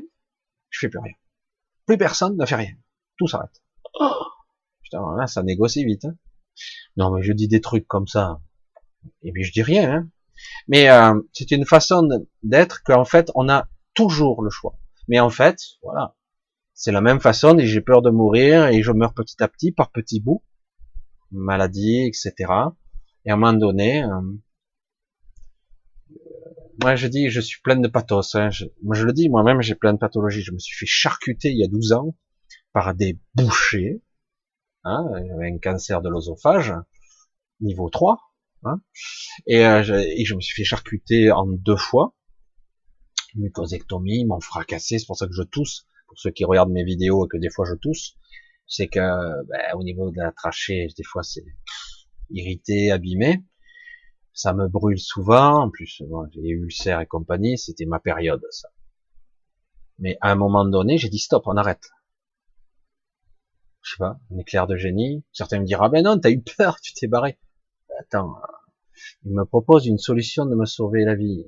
A: je fais plus rien. Plus personne ne fait rien. Tout s'arrête. Oh Putain, là, ça négocie vite. Hein. Non, mais je dis des trucs comme ça. Et puis je dis rien. Hein. Mais euh, c'est une façon d'être qu'en fait, on a toujours le choix. Mais en fait, voilà, c'est la même façon et j'ai peur de mourir et je meurs petit à petit, par petits bouts, maladie, etc. Et à un moment donné, euh, moi je dis, je suis plein de pathos. Hein. moi je le dis, moi-même j'ai plein de pathologies. Je me suis fait charcuter il y a 12 ans par des bouchers Hein, j'avais un cancer de l'osophage, niveau 3, hein, et, euh, je, et, je, me suis fait charcuter en deux fois, mucosectomie, ils m'ont fracassé, c'est pour ça que je tousse, pour ceux qui regardent mes vidéos et que des fois je tousse, c'est que ben, au niveau de la trachée, des fois c'est irrité, abîmé, ça me brûle souvent, en plus bon, j'ai ulcères et compagnie, c'était ma période ça. Mais à un moment donné, j'ai dit stop, on arrête je sais pas, un éclair de génie. Certains me diront, ah ben non, t'as eu peur, tu t'es barré. Attends, il me propose une solution de me sauver la vie.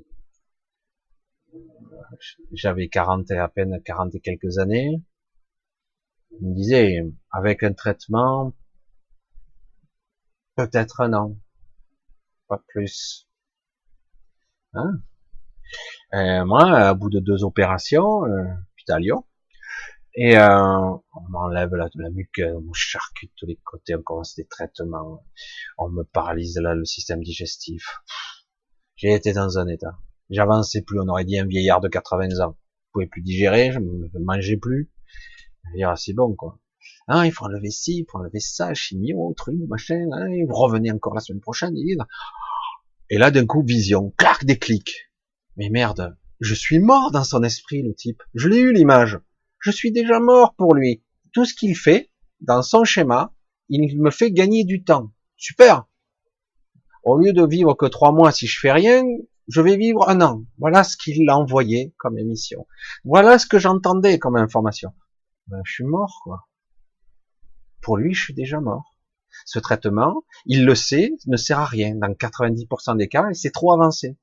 A: J'avais 40 et à peine 40 et quelques années. Il me disait, avec un traitement, peut-être un an, pas plus. Hein? Euh, moi, au bout de deux opérations, euh, et euh, on m'enlève la, la muqueuse, on me charcute tous les côtés, on commence des traitements, on me paralyse là le système digestif. J'ai été dans un état. J'avançais plus, on aurait dit un vieillard de 80 ans. Je pouvais plus digérer, je ne mangeais plus. Je veux dire, c'est bon, quoi. Ah, il faut enlever ci, il faut enlever ça, chimio, truc, machin, hein, revenez encore la semaine prochaine. Et là, d'un coup, vision, clac, déclic. Mais merde, je suis mort dans son esprit, le type. Je l'ai eu, l'image je suis déjà mort pour lui. Tout ce qu'il fait, dans son schéma, il me fait gagner du temps. Super. Au lieu de vivre que trois mois si je fais rien, je vais vivre un an. Voilà ce qu'il a envoyé comme émission. Voilà ce que j'entendais comme information. Ben, je suis mort, quoi. Pour lui, je suis déjà mort. Ce traitement, il le sait, ne sert à rien. Dans 90% des cas, c'est trop avancé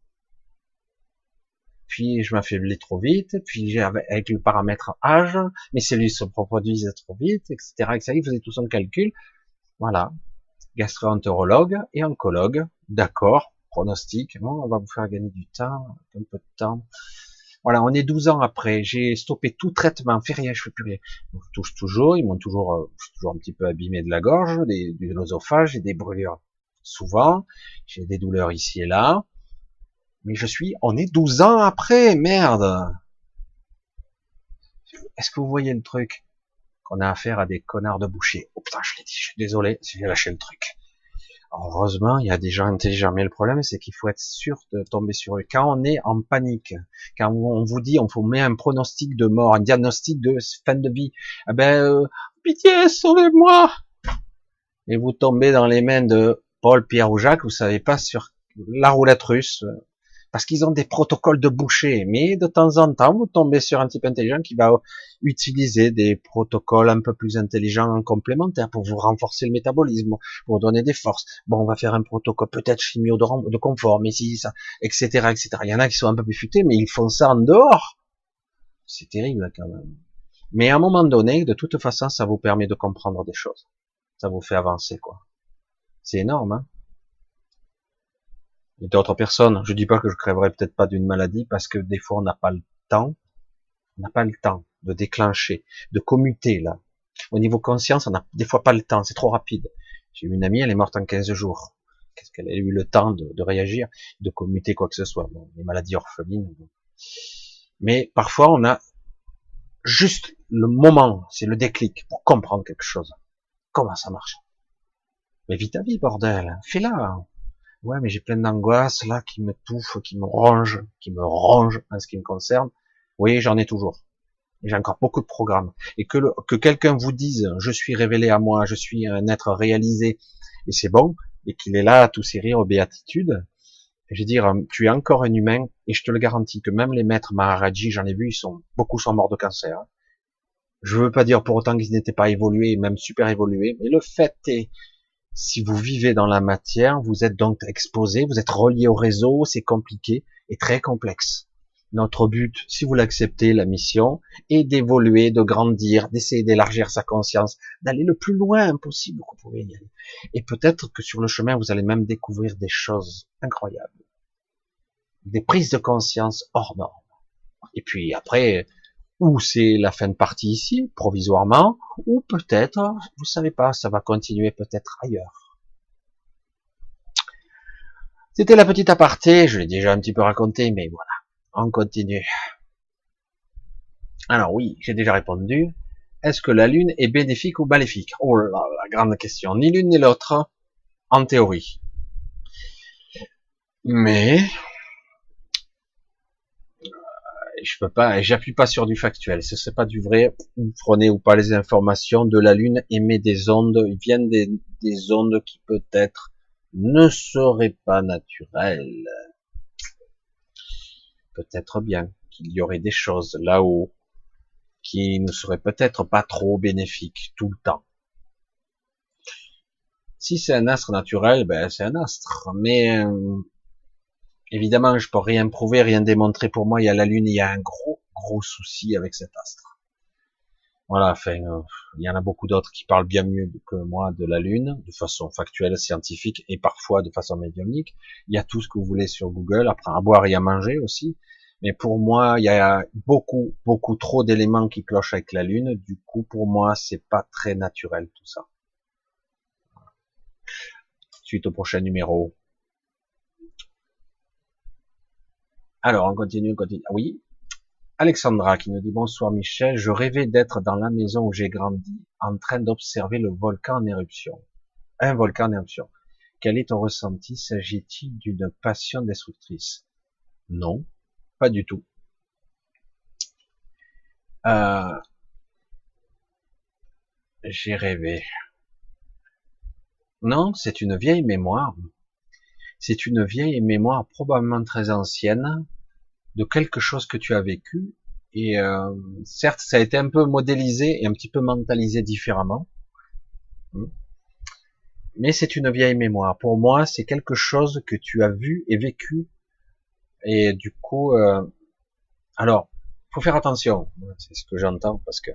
A: puis je m'affaiblis trop vite, puis avec le paramètre âge, mes cellules se reproduisent trop vite, etc., etc. Il faisait tout son calcul. Voilà. Gastroentérologue et oncologue, d'accord, pronostic, bon, on va vous faire gagner du temps, un peu de temps. Voilà, on est 12 ans après, j'ai stoppé tout traitement, fait rien, je fais plus rien. Je touche toujours, ils m'ont toujours, euh, je suis toujours un petit peu abîmé de la gorge, des, de l'osophage, j'ai des brûlures souvent, j'ai des douleurs ici et là, Mais je suis, on est 12 ans après, merde. Est-ce que vous voyez le truc qu'on a affaire à des connards de boucher? Oh putain, je l'ai dit, je suis désolé, j'ai lâché le truc. Heureusement, il y a des gens intelligents, mais le problème, c'est qu'il faut être sûr de tomber sur eux. Quand on est en panique, quand on vous dit, on vous met un pronostic de mort, un diagnostic de fin de vie, eh ben, euh, pitié, sauvez-moi Et vous tombez dans les mains de Paul, Pierre ou Jacques, vous savez pas sur la roulette russe, parce qu'ils ont des protocoles de boucher. Mais de temps en temps, vous tombez sur un type intelligent qui va utiliser des protocoles un peu plus intelligents complémentaires pour vous renforcer le métabolisme, pour vous donner des forces. Bon, on va faire un protocole peut-être chimio de, de confort, mais si ça, etc., etc. Il y en a qui sont un peu plus futés, mais ils font ça en dehors. C'est terrible quand même. Mais à un moment donné, de toute façon, ça vous permet de comprendre des choses. Ça vous fait avancer, quoi. C'est énorme, hein et d'autres personnes. Je dis pas que je crèverai peut-être pas d'une maladie parce que des fois on n'a pas le temps, on n'a pas le temps de déclencher, de commuter là. Au niveau conscience, on n'a des fois pas le temps, c'est trop rapide. J'ai une amie, elle est morte en 15 jours. Qu'est-ce qu'elle a eu le temps de, réagir, de commuter quoi que ce soit? Bon, les maladies orphelines. Mais parfois on a juste le moment, c'est le déclic pour comprendre quelque chose. Comment ça marche? Mais vite ta vie, bordel, fais-la. Ouais, mais j'ai plein d'angoisse là qui me touche, qui me ronge, qui me ronge en ce qui me concerne. Oui, j'en ai toujours. J'ai encore beaucoup de programmes. Et que, que quelqu'un vous dise, je suis révélé à moi, je suis un être réalisé, et c'est bon, et qu'il est là à tous ces rires aux béatitudes, je veux dire, tu es encore un humain, et je te le garantis que même les maîtres Maharaji, j'en ai vu, ils sont, beaucoup sont morts de cancer. Je veux pas dire pour autant qu'ils n'étaient pas évolués, même super évolués, mais le fait est si vous vivez dans la matière, vous êtes donc exposé, vous êtes relié au réseau, c'est compliqué et très complexe. Notre but, si vous l'acceptez, la mission, est d'évoluer, de grandir, d'essayer d'élargir sa conscience, d'aller le plus loin possible que vous pouvez y aller. Et peut-être que sur le chemin, vous allez même découvrir des choses incroyables. Des prises de conscience hors normes. Et puis après, ou c'est la fin de partie ici, provisoirement, ou peut-être, vous savez pas, ça va continuer peut-être ailleurs. C'était la petite aparté, je l'ai déjà un petit peu raconté, mais voilà, on continue. Alors oui, j'ai déjà répondu. Est-ce que la Lune est bénéfique ou maléfique? Oh là, la grande question. Ni l'une ni l'autre, en théorie. Mais je peux pas, j'appuie pas sur du factuel. Ce n'est pas du vrai. Vous prenez ou pas les informations de la Lune émet des ondes, ils viennent des, des ondes qui peut-être ne seraient pas naturelles. Peut-être bien qu'il y aurait des choses là-haut qui ne seraient peut-être pas trop bénéfiques tout le temps. Si c'est un astre naturel, ben c'est un astre. Mais euh, Évidemment, je peux rien prouver, rien démontrer. Pour moi, il y a la Lune, il y a un gros, gros souci avec cet astre. Voilà, enfin, euh, il y en a beaucoup d'autres qui parlent bien mieux que moi de la Lune, de façon factuelle, scientifique et parfois de façon médiumnique. Il y a tout ce que vous voulez sur Google, après à boire et à manger aussi. Mais pour moi, il y a beaucoup, beaucoup trop d'éléments qui clochent avec la Lune. Du coup, pour moi, c'est pas très naturel tout ça. Suite au prochain numéro. Alors, on continue, on continue. Oui. Alexandra qui nous dit bonsoir Michel, je rêvais d'être dans la maison où j'ai grandi, en train d'observer le volcan en éruption. Un volcan en éruption. Quel est ton ressenti? S'agit-il d'une passion destructrice? Non, pas du tout. Euh, j'ai rêvé. Non, c'est une vieille mémoire. C'est une vieille mémoire probablement très ancienne de quelque chose que tu as vécu. Et euh, certes, ça a été un peu modélisé et un petit peu mentalisé différemment. Hmm. Mais c'est une vieille mémoire. Pour moi, c'est quelque chose que tu as vu et vécu. Et du coup, euh, alors, faut faire attention. C'est ce que j'entends parce que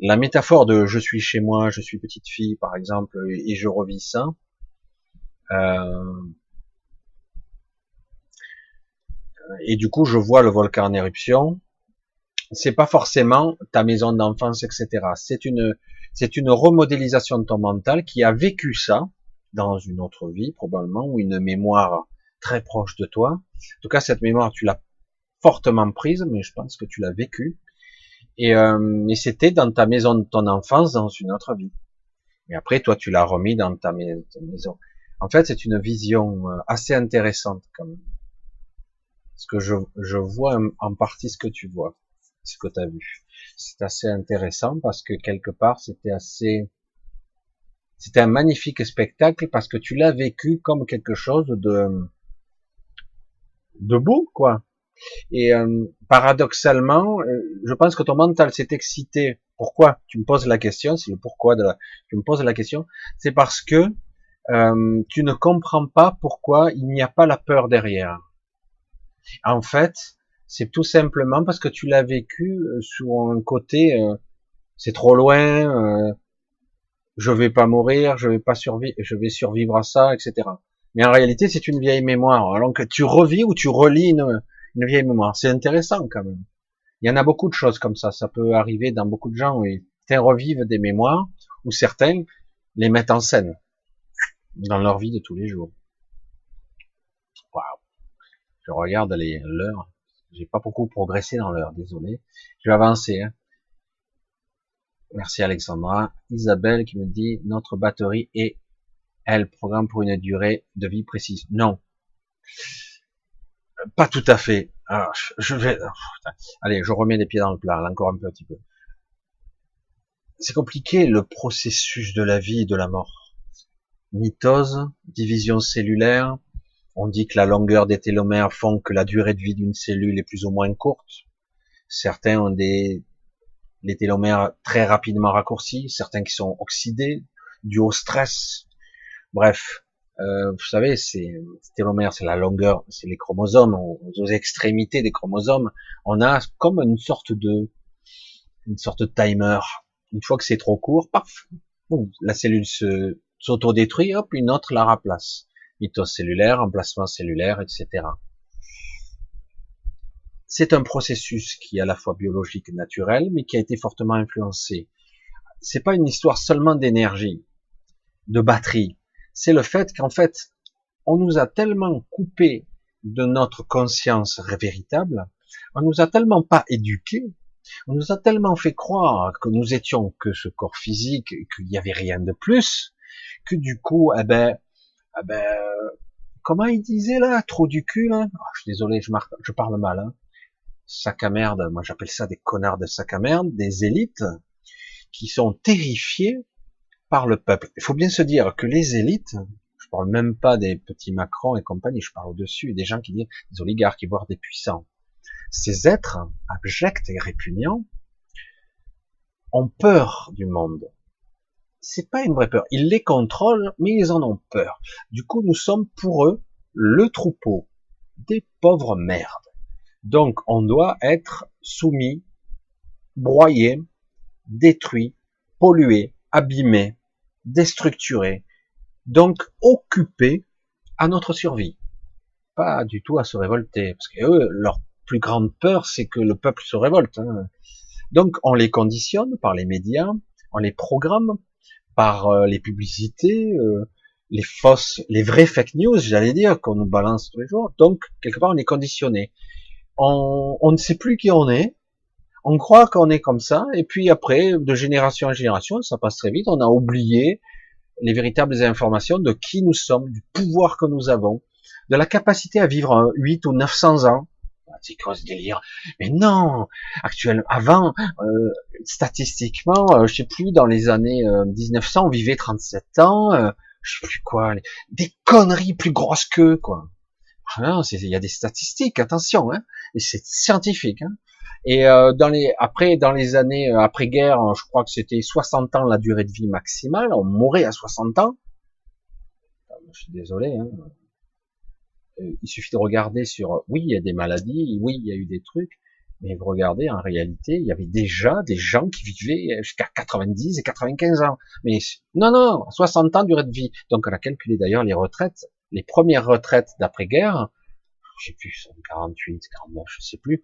A: la métaphore de je suis chez moi, je suis petite fille, par exemple, et je revis ça. Euh, et du coup, je vois le volcan en éruption. C'est pas forcément ta maison d'enfance, etc. C'est une, c'est une remodélisation de ton mental qui a vécu ça dans une autre vie, probablement, ou une mémoire très proche de toi. En tout cas, cette mémoire, tu l'as fortement prise, mais je pense que tu l'as vécue. Et, euh, et c'était dans ta maison de ton enfance, dans une autre vie. Et après, toi, tu l'as remis dans ta maison. En fait, c'est une vision euh, assez intéressante quand même. Parce que je, je vois en partie ce que tu vois, ce que tu as vu. C'est assez intéressant parce que quelque part, c'était assez... C'était un magnifique spectacle parce que tu l'as vécu comme quelque chose de de beau, quoi. Et euh, paradoxalement, euh, je pense que ton mental s'est excité. Pourquoi? Tu me poses la question, c'est le pourquoi de la. Tu me poses la question, c'est parce que euh, tu ne comprends pas pourquoi il n'y a pas la peur derrière. En fait, c'est tout simplement parce que tu l'as vécu sur un côté, c'est trop loin, je vais pas mourir, je vais pas survivre, je vais survivre à ça, etc. Mais en réalité, c'est une vieille mémoire. Alors que tu revis ou tu relis une, une vieille mémoire. C'est intéressant quand même. Il y en a beaucoup de choses comme ça. Ça peut arriver dans beaucoup de gens où ils revivent des mémoires ou certains les mettent en scène dans leur vie de tous les jours. Je regarde les l'heure. J'ai pas beaucoup progressé dans l'heure, désolé. Je vais avancer. Hein. Merci Alexandra. Isabelle qui me dit notre batterie est elle programme pour une durée de vie précise. Non. Pas tout à fait. Alors, ah, je vais, oh, allez, je remets les pieds dans le plat, encore un petit peu. C'est compliqué le processus de la vie et de la mort. Mitose, division cellulaire. On dit que la longueur des télomères font que la durée de vie d'une cellule est plus ou moins courte. Certains ont des les télomères très rapidement raccourcis, certains qui sont oxydés, dû au stress. Bref, euh, vous savez, c'est télomère, c'est la longueur, c'est les chromosomes, aux, extrémités des chromosomes, on a comme une sorte de une sorte de timer. Une fois que c'est trop court, paf, la cellule se s'autodétruit, hop, une autre la remplace. Mitose cellulaire, emplacement cellulaire, etc. C'est un processus qui est à la fois biologique, naturel, mais qui a été fortement influencé. C'est pas une histoire seulement d'énergie, de batterie c'est le fait qu'en fait, on nous a tellement coupé de notre conscience véritable, on nous a tellement pas éduqués, on nous a tellement fait croire que nous étions que ce corps physique, qu'il n'y avait rien de plus, que du coup, eh ben, eh ben, comment il disait là, trop du cul oh, Je suis désolé, je, parle mal. Hein. Sac à merde, moi j'appelle ça des connards de sac à merde, des élites qui sont terrifiés par le peuple. Il faut bien se dire que les élites, je parle même pas des petits Macron et compagnie, je parle au-dessus des gens qui disent des oligarques, voire des puissants. Ces êtres abjects et répugnants ont peur du monde. C'est pas une vraie peur. Ils les contrôlent, mais ils en ont peur. Du coup, nous sommes pour eux le troupeau des pauvres merdes. Donc, on doit être soumis, broyé, détruit, pollué, abîmé, déstructuré, donc occupé à notre survie, pas du tout à se révolter, parce que eux, leur plus grande peur, c'est que le peuple se révolte. Hein. Donc on les conditionne par les médias, on les programme par euh, les publicités, euh, les fausses, les vraies fake news, j'allais dire, qu'on nous balance tous les jours. Donc quelque part on est conditionné. On, on ne sait plus qui on est, on croit qu'on est comme ça, et puis après, de génération en génération, ça passe très vite, on a oublié les véritables informations de qui nous sommes, du pouvoir que nous avons, de la capacité à vivre 8 ou 900 ans. C'est délire Mais non Actuellement, avant, euh, statistiquement, euh, je sais plus, dans les années 1900, euh, on vivait 37 ans, euh, je sais plus quoi, des conneries plus grosses que, quoi. Ah il y a des statistiques, attention, hein, et c'est scientifique. Hein. Et euh, dans les, après, dans les années après-guerre, je crois que c'était 60 ans la durée de vie maximale. On mourait à 60 ans. Je suis désolé. Hein. Euh, il suffit de regarder sur. Oui, il y a des maladies. Oui, il y a eu des trucs. Mais vous regardez, en réalité, il y avait déjà des gens qui vivaient jusqu'à 90 et 95 ans. Mais non, non, 60 ans durée de vie. Donc on a calculé d'ailleurs les retraites, les premières retraites d'après-guerre. Je sais plus, 48, 49, je sais plus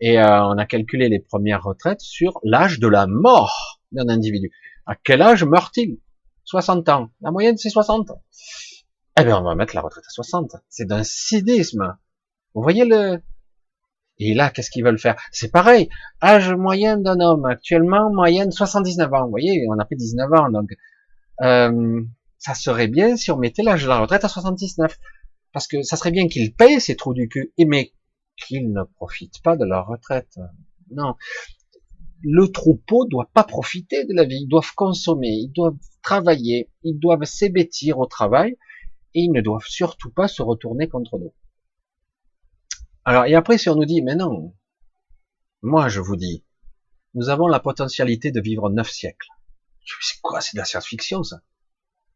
A: et euh, on a calculé les premières retraites sur l'âge de la mort d'un individu. À quel âge meurt-il? 60 ans. La moyenne, c'est 60 ans. Eh bien, on va mettre la retraite à 60. C'est d'un cynisme. Vous voyez le, et là, qu'est-ce qu'ils veulent faire? C'est pareil. Âge moyen d'un homme, actuellement, moyenne 79 ans. Vous voyez, on a fait 19 ans. Donc, euh, ça serait bien si on mettait l'âge de la retraite à 79. Parce que ça serait bien qu'ils payent ces trous du cul, mais qu'ils ne profitent pas de leur retraite. Non. Le troupeau doit pas profiter de la vie. Ils doivent consommer, ils doivent travailler, ils doivent s'ébêtir au travail, et ils ne doivent surtout pas se retourner contre nous. Alors, et après, si on nous dit, mais non, moi je vous dis, nous avons la potentialité de vivre neuf siècles. C'est quoi, c'est de la science-fiction ça?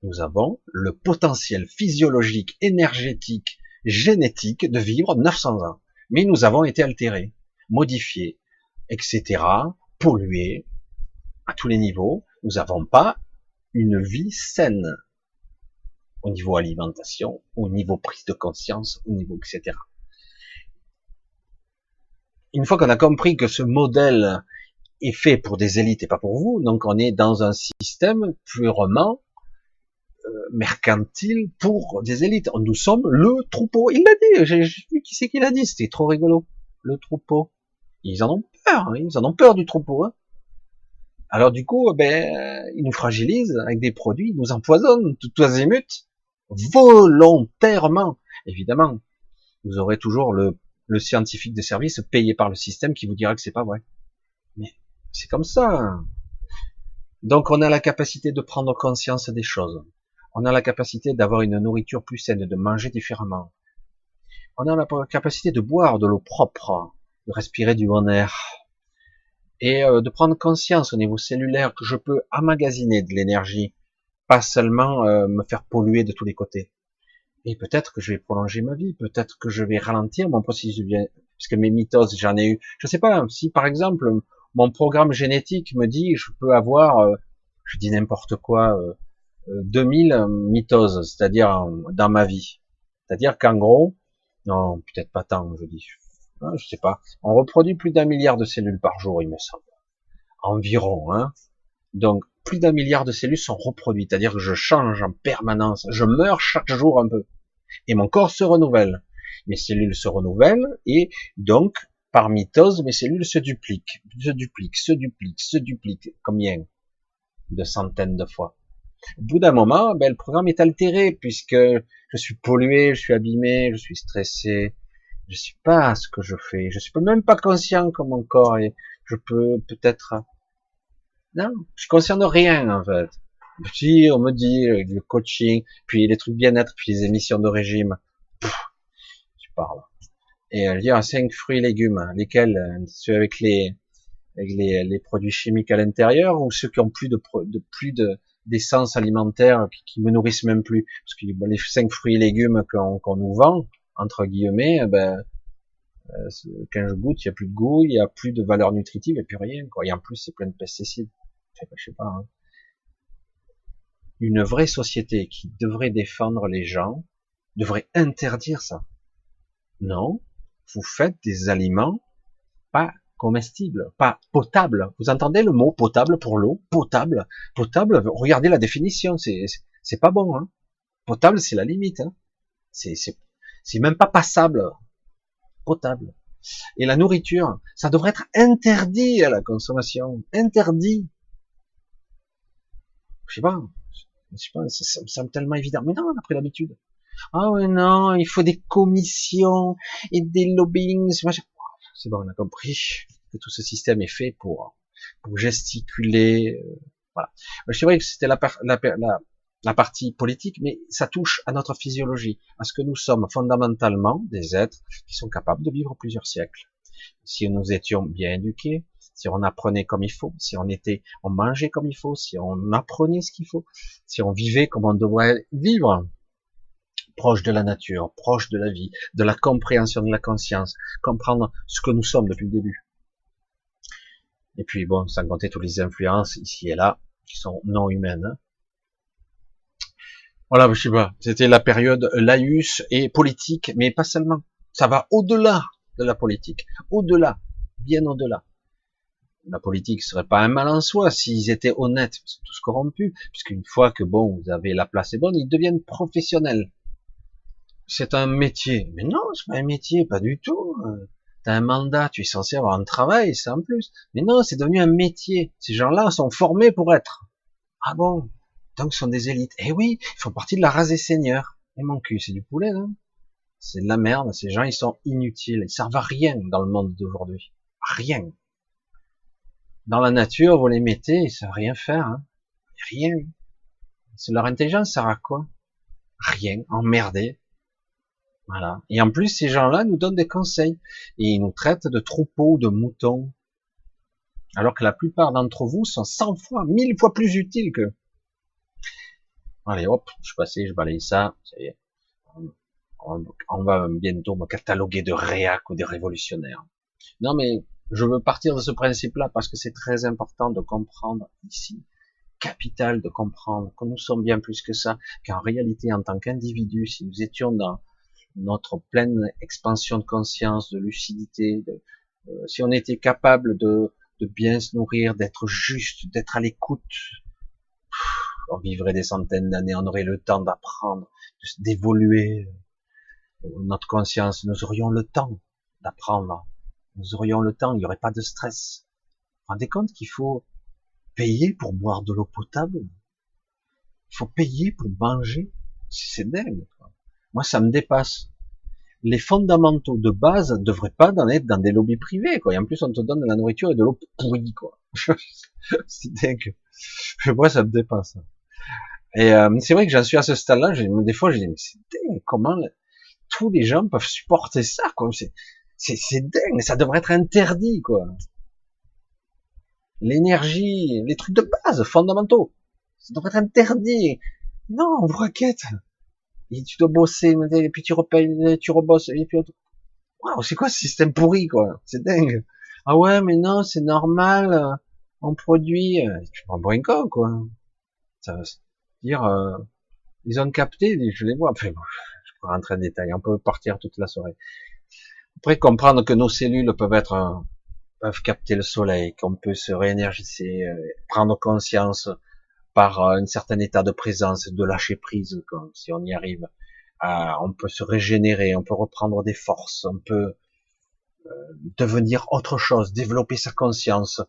A: Nous avons le potentiel physiologique, énergétique, génétique de vivre 900 ans. Mais nous avons été altérés, modifiés, etc., pollués à tous les niveaux. Nous n'avons pas une vie saine au niveau alimentation, au niveau prise de conscience, au niveau etc une fois qu'on a compris que ce modèle est fait pour des élites et pas pour vous, donc on est dans un système purement euh, mercantile pour des élites. Nous sommes le troupeau. Il l'a dit, j'ai vu qui c'est qui l'a dit, c'était trop rigolo. Le troupeau. Ils en ont peur, hein, ils en ont peur du troupeau. Hein. Alors du coup, ben, ils nous fragilisent avec des produits, ils nous empoisonnent tout azimut, volontairement. Évidemment, vous aurez toujours le scientifique de service payé par le système qui vous dira que c'est pas vrai. Mais c'est comme ça. Donc on a la capacité de prendre conscience des choses. On a la capacité d'avoir une nourriture plus saine, de manger différemment. On a la capacité de boire de l'eau propre, de respirer du bon air et euh, de prendre conscience au niveau cellulaire que je peux emmagasiner de l'énergie, pas seulement euh, me faire polluer de tous les côtés. Et peut-être que je vais prolonger ma vie, peut-être que je vais ralentir mon processus de parce que mes mitoses, j'en ai eu. Je sais pas, si par exemple, mon programme génétique me dit, je peux avoir, euh, je dis n'importe quoi, euh, 2000 euh, mitoses, c'est-à-dire dans ma vie. C'est-à-dire qu'en gros, non, peut-être pas tant, je dis, hein, je sais pas, on reproduit plus d'un milliard de cellules par jour, il me semble. Environ, hein. Donc, plus d'un milliard de cellules sont reproduites, c'est-à-dire que je change en permanence, je meurs chaque jour un peu, et mon corps se renouvelle. Mes cellules se renouvellent, et donc, par mitose, mes cellules se dupliquent, se dupliquent, se dupliquent, se dupliquent. Combien? De centaines de fois. Au bout d'un moment, ben, le programme est altéré, puisque je suis pollué, je suis abîmé, je suis stressé, je suis pas ce que je fais, je suis même pas conscient que mon corps est, je peux peut-être non, je concerne rien en fait. Si on me dit euh, le coaching, puis les trucs bien-être, puis les émissions de régime, tu parles. Et elle dit 5 fruits et légumes, hein, lesquels euh, ceux avec les avec les, les produits chimiques à l'intérieur ou ceux qui ont plus de, de plus de d'essence alimentaire qui, me nourrissent même plus. Parce que les cinq fruits et légumes qu'on nous vend entre guillemets eh ben euh, quand je goûte il y a plus de goût il y a plus de valeur nutritive et plus rien quoi. Et en plus c'est plein de pesticides je sais pas, hein. une vraie société qui devrait défendre les gens devrait interdire ça. Non, vous faites des aliments pas comestibles, pas potables. Vous entendez le mot potable pour l'eau? Potable, potable. Regardez la définition, c'est pas bon. Hein potable, c'est la limite. Hein c'est même pas passable. Potable. Et la nourriture, ça devrait être interdit à la consommation, interdit je sais pas, je sais pas, ça me semble tellement évident. Mais non, on a pris l'habitude. Ah ouais, non, il faut des commissions et des lobbyings. C'est bon, on a compris que tout ce système est fait pour, pour gesticuler. Euh, voilà. C'est vrai que c'était la, partie politique, mais ça touche à notre physiologie, à ce que nous sommes fondamentalement des êtres qui sont capables de vivre plusieurs siècles. Si nous étions bien éduqués, si on apprenait comme il faut, si on était, on mangeait comme il faut, si on apprenait ce qu'il faut, si on vivait comme on devrait vivre, proche de la nature, proche de la vie, de la compréhension de la conscience, comprendre ce que nous sommes depuis le début. Et puis bon, sans compter toutes les influences ici et là, qui sont non humaines. Voilà, je sais pas, c'était la période laïus et politique, mais pas seulement. Ça va au-delà de la politique, au-delà, bien au-delà la politique serait pas un mal en soi s'ils étaient honnêtes, ils sont tous corrompus, puisqu'une fois que bon, vous avez la place est bonne, ils deviennent professionnels. c'est un métier. Mais non, c'est pas un métier, pas du tout. T'as un mandat, tu es censé avoir un travail, c'est en plus. Mais non, c'est devenu un métier. Ces gens-là sont formés pour être. Ah bon? Donc, ce sont des élites. Eh oui, ils font partie de la race des seigneurs. Et mon cul, c'est du poulet, non C'est de la merde. Ces gens, ils sont inutiles. Ils servent à rien dans le monde d'aujourd'hui. Rien. Dans la nature, vous les mettez, ils savent rien faire. Hein. Rien. Leur intelligence sert à quoi? Rien. Emmerder. Voilà. Et en plus, ces gens-là nous donnent des conseils. Et ils nous traitent de troupeaux, de moutons. Alors que la plupart d'entre vous sont 100 fois, 1000 fois plus utiles que. Allez, hop, je passé, je balaye ça. Ça y est. On, va bientôt me cataloguer de réac ou des révolutionnaires. Non, mais je veux partir de ce principe-là parce que c'est très important de comprendre ici, capital de comprendre que nous sommes bien plus que ça, qu'en réalité, en tant qu'individu, si nous étions dans notre pleine expansion de conscience, de lucidité, euh, si on était capable de, de bien se nourrir, d'être juste, d'être à l'écoute, on vivrait des centaines d'années, on aurait le temps d'apprendre, d'évoluer. Euh, notre conscience, nous aurions le temps d'apprendre, nous aurions le temps, il n'y aurait pas de stress. Vous vous rendez compte qu'il faut payer pour boire de l'eau potable? Il faut payer pour manger C'est dingue. Moi, ça me dépasse. Les fondamentaux de base ne devraient pas en être dans des lobbies privés, quoi. Et en plus, on te donne de la nourriture et de l'eau pourrie, quoi. c'est dingue. Moi, ça me dépasse. Et euh, c'est vrai que j'en suis à ce stade-là. Des fois, je dis, mais c'est dingue. Comment tous les gens peuvent supporter ça, quoi. C'est dingue. Ça devrait être interdit, quoi. L'énergie, les trucs de base, fondamentaux. Ça devrait être interdit. Non, on vous raquette et tu dois bosser, et puis tu repayes, tu rebosses, et puis waouh, c'est quoi ce système pourri, quoi? C'est dingue. Ah ouais, mais non, c'est normal, on produit, euh, tu prends un con, quoi. Ça veut dire, euh, ils ont capté, je les vois, enfin, je peux rentrer en détail, on peut partir toute la soirée. Après, comprendre que nos cellules peuvent être, peuvent capter le soleil, qu'on peut se réénergiser, prendre conscience par un certain état de présence, de lâcher prise, si on y arrive. on peut se régénérer, on peut reprendre des forces, on peut euh, devenir autre chose, développer sa conscience.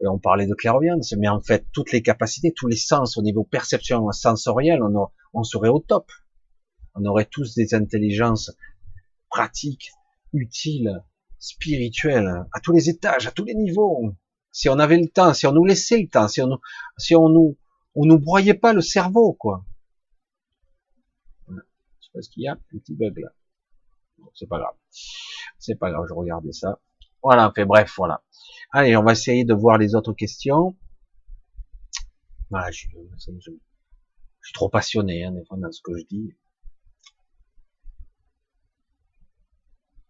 A: Et on parlait de clairvoyance, mais en fait, toutes les capacités, tous les sens au niveau perception sensorielle, on, on serait au top. On aurait tous des intelligences pratiques, utiles, spirituelles, à tous les étages, à tous les niveaux. Si on avait le temps, si on nous laissait le temps, si on, si on nous on nous broyait pas le cerveau, quoi. Je sais pas ce qu'il y a, un petit bug là. c'est pas grave. C'est pas grave, je regardais ça. Voilà, fait bref, voilà. Allez, on va essayer de voir les autres questions. Voilà, je, suis trop passionné, hein, dans ce que je dis.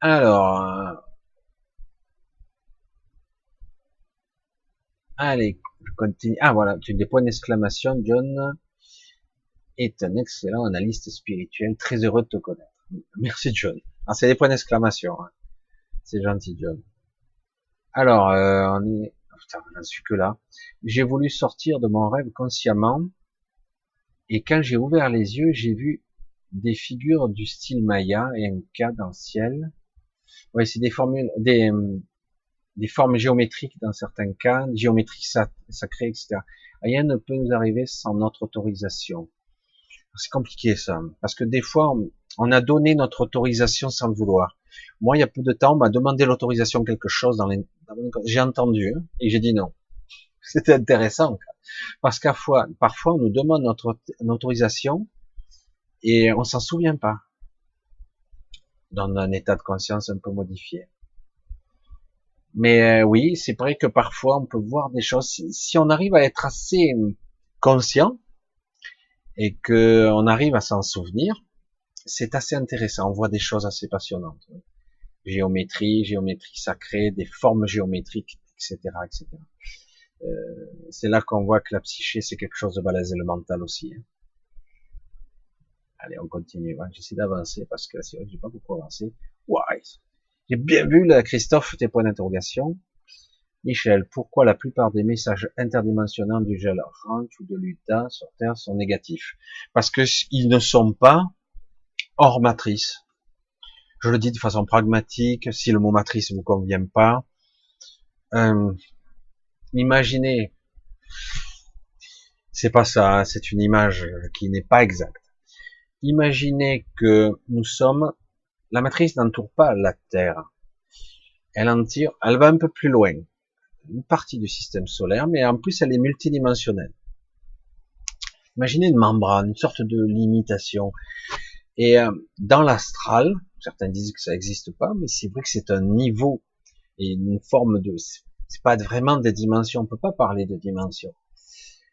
A: Alors, euh, allez, continue. Ah voilà, tu des points d'exclamation. John est un excellent analyste spirituel, très heureux de te connaître. Merci John. Ah, c'est des points d'exclamation. Hein. C'est gentil John. Alors, euh, on est. Oh, putain, suis que là. J'ai voulu sortir de mon rêve consciemment, et quand j'ai ouvert les yeux, j'ai vu des figures du style Maya et un cas dans le ciel. Ouais, c'est des formules, des, des formes géométriques dans certains cas, géométrie sacrée, etc. Rien ne peut nous arriver sans notre autorisation. C'est compliqué ça, parce que des fois, on a donné notre autorisation sans le vouloir. Moi, il y a peu de temps, on m'a demandé l'autorisation quelque chose dans les... J'ai entendu hein, et j'ai dit non. C'était intéressant, parce qu'à fois, parfois, on nous demande notre autorisation et on s'en souvient pas dans un état de conscience un peu modifié. Mais euh, oui, c'est vrai que parfois on peut voir des choses. Si, on arrive à être assez conscient et que on arrive à s'en souvenir, c'est assez intéressant. On voit des choses assez passionnantes. Géométrie, géométrie sacrée, des formes géométriques, etc., etc. Euh, c'est là qu'on voit que la psyché c'est quelque chose de balèze et le mental aussi. Hein. Allez, on continue. J'essaie d'avancer parce que c'est vrai que j'ai pas beaucoup avancé. Ouais, j'ai bien vu, là, Christophe, tes points d'interrogation. Michel, pourquoi la plupart des messages interdimensionnels du gel ranch ou de l'UTA sur Terre sont négatifs? Parce que ils ne sont pas hors matrice. Je le dis de façon pragmatique, si le mot matrice ne vous convient pas. Euh, imaginez, c'est pas ça, hein, c'est une image qui n'est pas exacte. Imaginez que nous sommes, la matrice n'entoure pas la Terre. Elle en tire, elle va un peu plus loin. Une partie du système solaire, mais en plus elle est multidimensionnelle. Imaginez une membrane, une sorte de limitation. Et euh, dans l'astral, certains disent que ça n'existe pas, mais c'est vrai que c'est un niveau et une forme de, c'est pas vraiment des dimensions, on peut pas parler de dimensions.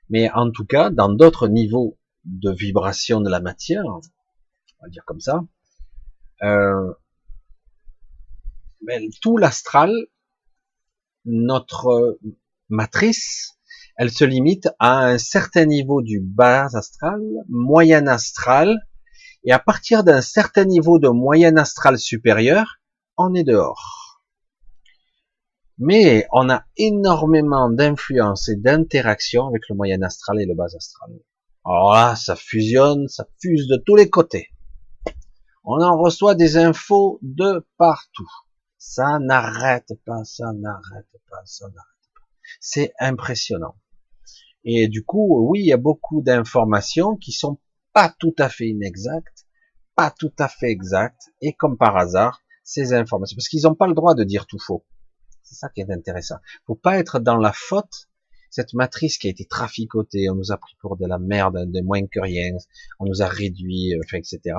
A: Mais en tout cas, dans d'autres niveaux de vibration de la matière, on va dire comme ça, euh, ben, tout l'astral, notre matrice, elle se limite à un certain niveau du bas astral, moyen astral, et à partir d'un certain niveau de moyen astral supérieur, on est dehors. Mais on a énormément d'influence et d'interaction avec le moyen astral et le bas astral. Alors là, ça fusionne, ça fuse de tous les côtés. On en reçoit des infos de partout. Ça n'arrête pas, ça n'arrête pas, ça n'arrête pas. C'est impressionnant. Et du coup, oui, il y a beaucoup d'informations qui sont pas tout à fait inexactes, pas tout à fait exactes, et comme par hasard, ces informations, parce qu'ils n'ont pas le droit de dire tout faux. C'est ça qui est intéressant. Faut pas être dans la faute. Cette matrice qui a été traficotée, on nous a pris pour de la merde, de moins que rien, on nous a réduit, enfin, etc.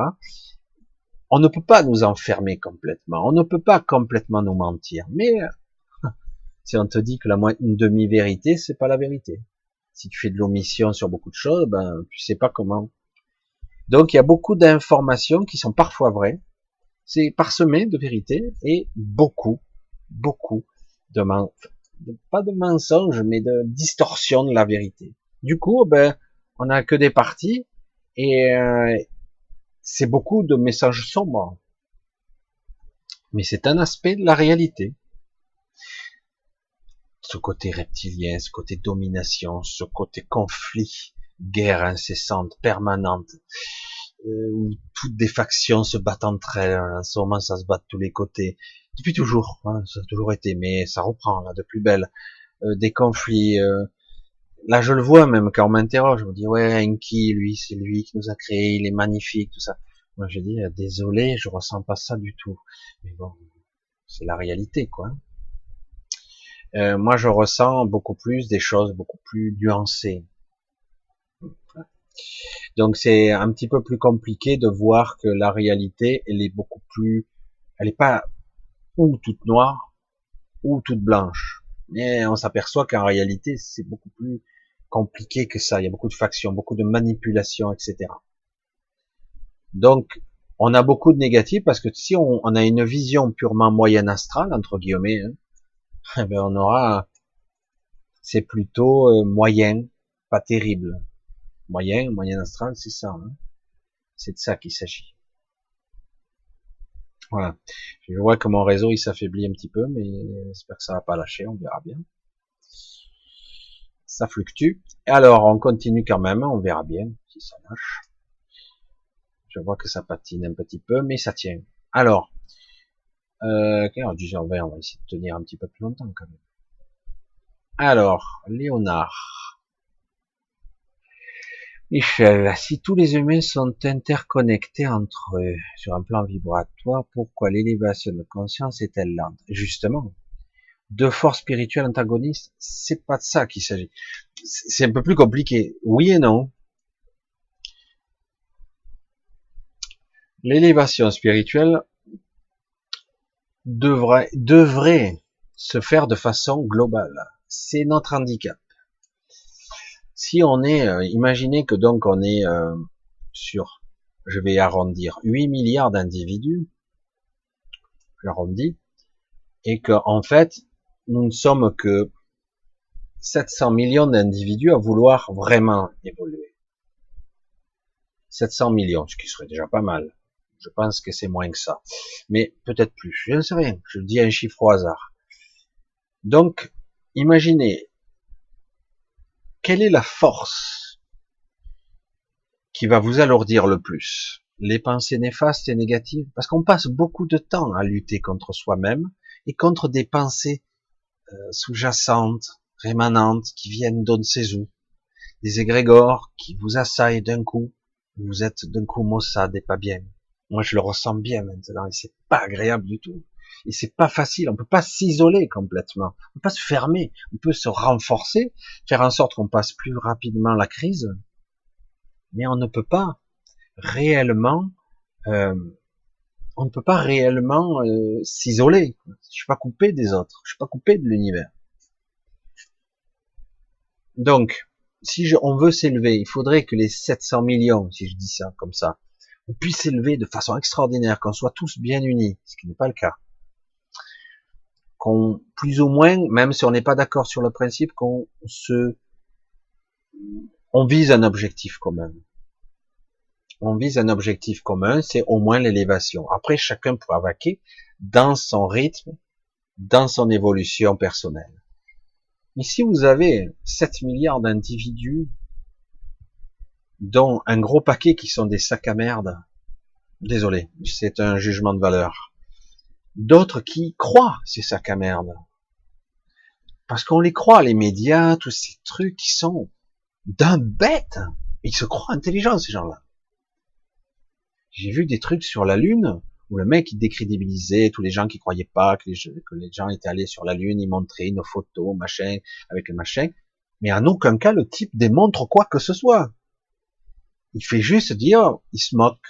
A: On ne peut pas nous enfermer complètement. On ne peut pas complètement nous mentir. Mais si on te dit que la une demi-vérité, c'est pas la vérité. Si tu fais de l'omission sur beaucoup de choses, ben tu sais pas comment. Donc il y a beaucoup d'informations qui sont parfois vraies. C'est parsemé de vérité et beaucoup, beaucoup de, pas de mensonges, mais de distorsion de la vérité. Du coup, ben on a que des parties et euh, c'est beaucoup de messages sombres. Mais c'est un aspect de la réalité ce côté reptilien, ce côté domination, ce côté conflit, guerre incessante, permanente, euh, où toutes des factions se battent entre elles. En ce moment, ça se bat de tous les côtés. Depuis toujours, hein, ça a toujours été, mais ça reprend là de plus belle. Euh, des conflits. Euh, là, je le vois même quand on m'interroge, je me dis ouais, Enki, lui, c'est lui qui nous a créé, il est magnifique, tout ça. Moi, je dis désolé, je ressens pas ça du tout. Mais bon, c'est la réalité, quoi. Euh, moi je ressens beaucoup plus des choses beaucoup plus nuancées. Donc c'est un petit peu plus compliqué de voir que la réalité, elle est beaucoup plus, elle n'est pas ou toute noire ou toute blanche. Mais on s'aperçoit qu'en réalité, c'est beaucoup plus compliqué que ça. Il y a beaucoup de factions, beaucoup de manipulations, etc. Donc, on a beaucoup de négatifs parce que si on, a une vision purement moyenne astrale, entre guillemets, hein, eh ben on aura, c'est plutôt euh, moyen, pas terrible. Moyen, moyen astral, c'est ça. Hein. c'est de ça qu'il s'agit. Voilà. Je vois que mon réseau il s'affaiblit un petit peu, mais j'espère que ça va pas lâcher, on verra bien. Ça fluctue. Alors, on continue quand même, on verra bien si ça lâche. Je vois que ça patine un petit peu, mais ça tient. Alors, euh, 10h20, on va essayer de tenir un petit peu plus longtemps quand même. Alors, Léonard. Michel, si tous les humains sont interconnectés entre eux sur un plan vibratoire, pourquoi l'élévation de conscience est-elle lente? Justement, deux forces spirituelles antagonistes, c'est pas de ça qu'il s'agit. C'est un peu plus compliqué. Oui et non. L'élévation spirituelle, devrait, devrait se faire de façon globale. C'est notre handicap. Si on est, euh, imaginez que donc on est euh, sur, je vais arrondir, 8 milliards d'individus, j'arrondis, et que en fait, nous ne sommes que 700 millions d'individus à vouloir vraiment évoluer. 700 millions, ce qui serait déjà pas mal. Je pense que c'est moins que ça. Mais peut-être plus. Je ne sais rien. Je dis un chiffre au hasard. Donc, imaginez, quelle est la force qui va vous alourdir le plus? Les pensées néfastes et négatives, parce qu'on passe beaucoup de temps à lutter contre soi-même et contre des pensées euh, sous-jacentes, rémanentes, qui viennent d'on ne sait des égrégores qui vous assaillent d'un coup, vous êtes d'un coup maussade et pas bien. Moi, je le ressens bien maintenant, et c'est pas agréable du tout. Et c'est pas facile, on peut pas s'isoler complètement, on peut pas se fermer, on peut se renforcer, faire en sorte qu'on passe plus rapidement la crise, mais on ne peut pas réellement, euh, on ne peut pas réellement euh, s'isoler. Je suis pas coupé des autres, je suis pas coupé de l'univers. Donc, si on veut s'élever, il faudrait que les 700 millions, si je dis ça comme ça, on puisse s'élever de façon extraordinaire, qu'on soit tous bien unis, ce qui n'est pas le cas. Qu'on, plus ou moins, même si on n'est pas d'accord sur le principe, qu'on se, on vise un objectif commun on vise un objectif commun, c'est au moins l'élévation. Après, chacun pourra vaquer dans son rythme, dans son évolution personnelle. Mais si vous avez 7 milliards d'individus, dont un gros paquet qui sont des sacs à merde, désolé, c'est un jugement de valeur, d'autres qui croient ces sacs à merde, parce qu'on les croit, les médias, tous ces trucs qui sont d'un bête, ils se croient intelligents, ces gens-là. J'ai vu des trucs sur la Lune où le mec il décrédibilisait tous les gens qui croyaient pas que les, que les gens étaient allés sur la Lune, il montrait nos photos, machin, avec le machin. Mais en aucun cas le type démontre quoi que ce soit. Il fait juste dire, il se moque.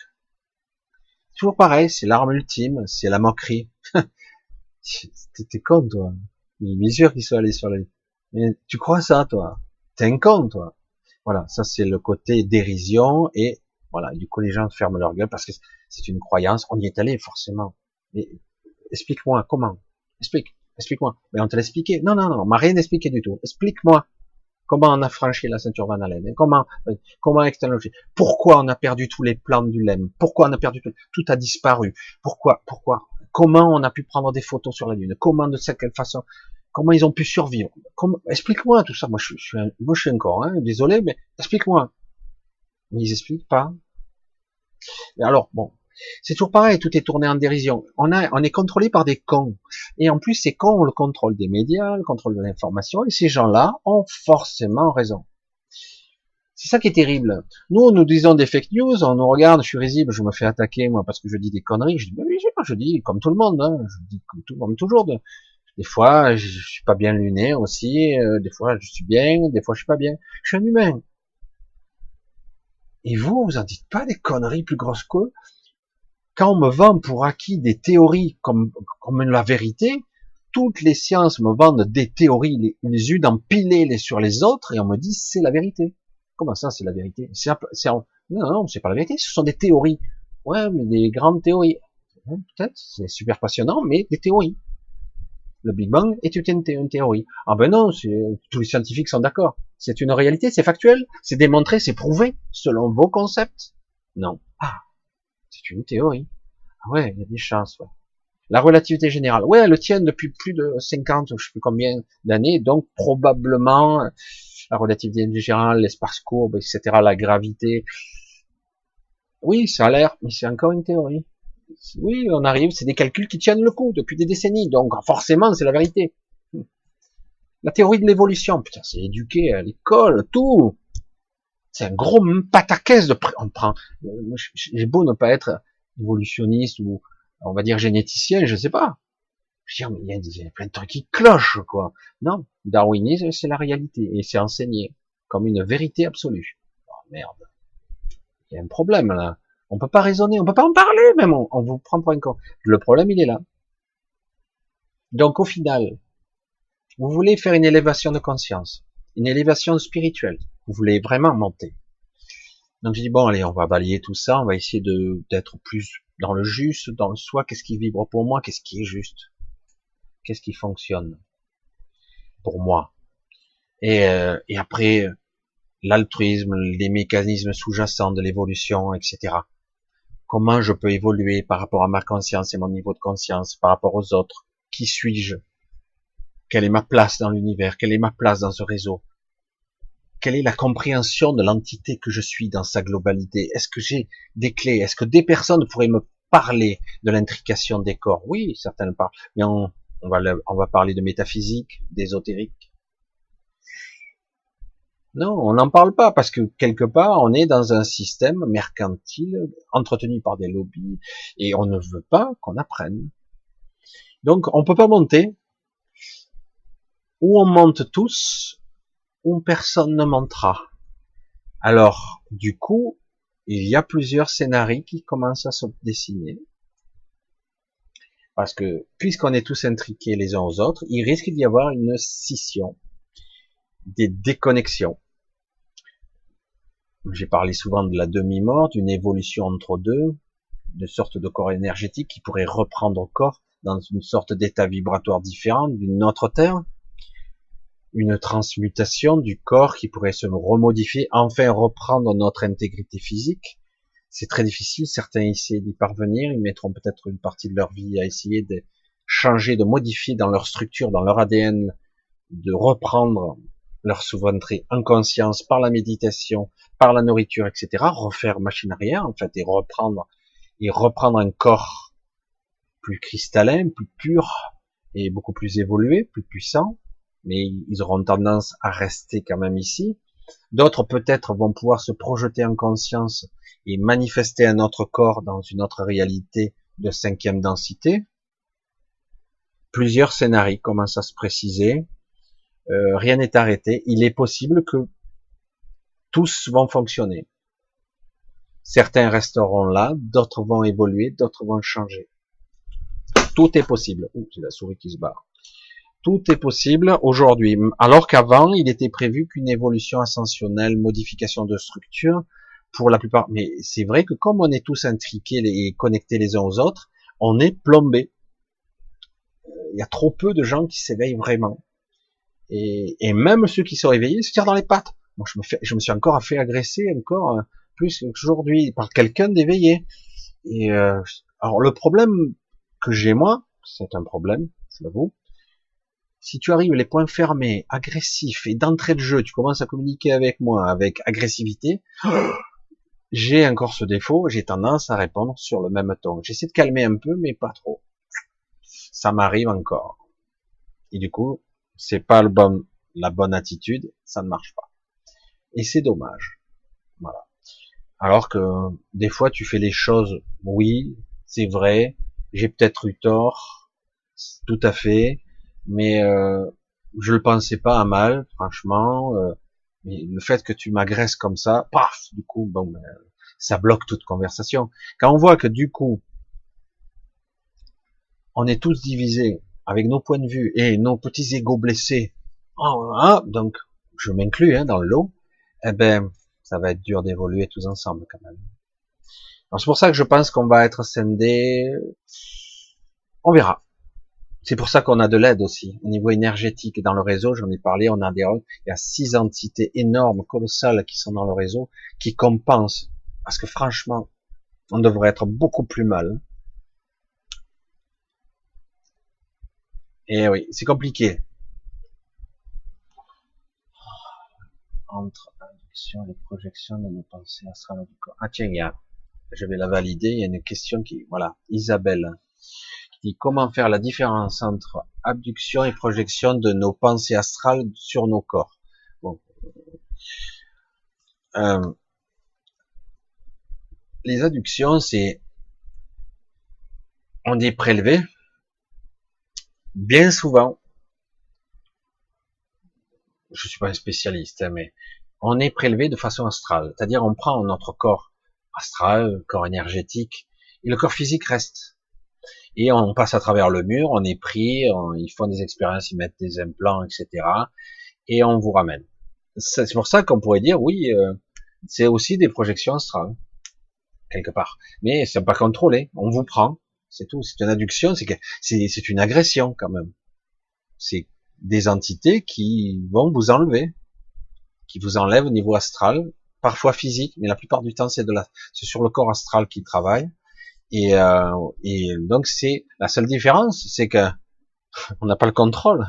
A: Toujours pareil, c'est l'arme ultime, c'est la moquerie. T'es con, toi. Il est sûr qu'ils sont allés sur Lune. Mais tu crois ça, toi? T'es un con, toi. Voilà, ça c'est le côté dérision et voilà, du coup les gens ferment leur gueule parce que c'est une croyance. On y est allé forcément. Mais explique-moi comment. Explique, explique-moi. Mais on te l'a expliqué. Non, non, non, on m'a rien expliqué du tout. Explique-moi comment on a franchi la ceinture Van Allen. Comment, euh, comment Pourquoi on a perdu tous les plans du LEM? Pourquoi on a perdu tout, tout a disparu Pourquoi, pourquoi Comment on a pu prendre des photos sur la lune Comment, de quelle façon Comment ils ont pu survivre Explique-moi tout ça. Moi, je, suis, un, encore, hein, désolé, mais explique-moi mais ils expliquent pas. alors, bon, c'est toujours pareil, tout est tourné en dérision. On, a, on est contrôlé par des cons. Et en plus, ces cons ont le contrôle des médias, le contrôle de l'information, et ces gens-là ont forcément raison. C'est ça qui est terrible. Nous, nous disons des fake news, on nous regarde, je suis risible, je me fais attaquer, moi, parce que je dis des conneries. Je dis comme tout le monde, hein. je dis comme tout toujours. Des fois, je, suis pas bien luné aussi, euh, des fois, je suis bien, des fois, je suis pas bien. Je suis un humain. Et vous, vous en dites pas des conneries plus grosses que quand on me vend pour acquis des théories comme, comme la vérité, toutes les sciences me vendent des théories, les, les unes empiler les sur les autres, et on me dit c'est la vérité. Comment ça, c'est la vérité? C'est, Non, non, c'est pas la vérité, ce sont des théories. Ouais, mais des grandes théories. Peut-être, c'est super passionnant, mais des théories. Le Big Bang est une, théorie. Ah ben non, tous les scientifiques sont d'accord. C'est une réalité, c'est factuel, c'est démontré, c'est prouvé, selon vos concepts. Non. Ah, c'est une théorie. Ah ouais, il y a des chances. Ouais. La relativité générale. Ouais, elle tient depuis plus de 50, je sais plus combien d'années, donc probablement la relativité générale, l'espace courbe, etc., la gravité. Oui, ça a l'air, mais c'est encore une théorie. Oui, on arrive, c'est des calculs qui tiennent le coup depuis des décennies, donc forcément, c'est la vérité. La théorie de l'évolution, putain, c'est éduqué à l'école, tout. C'est un gros pataquès de on prend. J'ai beau ne pas être évolutionniste ou on va dire généticien, je sais pas. Je il y, a, plein de trucs qui clochent, quoi. Non, darwinisme, c'est la réalité et c'est enseigné comme une vérité absolue. Oh merde, il y a un problème là. On peut pas raisonner, on peut pas en parler même. On, on vous prend pour un con. Le problème, il est là. Donc au final, vous voulez faire une élévation de conscience, une élévation spirituelle. Vous voulez vraiment monter. Donc je dis bon allez, on va balayer tout ça, on va essayer de d'être plus dans le juste, dans le soi. Qu'est-ce qui vibre pour moi? Qu'est-ce qui est juste? Qu'est-ce qui fonctionne pour moi? Et, euh, et après l'altruisme, les mécanismes sous-jacents de l'évolution, etc. Comment je peux évoluer par rapport à ma conscience et mon niveau de conscience, par rapport aux autres. Qui suis-je? Quelle est ma place dans l'univers? Quelle est ma place dans ce réseau? Quelle est la compréhension de l'entité que je suis dans sa globalité? Est-ce que j'ai des clés? Est-ce que des personnes pourraient me parler de l'intrication des corps? Oui, certaines parlent, mais on, va, on va parler de métaphysique, d'ésotérique. Non, on n'en parle pas parce que quelque part, on est dans un système mercantile entretenu par des lobbies et on ne veut pas qu'on apprenne. Donc, on peut pas monter. Ou on monte tous, où personne ne montera. Alors, du coup, il y a plusieurs scénarios qui commencent à se dessiner. Parce que, puisqu'on est tous intriqués les uns aux autres, il risque d'y avoir une scission, des déconnexions. J'ai parlé souvent de la demi-mort, d'une évolution entre deux, de sorte de corps énergétique qui pourrait reprendre corps dans une sorte d'état vibratoire différent d'une autre terre une transmutation du corps qui pourrait se remodifier, enfin reprendre notre intégrité physique. C'est très difficile, certains essaient d'y parvenir, ils mettront peut-être une partie de leur vie à essayer de changer, de modifier dans leur structure, dans leur ADN, de reprendre leur souveraineté en conscience par la méditation, par la nourriture, etc. Refaire machine arrière, en fait, et reprendre, et reprendre un corps plus cristallin, plus pur, et beaucoup plus évolué, plus puissant, mais ils auront tendance à rester quand même ici. D'autres peut-être vont pouvoir se projeter en conscience et manifester un autre corps dans une autre réalité de cinquième densité. Plusieurs scénarios commencent à se préciser. Euh, rien n'est arrêté. Il est possible que tous vont fonctionner. Certains resteront là, d'autres vont évoluer, d'autres vont changer. Tout est possible. Ouh, c'est la souris qui se barre. Tout est possible aujourd'hui, alors qu'avant, il était prévu qu'une évolution ascensionnelle, modification de structure, pour la plupart. Mais c'est vrai que comme on est tous intriqués et connectés les uns aux autres, on est plombé. Il y a trop peu de gens qui s'éveillent vraiment. Et, même ceux qui sont réveillés se tirent dans les pattes. Moi, je me, fais, je me suis encore fait agresser encore euh, plus qu'aujourd'hui par quelqu'un d'éveillé. Et euh, alors le problème que j'ai moi, c'est un problème, je l'avoue, si tu arrives les points fermés, agressifs et d'entrée de jeu, tu commences à communiquer avec moi avec agressivité, j'ai encore ce défaut, j'ai tendance à répondre sur le même ton. J'essaie de calmer un peu, mais pas trop. Ça m'arrive encore. Et du coup, c'est pas le bon, la bonne attitude, ça ne marche pas. Et c'est dommage. Voilà. Alors que des fois tu fais les choses, oui, c'est vrai, j'ai peut-être eu tort, tout à fait, mais euh, je le pensais pas à mal, franchement. Euh, mais le fait que tu m'agresses comme ça, paf, du coup, bon, ben, ça bloque toute conversation. Quand on voit que du coup, on est tous divisés avec nos points de vue et nos petits égaux blessés, oh, hein, donc je m'inclus hein, dans le lot, eh ben, ça va être dur d'évoluer tous ensemble quand même. c'est pour ça que je pense qu'on va être scindés. On verra. C'est pour ça qu'on a de l'aide aussi. Au niveau énergétique dans le réseau, j'en ai parlé, on a des, il y a six entités énormes, colossales qui sont dans le réseau, qui compensent. Parce que franchement, on devrait être beaucoup plus mal. Et oui, c'est compliqué. Entre induction et projection de nos pensées astrales du corps. Ah tiens, il y a, je vais la valider, il y a une question qui, voilà, Isabelle comment faire la différence entre abduction et projection de nos pensées astrales sur nos corps? Euh, les adductions, c'est on est prélevé bien souvent. Je suis pas un spécialiste, hein, mais on est prélevé de façon astrale, c'est-à-dire on prend notre corps astral, corps énergétique, et le corps physique reste et on passe à travers le mur, on est pris, ils font des expériences, ils mettent des implants, etc. Et on vous ramène. C'est pour ça qu'on pourrait dire, oui, euh, c'est aussi des projections astrales, quelque part. Mais c'est pas contrôlé, on vous prend, c'est tout. C'est une adduction, c'est une agression quand même. C'est des entités qui vont vous enlever, qui vous enlèvent au niveau astral, parfois physique, mais la plupart du temps c'est de la, c'est sur le corps astral qui travaille et, euh, et donc c'est la seule différence, c'est que on n'a pas le contrôle.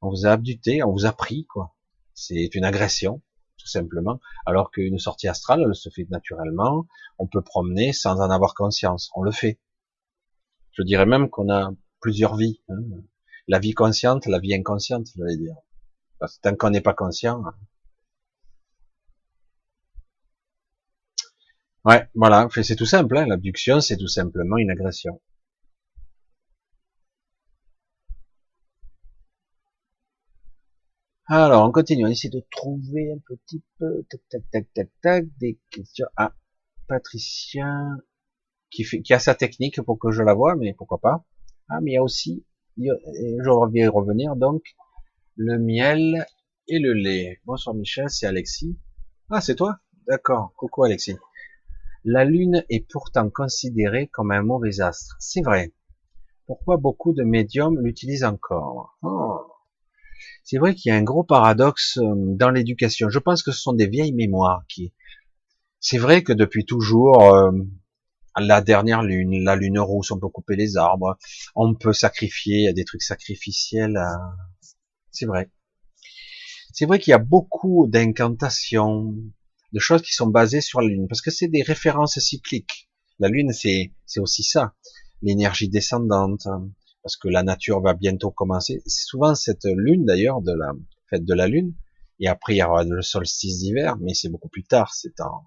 A: On vous a abduté, on vous a pris, quoi. C'est une agression. simplement. Alors qu'une sortie astrale, elle se fait naturellement. On peut promener sans en avoir conscience. On le fait. Je dirais même qu'on a plusieurs vies. Hein. La vie consciente, la vie inconsciente, je vais dire. Parce que tant qu'on n'est pas conscient. Hein. Ouais, voilà, c'est tout simple. Hein. L'abduction, c'est tout simplement une agression. Alors, on continue. On essaie de trouver un petit peu, tac, tac, tac, tac, tac, des questions. Ah, Patricia, qui a sa technique pour que je la vois, mais pourquoi pas. Ah, mais il y a aussi, je vais revenir, donc, le miel et le lait. Bonsoir Michel, c'est Alexis. Ah, c'est toi? D'accord. Coucou Alexis. La Lune est pourtant considérée comme un mauvais astre. C'est vrai. Pourquoi beaucoup de médiums l'utilisent encore? Oh c'est vrai qu'il y a un gros paradoxe euh, dans l'éducation. Je pense que ce sont des vieilles mémoires qui. C'est vrai que depuis toujours, euh, la dernière lune, la lune rousse, on peut couper les arbres, on peut sacrifier, il y a des trucs sacrificiels. C'est vrai. C'est vrai qu'il y a beaucoup d'incantations, de choses qui sont basées sur la lune, parce que c'est des références cycliques. La lune, c'est c'est aussi ça, l'énergie descendante, parce que la nature va bientôt commencer. C'est souvent cette lune d'ailleurs de la fête de la lune, et après il y aura le solstice d'hiver, mais c'est beaucoup plus tard, c'est en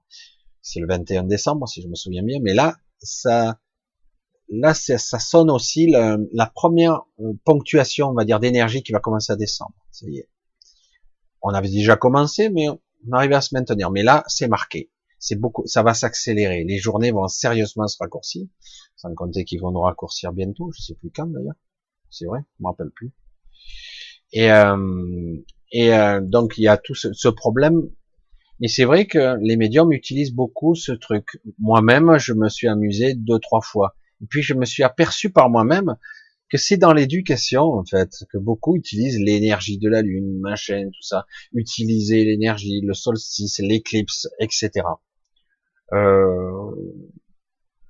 A: c'est le 21 décembre si je me souviens bien, mais là ça là ça, sonne aussi la, première euh, ponctuation, on va dire, d'énergie qui va commencer à descendre. Ça y est. On avait déjà commencé, mais on arrive à se maintenir. Mais là, c'est marqué. C'est beaucoup, ça va s'accélérer. Les journées vont sérieusement se raccourcir sans compter qu'ils vont nous raccourcir bientôt, je sais plus quand d'ailleurs, c'est vrai, je me rappelle plus. Et, euh, et euh, donc il y a tout ce, problème, mais c'est vrai que les médiums utilisent beaucoup ce truc. Moi-même, je me suis amusé deux trois fois, et puis je me suis aperçu par moi-même que c'est dans l'éducation en fait que beaucoup utilisent l'énergie de la lune, machin, tout ça, utiliser l'énergie, le solstice, l'éclipse, etc. Euh,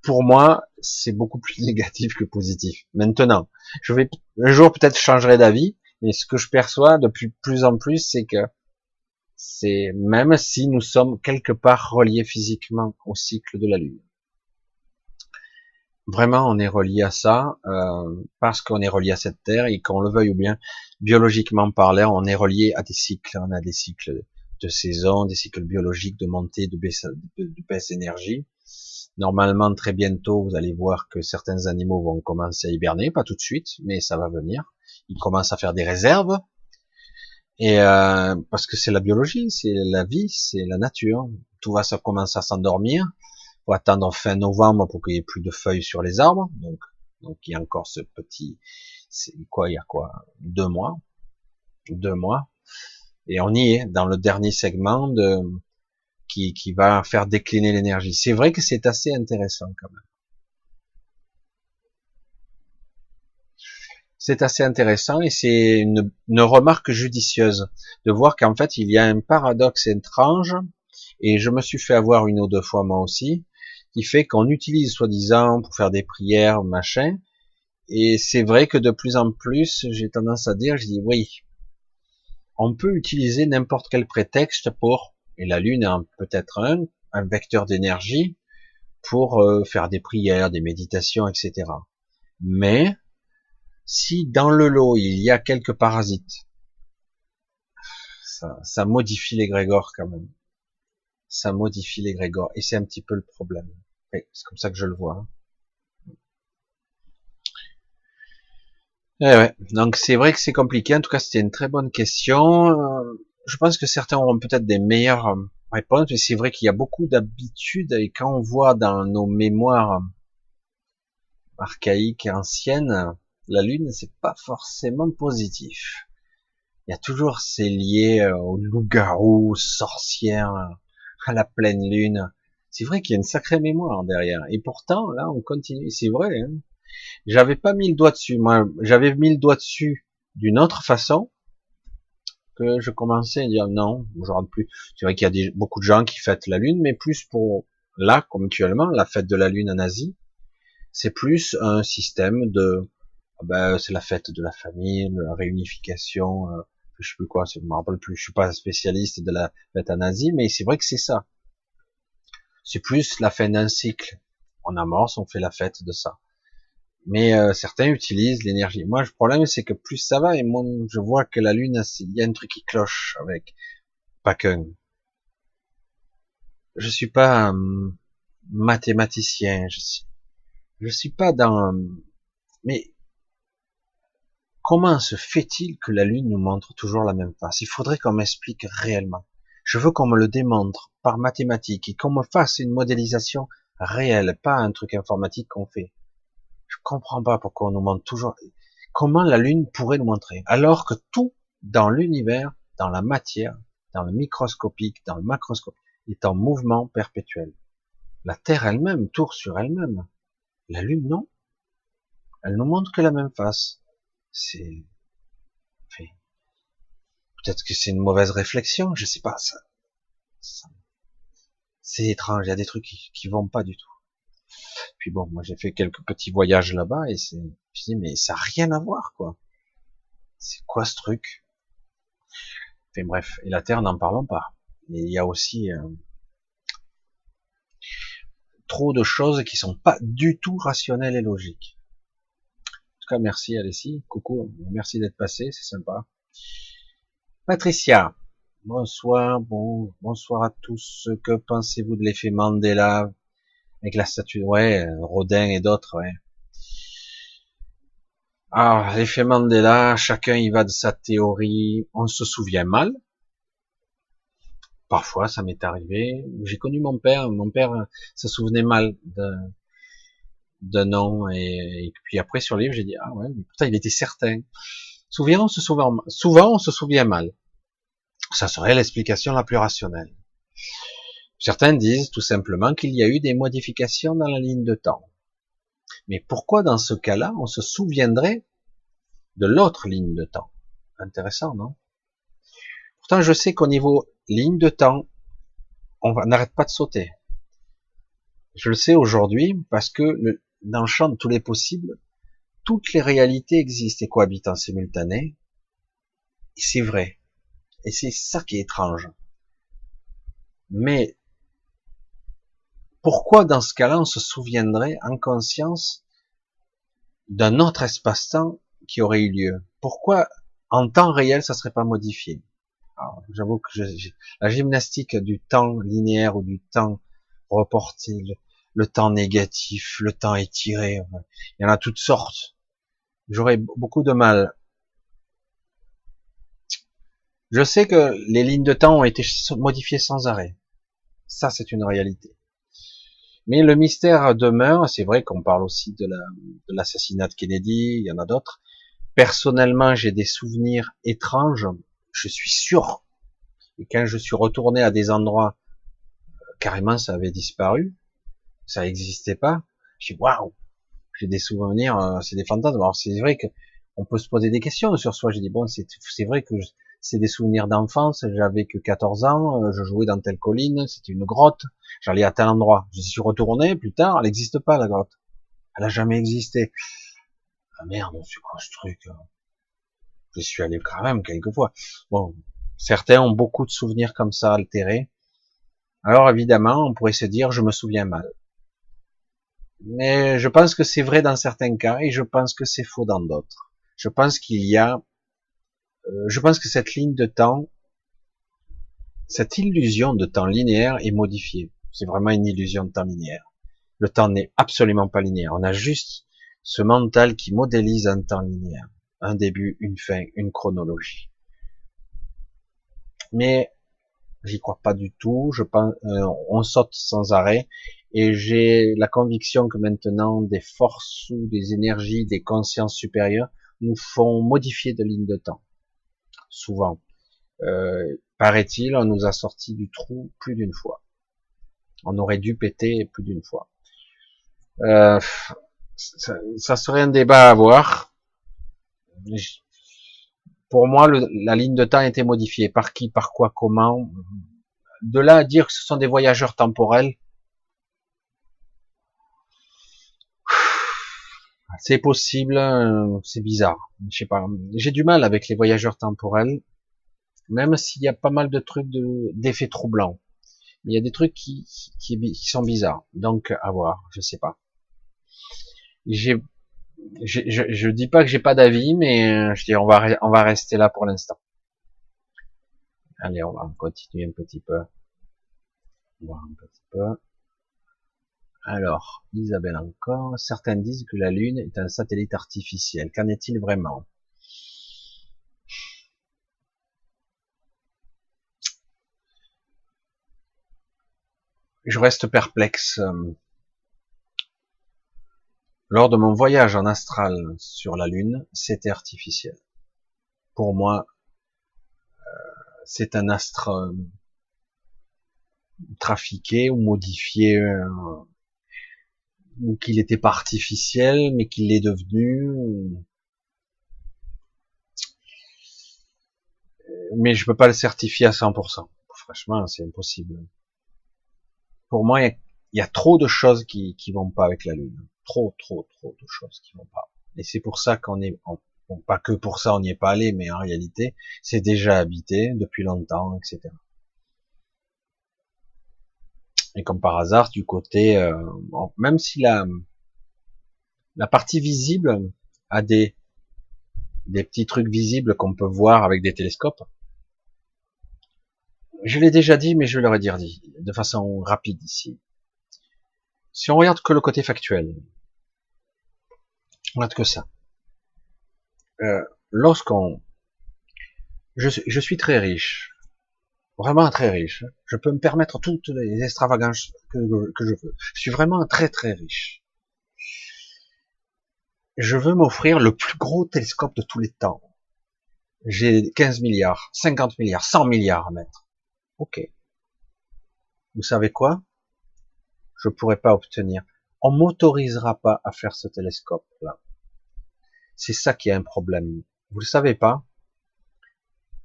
A: pour moi, c'est beaucoup plus négatif que positif. Maintenant, je vais un jour peut-être changerai d'avis, mais ce que je perçois depuis plus en plus, c'est que c'est même si nous sommes quelque part reliés physiquement au cycle de la Lune. Vraiment, on est relié à ça euh, parce qu'on est relié à cette Terre et qu'on le veuille ou bien, biologiquement parlant, on est relié à des cycles. On a des cycles de saison, des cycles biologiques de montée, de baisse, de baisse d'énergie. Normalement, très bientôt, vous allez voir que certains animaux vont commencer à hiberner, pas tout de suite, mais ça va venir. Ils commencent à faire des réserves, et euh, parce que c'est la biologie, c'est la vie, c'est la nature. Tout va ça commence à s'endormir. Faut attendre fin novembre pour qu'il y ait plus de feuilles sur les arbres. Donc, donc il y a encore ce petit, c'est quoi, il y a quoi, deux mois, deux mois, et on y est dans le dernier segment de qui, va faire décliner l'énergie. C'est vrai que c'est assez intéressant quand même. C'est assez intéressant et c'est une, remarque judicieuse de voir qu'en fait il y a un paradoxe étrange et je me suis fait avoir une ou deux fois moi aussi qui fait qu'on utilise soi-disant pour faire des prières machin et c'est vrai que de plus en plus j'ai tendance à dire je dis oui on peut utiliser n'importe quel prétexte pour et la Lune est peut-être un, un vecteur d'énergie pour euh, faire des prières, des méditations, etc. Mais si dans le lot il y a quelques parasites, ça, ça modifie l'égrégore quand même. Ça modifie l'égrégore et c'est un petit peu le problème. c'est comme ça que je le vois. Eh ouais, donc c'est vrai que c'est compliqué. En tout cas, c'était une très bonne question. Euh, je pense que certains auront peut-être des meilleures euh, réponses, mais c'est vrai qu'il y a beaucoup d'habitudes et quand on voit dans nos mémoires archaïques et anciennes, la lune, c'est pas forcément positif. Il y a toujours ces liés euh, au loup-garou, aux sorcières, à la pleine lune. C'est vrai qu'il y a une sacrée mémoire derrière. Et pourtant, là, on continue. C'est vrai. Hein j'avais pas mis le doigt dessus. Moi, j'avais mis le doigt dessus d'une autre façon que je commençais à dire non, je rentre plus. C'est vrai qu'il y a beaucoup de gens qui fêtent la lune, mais plus pour là, comme actuellement, la fête de la lune en Asie, c'est plus un système de, ben, c'est la fête de la famille, de la réunification, euh, je sais plus quoi, je me rappelle plus, je suis pas spécialiste de la l'euthanasie, mais c'est vrai que c'est ça. C'est plus la fin d'un cycle. On amorce, on fait la fête de ça. Mais euh, certains utilisent l'énergie. Moi, le problème, c'est que plus ça va, et moi, je vois que la Lune, il y a un truc qui cloche avec pas. Je suis pas un mathématicien, je suis, je suis pas dans... Mais comment se fait-il que la Lune nous montre toujours la même face? Il faudrait qu'on m'explique réellement. Je veux qu'on me le démontre par mathématiques et qu'on me fasse une modélisation réelle, pas un truc informatique qu'on fait. Je comprends pas pourquoi on nous montre toujours comment la Lune pourrait nous montrer, alors que tout dans l'univers, dans la matière, dans le microscopique, dans le macroscopique, est en mouvement perpétuel. La Terre elle-même tourne sur elle-même. La Lune, non. Elle nous montre que la même face. C'est, peut-être que c'est une mauvaise réflexion, je sais pas, ça, c'est étrange, il y a des trucs qui, qui vont pas du tout. Puis bon, moi j'ai fait quelques petits voyages là-bas et c'est, je dis mais ça a rien à voir quoi. C'est quoi ce truc? Bref, et la Terre n'en parlons pas. Et il y a aussi euh, trop de choses qui sont pas du tout rationnelles et logiques. Cas, merci Alessi, coucou, merci d'être passé, c'est sympa. Patricia, bonsoir, bon, bonsoir à tous. Que pensez-vous de l'effet Mandela avec la statue, ouais, Rodin et d'autres, ouais. Ah, l'effet Mandela, chacun y va de sa théorie, on se souvient mal. Parfois, ça m'est arrivé. J'ai connu mon père, mon père se souvenait mal de, de nom, et, puis après sur le livre, j'ai dit, ah ouais, mais pourtant il était certain. Souvent, on se souvient, souvent, on se souvient mal. Ça serait l'explication la plus rationnelle. Certains disent tout simplement qu'il y a eu des modifications dans la ligne de temps. Mais pourquoi dans ce cas-là, on se souviendrait de l'autre ligne de temps? Intéressant, non? Pourtant, je sais qu'au niveau ligne de temps, on n'arrête pas de sauter. Je le sais aujourd'hui parce que le, dans le champ de tous les possibles, toutes les réalités existent et cohabitent en simultané. C'est vrai. Et c'est ça qui est étrange. Mais pourquoi dans ce cas-là on se souviendrait en conscience d'un autre espace-temps qui aurait eu lieu? Pourquoi en temps réel ça serait pas modifié? J'avoue que la gymnastique du temps linéaire ou du temps reporté, le, temps négatif, le temps étiré, il y en a toutes sortes. J'aurais beaucoup de mal. Je sais que les lignes de temps ont été modifiées sans arrêt. Ça, c'est une réalité. Mais le mystère demeure. C'est vrai qu'on parle aussi de l'assassinat de, Kennedy. Il y en a d'autres. Personnellement, j'ai des souvenirs étranges. Je suis sûr. Et quand je suis retourné à des endroits, carrément, ça avait disparu. Ça n'existait pas. Je dis waouh. J'ai des souvenirs. Euh, c'est des fantasmes. Alors c'est vrai que on peut se poser des questions sur soi. J'ai dit bon, c'est vrai que c'est des souvenirs d'enfance. J'avais que 14 ans. Euh, je jouais dans telle colline. C'était une grotte J'allais à tel endroit. Je suis retourné plus tard, elle n'existe pas la grotte. Elle a jamais existé. Ah merde, c'est quoi ce truc hein? Je suis allé quand même quelques fois. Bon, certains ont beaucoup de souvenirs comme ça altérés. Alors évidemment, on pourrait se dire je me souviens mal. Mais je pense que c'est vrai dans certains cas et je pense que c'est faux dans d'autres. Je pense qu'il y a, euh, je pense que cette ligne de temps, cette illusion de temps linéaire est modifiée. C'est vraiment une illusion de temps linéaire. Le temps n'est absolument pas linéaire. On a juste ce mental qui modélise un temps linéaire. Un début, une fin, une chronologie. Mais j'y crois pas du tout. Je pense, euh, on saute sans arrêt. Et j'ai la conviction que maintenant des forces ou des énergies, des consciences supérieures nous font modifier de ligne de temps. Souvent. Euh, paraît-il, on nous a sorti du trou plus d'une fois. On aurait dû péter plus d'une fois. Euh, ça, serait un débat à avoir. Pour moi, la ligne de temps a été modifiée. Par qui, par quoi, comment? De là à dire que ce sont des voyageurs temporels, c'est possible, c'est bizarre. Je sais pas. J'ai du mal avec les voyageurs temporels Même s'il y a pas mal de trucs d'effets troublants. Il y a des trucs qui, qui, sont bizarres. Donc, à voir, je sais pas. J'ai, je, je dis pas que j'ai pas d'avis, mais euh, je dis on va, on va rester là pour l'instant. Allez, on va continuer un petit peu. Voir un petit peu. Alors, Isabelle encore. Certains disent que la Lune est un satellite artificiel. Qu'en est-il vraiment? Je reste perplexe. Lors de mon voyage en astral sur la Lune, c'était artificiel. Pour moi, euh, c'est un astre euh, trafiqué ou modifié euh, ou qu'il était pas artificiel, mais qu'il l'est devenu. Mais je peux pas le certifier à 100%. Franchement, c'est impossible. Pour moi, il y, a trop de choses qui, qui vont pas avec la Lune. Trop, trop, trop de choses qui vont pas. Et c'est pour ça qu'on est, pas que pour ça on n'y est pas allé, mais en réalité, c'est déjà habité depuis longtemps, etc. Et comme par hasard, du côté, euh, même si la, la partie visible a des, des petits trucs visibles qu'on peut voir avec des télescopes, je l'ai déjà dit, mais je dire dit de façon rapide ici. Si on regarde que le côté factuel, on regarde que ça. Euh, lorsqu'on, je, je suis très riche, vraiment très riche. Je peux me permettre toutes les extravagances que, je veux. Je suis vraiment très très riche. Je veux m'offrir le plus gros télescope de tous les temps. J'ai 15 milliards, 50 milliards, 100 milliards à mettre. Ok. Vous savez quoi? Je pourrais pas obtenir. On m'autorisera pas à faire ce télescope-là. C'est ça qui est un problème. Vous le savez pas?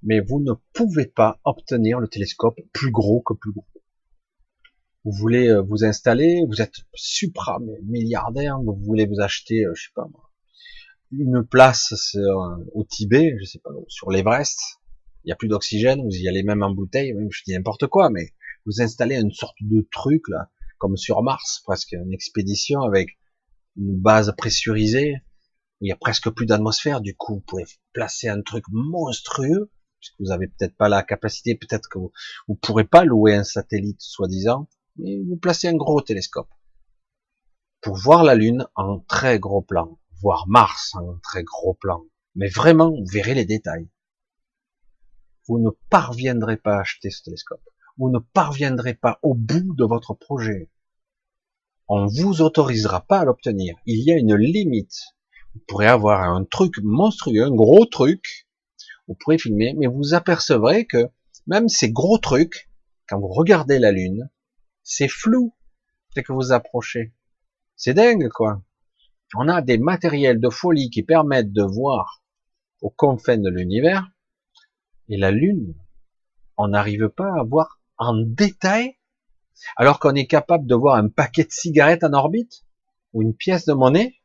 A: Mais vous ne pouvez pas obtenir le télescope plus gros que plus gros. Vous voulez euh, vous installer, vous êtes supra milliardaire, vous voulez vous acheter, euh, je sais pas moi, une place au Tibet, je sais pas, sur l'Everest. Il y a plus d'oxygène, vous y allez même en bouteille, même je dis n'importe quoi, mais vous installez une sorte de truc là, comme sur Mars, presque une expédition avec une base pressurisée où il y a presque plus d'atmosphère. Du coup, vous pouvez placer un truc monstrueux puisque vous avez peut-être pas la capacité, peut-être que vous, vous pourrez pas louer un satellite soi-disant, mais vous placez un gros télescope pour voir la Lune en très gros plan, voir Mars en très gros plan. Mais vraiment, vous verrez les détails. Vous ne parviendrez pas à acheter ce télescope. Vous ne parviendrez pas au bout de votre projet. On vous autorisera pas à l'obtenir. Il y a une limite. Vous pourrez avoir un truc monstrueux, un gros truc, vous pourrez filmer, mais vous apercevrez que même ces gros trucs, quand vous regardez la Lune, c'est flou dès que vous approchez. C'est dingue, quoi. On a des matériels de folie qui permettent de voir aux confins de l'univers, et la Lune, on n'arrive pas à voir en détail, alors qu'on est capable de voir un paquet de cigarettes en orbite, ou une pièce de monnaie,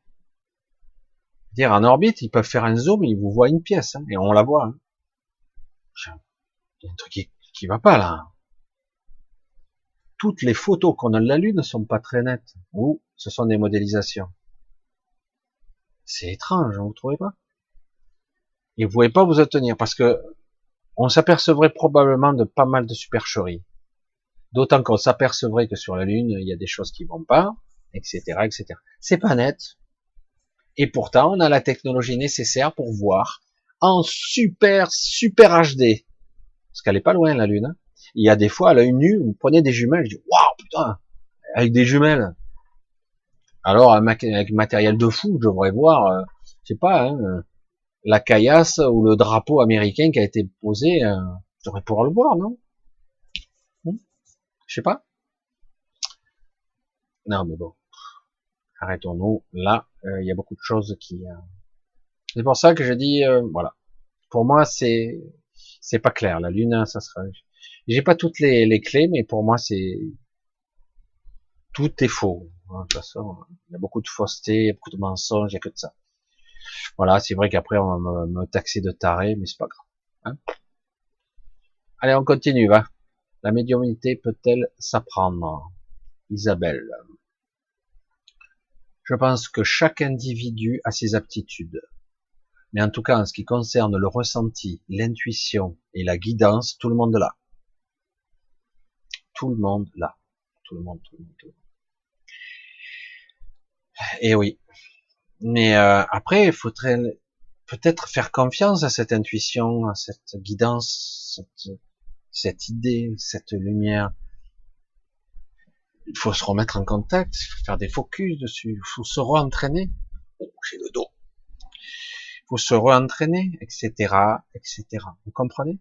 A: dire en orbite, ils peuvent faire un zoom, ils vous voient une pièce, hein, et on la voit. Hein. Il y a un truc qui, qui va pas là. Toutes les photos qu'on a de la Lune ne sont pas très nettes, ou ce sont des modélisations. C'est étrange, hein, vous trouvez pas? Et vous pouvez pas vous obtenir parce que on s'apercevrait probablement de pas mal de supercheries. D'autant qu'on s'apercevrait que sur la Lune, il y a des choses qui vont pas, etc., etc. C'est pas net, et pourtant, on a la technologie nécessaire pour voir en super, super HD. Parce qu'elle est pas loin, la Lune. Hein. Il y a des fois, à l'œil nu, vous prenez des jumelles, je dis, waouh, putain, avec des jumelles. Alors, avec matériel de fou, je devrais voir, euh, je sais pas, hein, la caillasse ou le drapeau américain qui a été posé, euh, je devrais pouvoir le voir, non? Hmm? Je sais pas. Non, mais bon arrêtons-nous là. Euh, il y a beaucoup de choses qui. Euh, c'est pour ça que je dis, euh, voilà. Pour moi, c'est c'est pas clair. La lune, hein, ça sera. J'ai pas toutes les, les clés, mais pour moi, c'est tout est faux. Hein, de toute façon, il y a beaucoup de fausseté, beaucoup de mensonges, il y a que de ça. Voilà, c'est vrai qu'après on va me, taxer de taré, mais c'est pas grave. Hein Allez, on continue, va. La médiumnité peut-elle s'apprendre? Isabelle. Je pense que chaque individu a ses aptitudes. Mais en tout cas, en ce qui concerne le ressenti, l'intuition et la guidance, tout le monde l'a. Tout le monde l'a. Tout le monde, tout le monde, tout le monde. Et eh oui. Mais euh, après, il faudrait peut-être faire confiance à cette intuition, à cette guidance, cette, cette idée, cette lumière. Il faut se remettre en contact, faire des focus dessus, il faut se re-entraîner. Oh, j'ai le dos. Il faut se re-entraîner, etc., etc. Vous comprenez?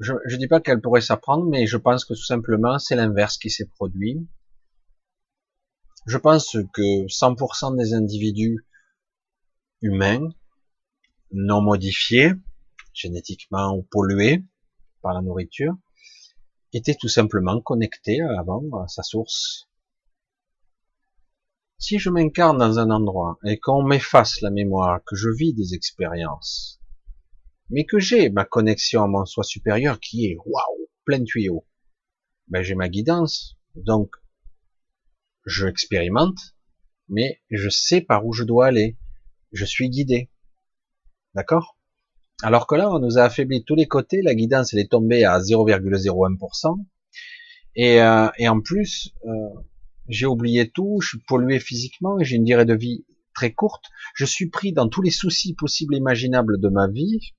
A: Je ne dis pas qu'elle pourrait s'apprendre, mais je pense que tout simplement c'est l'inverse qui s'est produit. Je pense que 100% des individus humains non modifiés, génétiquement ou pollués la nourriture, étaient tout simplement connectés avant à sa source. Si je m'incarne dans un endroit et qu'on m'efface la mémoire, que je vis des expériences, mais que j'ai ma connexion à mon soi supérieur qui est waouh, plein tuyau, ben j'ai ma guidance, donc je expérimente, mais je sais par où je dois aller, je suis guidé. D'accord? Alors que là, on nous a affaibli tous les côtés, la guidance, elle est tombée à 0,01%, et, euh, et en plus, euh, j'ai oublié tout, je suis pollué physiquement, j'ai une durée de vie très courte, je suis pris dans tous les soucis possibles et imaginables de ma vie,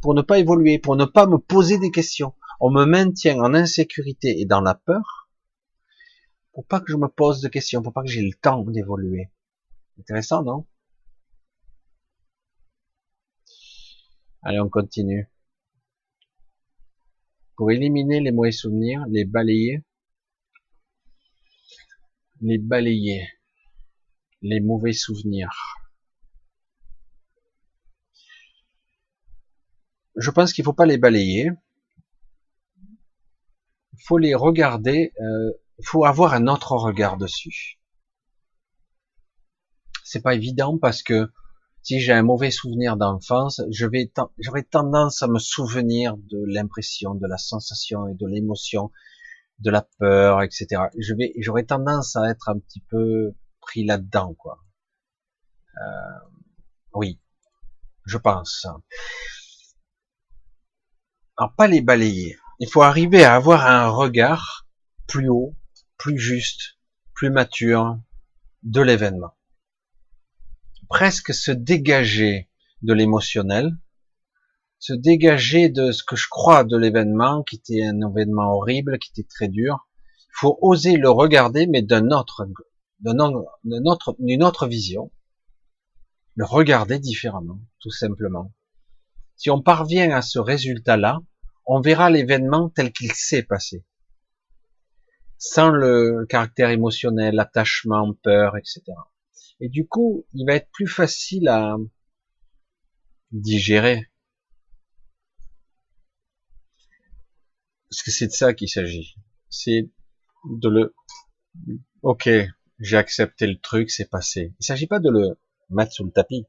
A: pour ne pas évoluer, pour ne pas me poser des questions. On me maintient en insécurité et dans la peur, pour pas que je me pose de questions, pour pas que j'ai le temps d'évoluer. Intéressant, non? Allez, on continue. Pour éliminer les mauvais souvenirs, les balayer, les balayer, les mauvais souvenirs. Je pense qu'il faut pas les balayer. Il faut les regarder. Euh, il faut avoir un autre regard dessus. C'est pas évident parce que si j'ai un mauvais souvenir d'enfance, je j'aurais tendance à me souvenir de l'impression, de la sensation et de l'émotion, de la peur, etc. Je vais, j'aurais tendance à être un petit peu pris là-dedans, quoi. Euh, oui, je pense. Alors pas les balayer. Il faut arriver à avoir un regard plus haut, plus juste, plus mature de l'événement presque se dégager de l'émotionnel, se dégager de ce que je crois de l'événement, qui était un événement horrible, qui était très dur. Il faut oser le regarder, mais d'un autre, d'une autre, d'une autre vision. Le regarder différemment, tout simplement. Si on parvient à ce résultat-là, on verra l'événement tel qu'il s'est passé. Sans le caractère émotionnel, attachement, peur, etc. Et du coup, il va être plus facile à digérer. Parce que c'est de ça qu'il s'agit. C'est de le, ok, j'ai accepté le truc, c'est passé. Il s'agit pas de le mettre sous le tapis.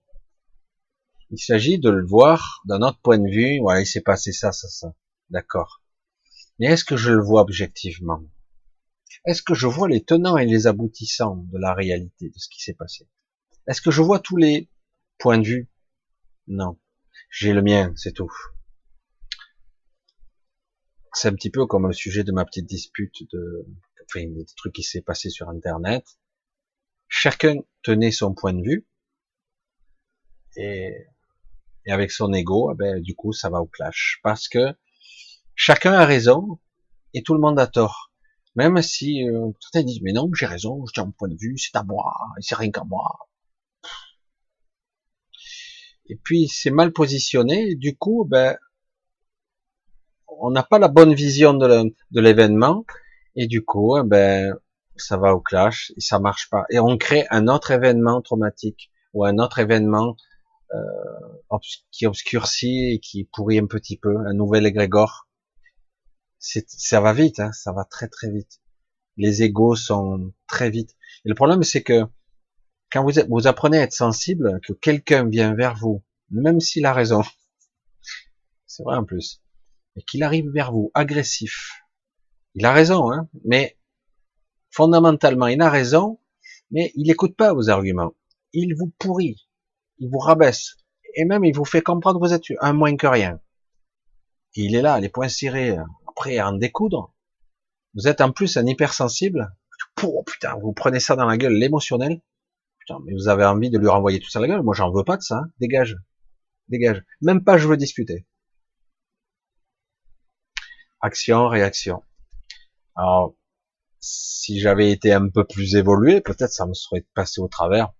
A: Il s'agit de le voir d'un autre point de vue. Voilà, il s'est passé ça, ça, ça. D'accord. Mais est-ce que je le vois objectivement? Est-ce que je vois les tenants et les aboutissants de la réalité, de ce qui s'est passé? Est-ce que je vois tous les points de vue? Non. J'ai le mien, c'est tout. C'est un petit peu comme le sujet de ma petite dispute de, enfin, des trucs qui s'est passé sur Internet. Chacun tenait son point de vue et, avec son ego, eh ben, du coup, ça va au clash parce que chacun a raison et tout le monde a tort. Même si euh, certains disent mais non, j'ai raison, j'ai un point de vue, c'est à moi, c'est rien qu'à moi. Et puis c'est mal positionné, du coup, ben on n'a pas la bonne vision de l'événement, et du coup, ben ça va au clash, et ça marche pas. Et on crée un autre événement traumatique, ou un autre événement euh, qui obscurcit et qui pourrit un petit peu, un nouvel égrégore ça va vite, hein, ça va très très vite. Les égos sont très vite. Et le problème, c'est que quand vous, vous apprenez à être sensible, que quelqu'un vient vers vous, même s'il a raison, c'est vrai en plus, et qu'il arrive vers vous agressif, il a raison, hein, mais fondamentalement, il a raison, mais il n'écoute pas vos arguments. Il vous pourrit, il vous rabaisse, et même il vous fait comprendre que vous êtes un moins que rien. il est là, les poings serrés, prêt à en découdre. Vous êtes en plus un hypersensible. Oh, putain, vous prenez ça dans la gueule, l'émotionnel. Putain, mais vous avez envie de lui renvoyer tout ça à la gueule. Moi, j'en veux pas de ça. Hein. Dégage. Dégage. Même pas je veux discuter. Action, réaction. Alors, si j'avais été un peu plus évolué, peut-être ça me serait passé au travers.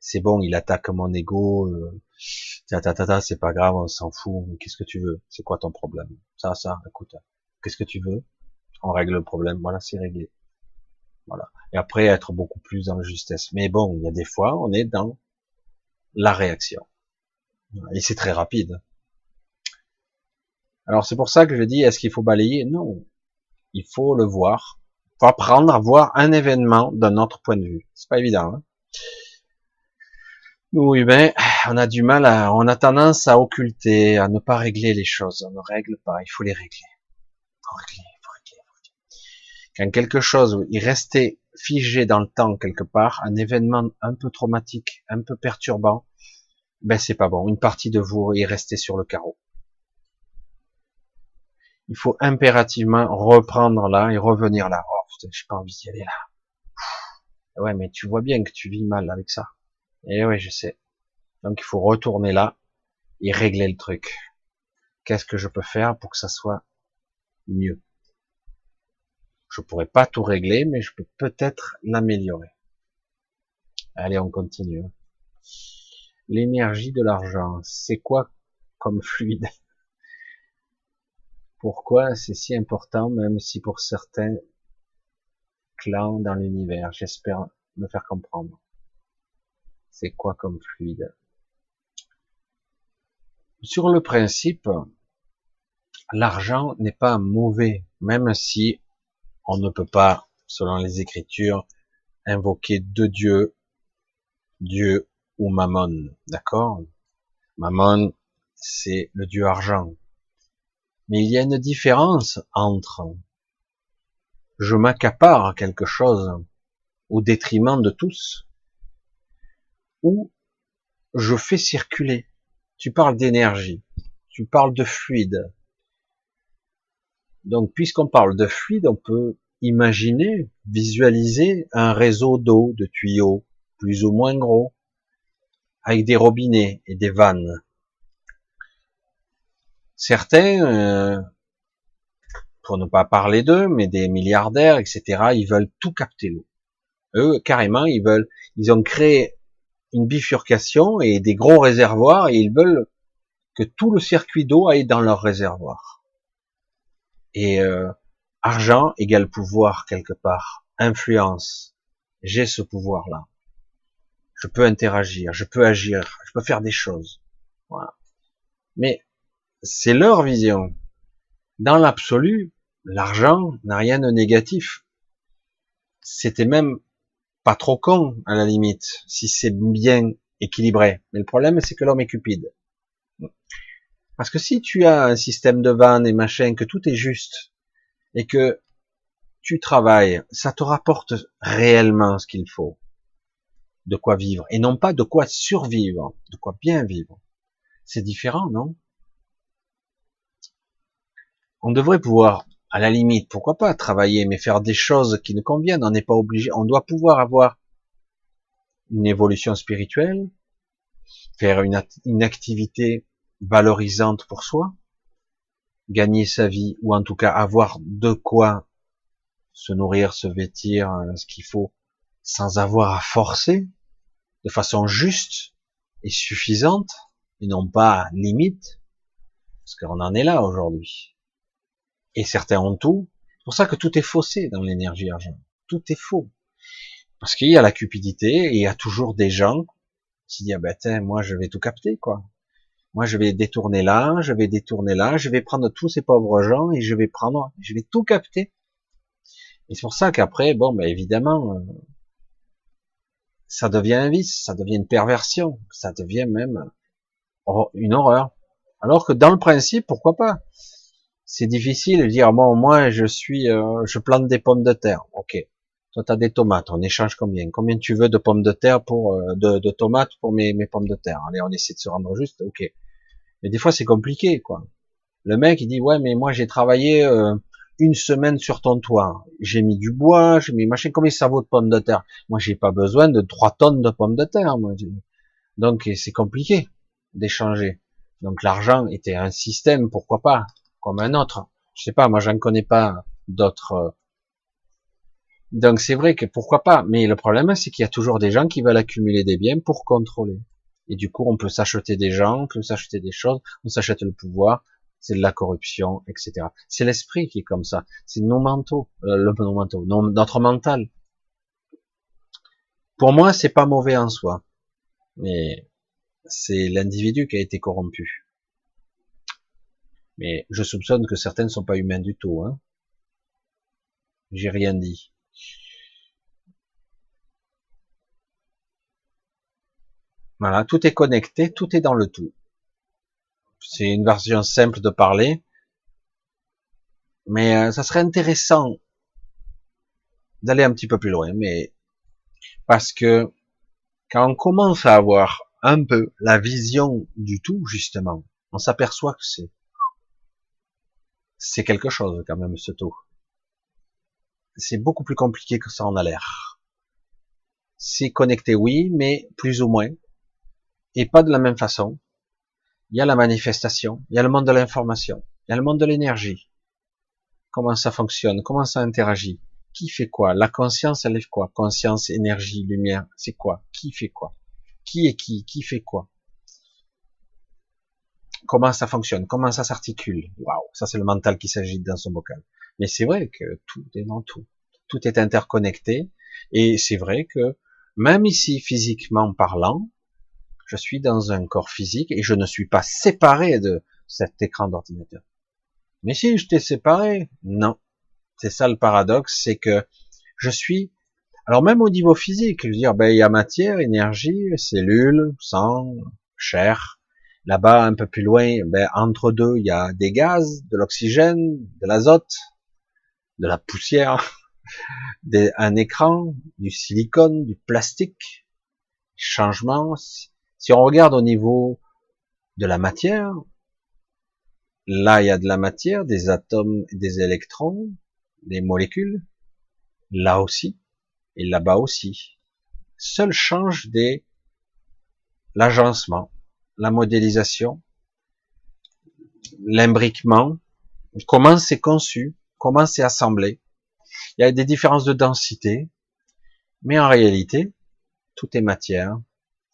A: C'est bon, il attaque mon ego. Euh, c'est pas grave, on s'en fout. Qu'est-ce que tu veux? C'est quoi ton problème? Ça, ça, écoute. Qu'est-ce que tu veux? On règle le problème. Voilà, c'est réglé. Voilà. Et après, être beaucoup plus dans la justesse. Mais bon, il y a des fois, on est dans la réaction. Et c'est très rapide. Alors c'est pour ça que je dis, est-ce qu'il faut balayer? Non. Il faut le voir. Faut apprendre à voir un événement d'un autre point de vue. C'est pas évident. Hein nous humains, on a du mal à, on a tendance à occulter, à ne pas régler les choses. On ne règle pas, il faut les régler. Il régler, il il. Quand quelque chose est resté figé dans le temps quelque part, un événement un peu traumatique, un peu perturbant, ben c'est pas bon. Une partie de vous est restée sur le carreau. Il faut impérativement reprendre là et revenir là. Oh putain, j'ai pas envie d'y aller là. Ouais, mais tu vois bien que tu vis mal avec ça. Et eh oui, je sais. Donc il faut retourner là et régler le truc. Qu'est-ce que je peux faire pour que ça soit mieux? Je pourrais pas tout régler, mais je peux peut-être l'améliorer. Allez, on continue. L'énergie de l'argent, c'est quoi comme fluide? Pourquoi c'est si important, même si pour certains clans dans l'univers, j'espère me faire comprendre. C'est quoi comme fluide? Sur le principe, l'argent n'est pas mauvais, même si on ne peut pas, selon les Écritures, invoquer deux dieux, Dieu ou Mammon, d'accord? Mammon, c'est le dieu argent. Mais il y a une différence entre je m'accapare quelque chose au détriment de tous, où je fais circuler. Tu parles d'énergie, tu parles de fluide. Donc, puisqu'on parle de fluide, on peut imaginer, visualiser un réseau d'eau, de tuyaux, plus ou moins gros, avec des robinets et des vannes. Certains, euh, pour ne pas parler d'eux, mais des milliardaires, etc., ils veulent tout capter l'eau. Eux, carrément, ils veulent, ils ont créé une bifurcation et des gros réservoirs et ils veulent que tout le circuit d'eau aille dans leur réservoir. Et euh, argent égale pouvoir quelque part, influence. J'ai ce pouvoir-là. Je peux interagir, je peux agir, je peux faire des choses. Mais c'est leur vision. Dans l'absolu, l'argent n'a rien de négatif. C'était même pas trop con, à la limite, si c'est bien équilibré. Mais le problème, c'est que l'homme est cupide. Parce que si tu as un système de vannes et machin, que tout est juste, et que tu travailles, ça te rapporte réellement ce qu'il faut. De quoi vivre. Et non pas de quoi survivre. De quoi bien vivre. C'est différent, non? On devrait pouvoir à la limite, pourquoi pas travailler, mais faire des choses qui nous conviennent. On n'est pas obligé. On doit pouvoir avoir une évolution spirituelle, faire une, une activité valorisante pour soi, gagner sa vie, ou en tout cas avoir de quoi se nourrir, se vêtir, euh, ce qu'il faut, sans avoir à forcer, de façon juste et suffisante, et non pas limite, parce qu'on en est là aujourd'hui et certains ont tout. C'est pour ça que tout est faussé dans l'énergie argent. Tout est faux. Parce qu'il y a la cupidité et il y a toujours des gens qui disent, ah ben, moi, je vais tout capter, quoi. Moi, je vais détourner là, je vais détourner là, je vais prendre tous ces pauvres gens et je vais prendre, je vais tout capter. Et c'est pour ça qu'après, bon, ben, évidemment, euh, ça devient un vice, ça devient une perversion, ça devient même une horreur. Alors que dans le principe, pourquoi pas? C'est difficile de dire, moi, moi, je suis, euh, je plante des pommes de terre. Ok. Toi, tu as des tomates. On échange combien? Combien tu veux de pommes de terre pour euh, de, tomates pour mes, mes pommes de terre? Allez, on essaie de se rendre juste. Ok. Mais des fois, c'est compliqué, quoi. Le mec, il dit, ouais, mais moi, j'ai travaillé euh, une semaine sur ton toit. J'ai mis du bois, j'ai mis machin. Combien ça vaut de pommes de terre? Moi, j'ai pas besoin de trois tonnes de pommes de terre. Moi. Donc, c'est compliqué d'échanger. Donc, l'argent était un système, pourquoi pas, comme un autre. Je sais pas, moi, j'en connais pas d'autres. Donc, c'est vrai que pourquoi pas. Mais le problème, c'est qu'il y a toujours des gens qui veulent accumuler des biens pour contrôler. Et du coup, on peut s'acheter des gens, on peut s'acheter des choses, on s'achète le pouvoir, c'est de la corruption, etc. C'est l'esprit qui est comme ça. C'est nos mentaux, euh, le nos notre mental. Pour moi, c'est pas mauvais en soi, mais c'est l'individu qui a été corrompu. Mais je soupçonne que certains ne sont pas humains du tout. Hein. J'ai rien dit. Voilà, tout est connecté, tout est dans le tout. C'est une version simple de parler. Mais euh, ça serait intéressant d'aller un petit peu plus loin, mais parce que quand on commence à avoir un peu la vision du tout, justement, on s'aperçoit que c'est c'est quelque chose quand même ce tout. C'est beaucoup plus compliqué que ça en a l'air. C'est connecté, oui, mais plus ou moins, et pas de la même façon. Il y a la manifestation, il y a le monde de l'information, il y a le monde de l'énergie. Comment ça fonctionne, comment ça interagit, qui fait quoi, la conscience elle est quoi, conscience, énergie, lumière, c'est quoi, qui fait quoi, qui est qui, qui fait quoi, comment ça fonctionne, comment ça s'articule? Waouh, ça c'est le mental qui s'agite dans son bocal. Mais c'est vrai que tout est dans tout, tout est interconnecté, et c'est vrai que même ici physiquement parlant, je suis dans un corps physique et je ne suis pas séparé de cet écran d'ordinateur. Mais si je t'ai séparé, non. C'est ça le paradoxe, c'est que je suis, alors même au niveau physique, je veux dire, ben, il y a matière, énergie, cellules, sang, chair. Là-bas, un peu plus loin, ben, entre deux, il y a des gaz, de l'oxygène, de l'azote, de la poussière, un écran, du silicone, du plastique, changement, si on regarde au niveau de la matière, là il y a de la matière, des atomes, des électrons, des molécules, là aussi, et là-bas aussi. Seul change des l'agencement, la modélisation, l'imbriquement, comment c'est conçu, comment c'est assemblé. Il y a des différences de densité, mais en réalité, tout est matière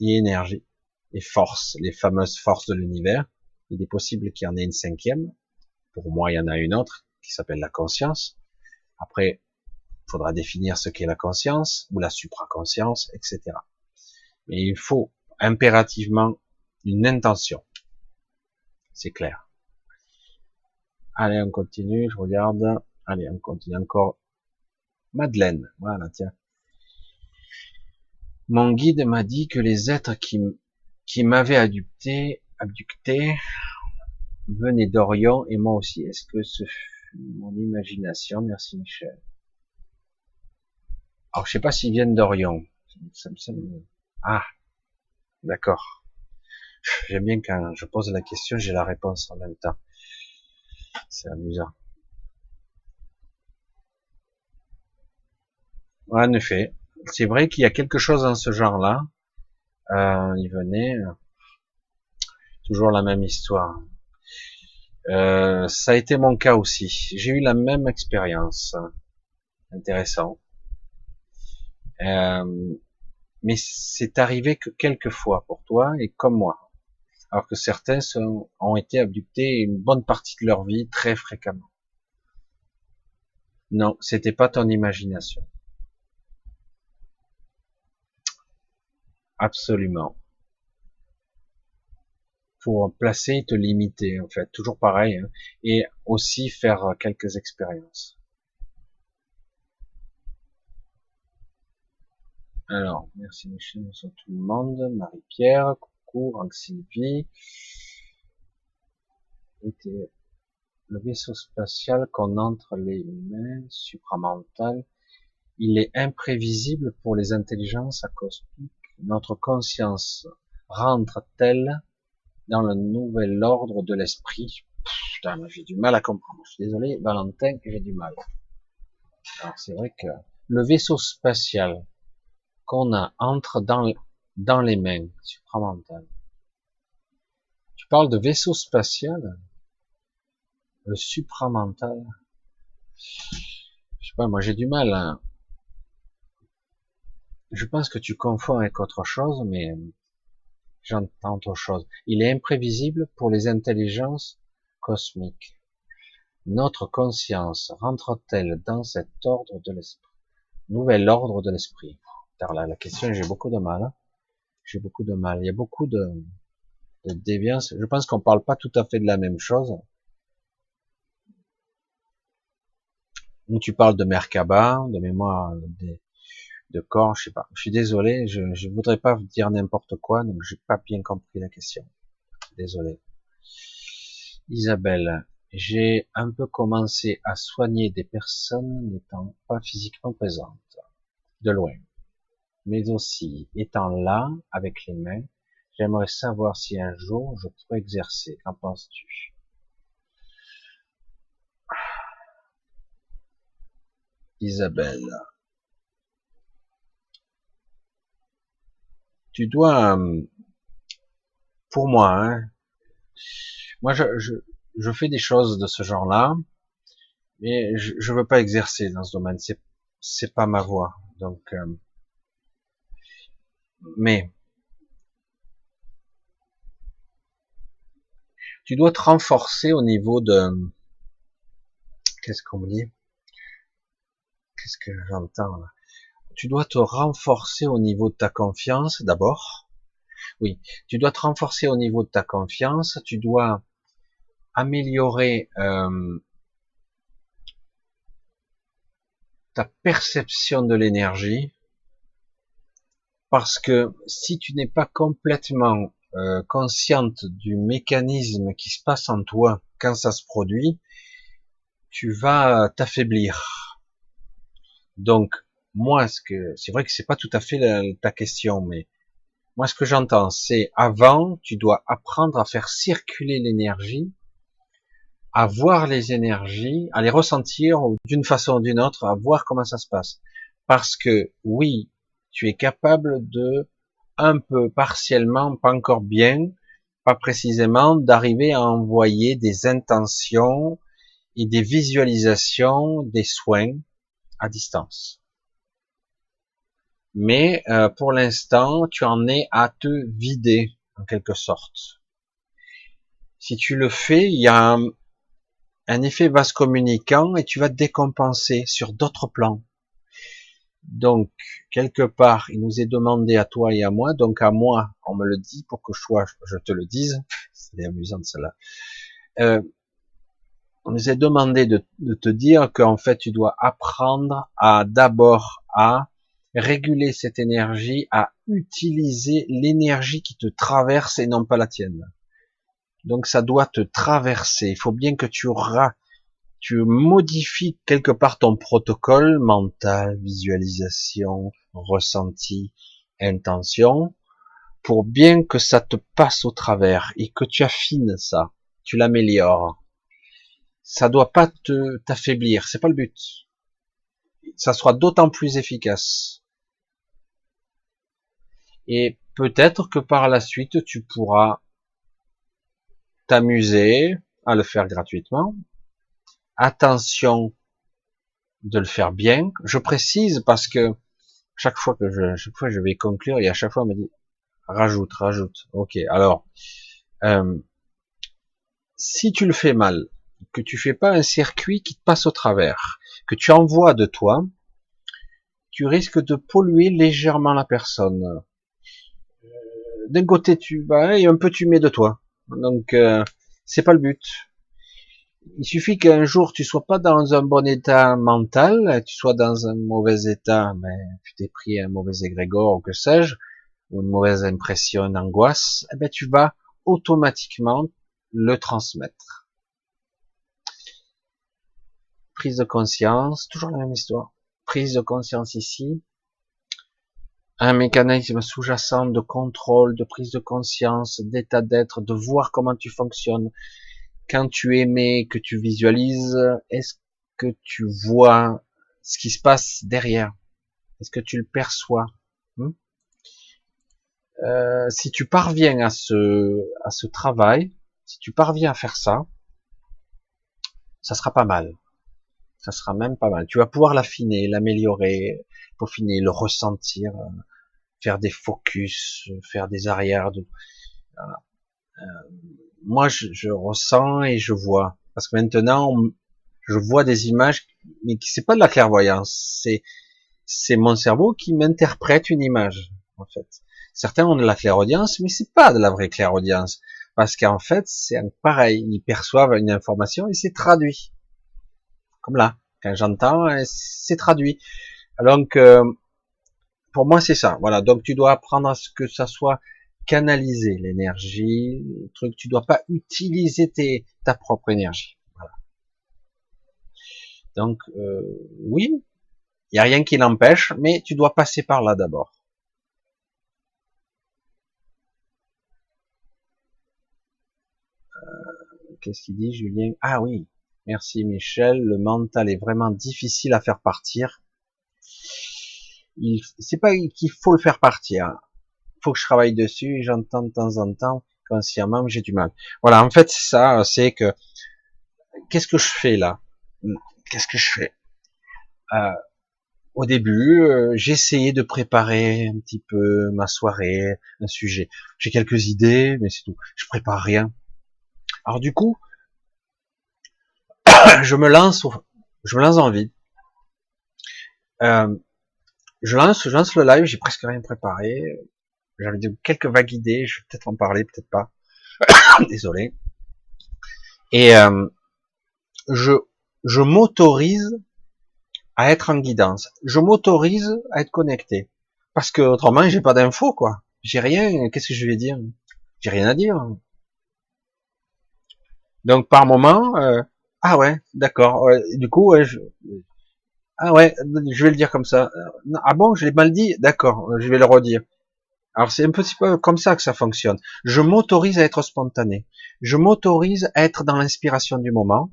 A: et énergie les forces, les fameuses forces de l'univers. Il est possible qu'il y en ait une cinquième. Pour moi, il y en a une autre qui s'appelle la conscience. Après, il faudra définir ce qu'est la conscience ou la supraconscience, etc. Mais il faut impérativement une intention. C'est clair. Allez, on continue, je regarde. Allez, on continue encore. Madeleine, voilà, tiens. Mon guide m'a dit que les êtres qui m'avait abducté, abducté venait d'Orient et moi aussi. Est-ce que ce fut mon imagination? Merci Michel. Alors je sais pas s'ils viennent d'Orient. Ah, d'accord. J'aime bien quand je pose la question, j'ai la réponse en même temps. C'est amusant. En effet, c'est vrai qu'il y a quelque chose dans ce genre-là. Euh, il venait, euh, toujours la même histoire. Euh, ça a été mon cas aussi. J'ai eu la même expérience. Intéressant. Euh, mais c'est arrivé que quelques fois pour toi et comme moi. Alors que certains sont, ont été abductés une bonne partie de leur vie très fréquemment. Non, c'était pas ton imagination. Absolument. Pour placer et te limiter, en fait, toujours pareil, hein. et aussi faire quelques expériences. Alors, merci Michel, bonsoir tout le monde, Marie-Pierre, beaucoup. Rank Sylvie. Le vaisseau spatial qu'on entre les mains supramentales, il est imprévisible pour les intelligences cosmiques. Notre conscience rentre-t-elle dans le nouvel ordre de l'esprit Putain, j'ai du mal à comprendre. Je suis désolé, Valentin, j'ai du mal. Alors c'est vrai que le vaisseau spatial qu'on a entre dans, dans les mains supramentales. Tu parles de vaisseau spatial? Le supramental? Je sais pas, moi j'ai du mal. Hein. Je pense que tu confonds avec autre chose, mais j'entends autre chose. Il est imprévisible pour les intelligences cosmiques. Notre conscience rentre-t-elle dans cet ordre de l'esprit? Nouvel ordre de l'esprit. Là, la question, j'ai beaucoup de mal. J'ai beaucoup de mal. Il y a beaucoup de, de déviance. Je pense qu'on parle pas tout à fait de la même chose. Où tu parles de Merkaba, de mémoire de, corps, je sais pas. Je suis désolé, je, je voudrais pas dire n'importe quoi, donc j'ai pas bien compris la question. Désolé. Isabelle, j'ai un peu commencé à soigner des personnes n'étant pas physiquement présentes, de loin. Mais aussi, étant là, avec les mains, j'aimerais savoir si un jour je pourrais exercer. Qu'en penses-tu? Isabelle. Tu dois, euh, pour moi, hein, moi je, je, fais des choses de ce genre-là, mais je, je veux pas exercer dans ce domaine. C'est c'est pas ma voie. Donc, euh, mais tu dois te renforcer au niveau de qu'est-ce qu'on dit? Qu'est-ce que j'entends là? Tu dois te renforcer au niveau de ta confiance d'abord. Oui, tu dois te renforcer au niveau de ta confiance. Tu dois améliorer euh, ta perception de l'énergie, parce que si tu n'es pas complètement euh, consciente du mécanisme qui se passe en toi quand ça se produit, tu vas t'affaiblir. Donc moi, ce que c'est vrai que c'est pas tout à fait ta question, mais moi ce que j'entends, c'est avant, tu dois apprendre à faire circuler l'énergie à voir les énergies, à les ressentir d'une façon ou d'une autre, à voir comment ça se passe. Parce que oui, tu es capable de un peu partiellement, pas encore bien, pas précisément, d'arriver à envoyer des intentions et des visualisations des soins à distance. Mais euh, pour l'instant, tu en es à te vider en quelque sorte. Si tu le fais, il y a un, effet vaste communicant et tu vas te décompenser sur d'autres plans. Donc, quelque part, il nous est demandé à toi et à moi, donc à moi, on me le dit pour que je, je te le dise, c'est amusant cela. Euh, on nous est demandé de, te dire qu'en fait, tu dois apprendre à d'abord à réguler cette énergie, à utiliser l'énergie qui te traverse et non pas la tienne. Donc ça doit te traverser. Il faut bien que tu tu modifies quelque part ton protocole mental, visualisation, ressenti, intention, pour bien que ça te passe au travers et que tu affines ça, tu l'améliores. Ça doit pas te t'affaiblir, c'est pas le but. Ça sera d'autant plus efficace. Et peut-être que par la suite tu pourras t'amuser à le faire gratuitement. Attention de le faire bien. Je précise parce que chaque fois que je, chaque fois je vais conclure et à chaque fois on me dit rajoute, rajoute. Ok, alors euh, si tu le fais mal, que tu fais pas un circuit qui te passe au travers, que tu envoies de toi, tu risques de polluer légèrement la personne. Euh, d'un côté tu vas et un peu tu mets de toi. Donc euh, c'est pas le but. Il suffit qu'un jour tu sois pas dans un bon état mental, tu sois dans un mauvais état, mais tu t'es pris un mauvais égrégore ou que sais-je, ou une mauvaise impression, une angoisse, eh ben, tu vas automatiquement le transmettre. Prise de conscience, toujours la même histoire. Prise de conscience ici. Un mécanisme sous-jacent de contrôle, de prise de conscience, d'état d'être, de voir comment tu fonctionnes. Quand tu émets, que tu visualises, est-ce que tu vois ce qui se passe derrière? Est-ce que tu le perçois? Hmm? Euh, Si tu parviens à ce, à ce travail, si tu parviens à faire ça, ça sera pas mal. Ça sera même pas mal. Tu vas pouvoir l'affiner, l'améliorer, peaufiner, le ressentir, euh, faire des focus, faire des arrières. Euh, moi, je, je, ressens et je vois. Parce que maintenant, je vois des images, mais c'est pas de la clairvoyance, c'est c'est mon cerveau qui m'interprète une image, en fait. Certains ont de la clairaudience, mais c'est pas de la vraie clairaudience, parce qu'en fait, c'est pareil, ils perçoivent une information et c'est traduit. Comme là, quand j'entends, c'est traduit. Donc, euh, pour moi, c'est ça. Voilà. Donc, tu dois apprendre à ce que ça soit canalisé, l'énergie, le truc. Tu dois pas utiliser tes, ta propre énergie. Donc euh, oui, il y a rien qui l'empêche, mais tu dois passer par là d'abord. Euh, qu'est-ce qu'il dit, Julien? Ah oui, merci Michel. Le mental est vraiment difficile à faire partir. C'est pas qu'il faut le faire partir. Faut que je travaille dessus. J'entends de temps en temps consciemment, j'ai du mal. Voilà, en fait, c'est ça. C'est que qu'est-ce que je fais là? Qu'est-ce que je fais? Euh, Au début, euh, essayé de préparer un petit peu ma soirée, un sujet. J'ai quelques idées, mais c'est tout. Je prépare rien. Alors du coup, je me lance, je me lance en vide. Euh, je lance, je lance le live, j'ai presque rien préparé. J'avais quelques vagues idées, je vais peut-être en parler, peut-être pas. Désolé. Et euh, je je m'autorise à être en guidance. Je m'autorise à être connecté. Parce que autrement, j'ai pas d'infos, quoi. J'ai rien. Qu'est-ce que je vais dire? J'ai rien à dire. Donc par moment, euh, ah ouais, d'accord. du coup, je, ah ouais, je vais le dire comme ça. Ah bon, je l'ai mal dit? D'accord, je vais le redire. Alors c'est un petit peu comme ça que ça fonctionne. Je m'autorise à être spontané. Je m'autorise à être dans l'inspiration du moment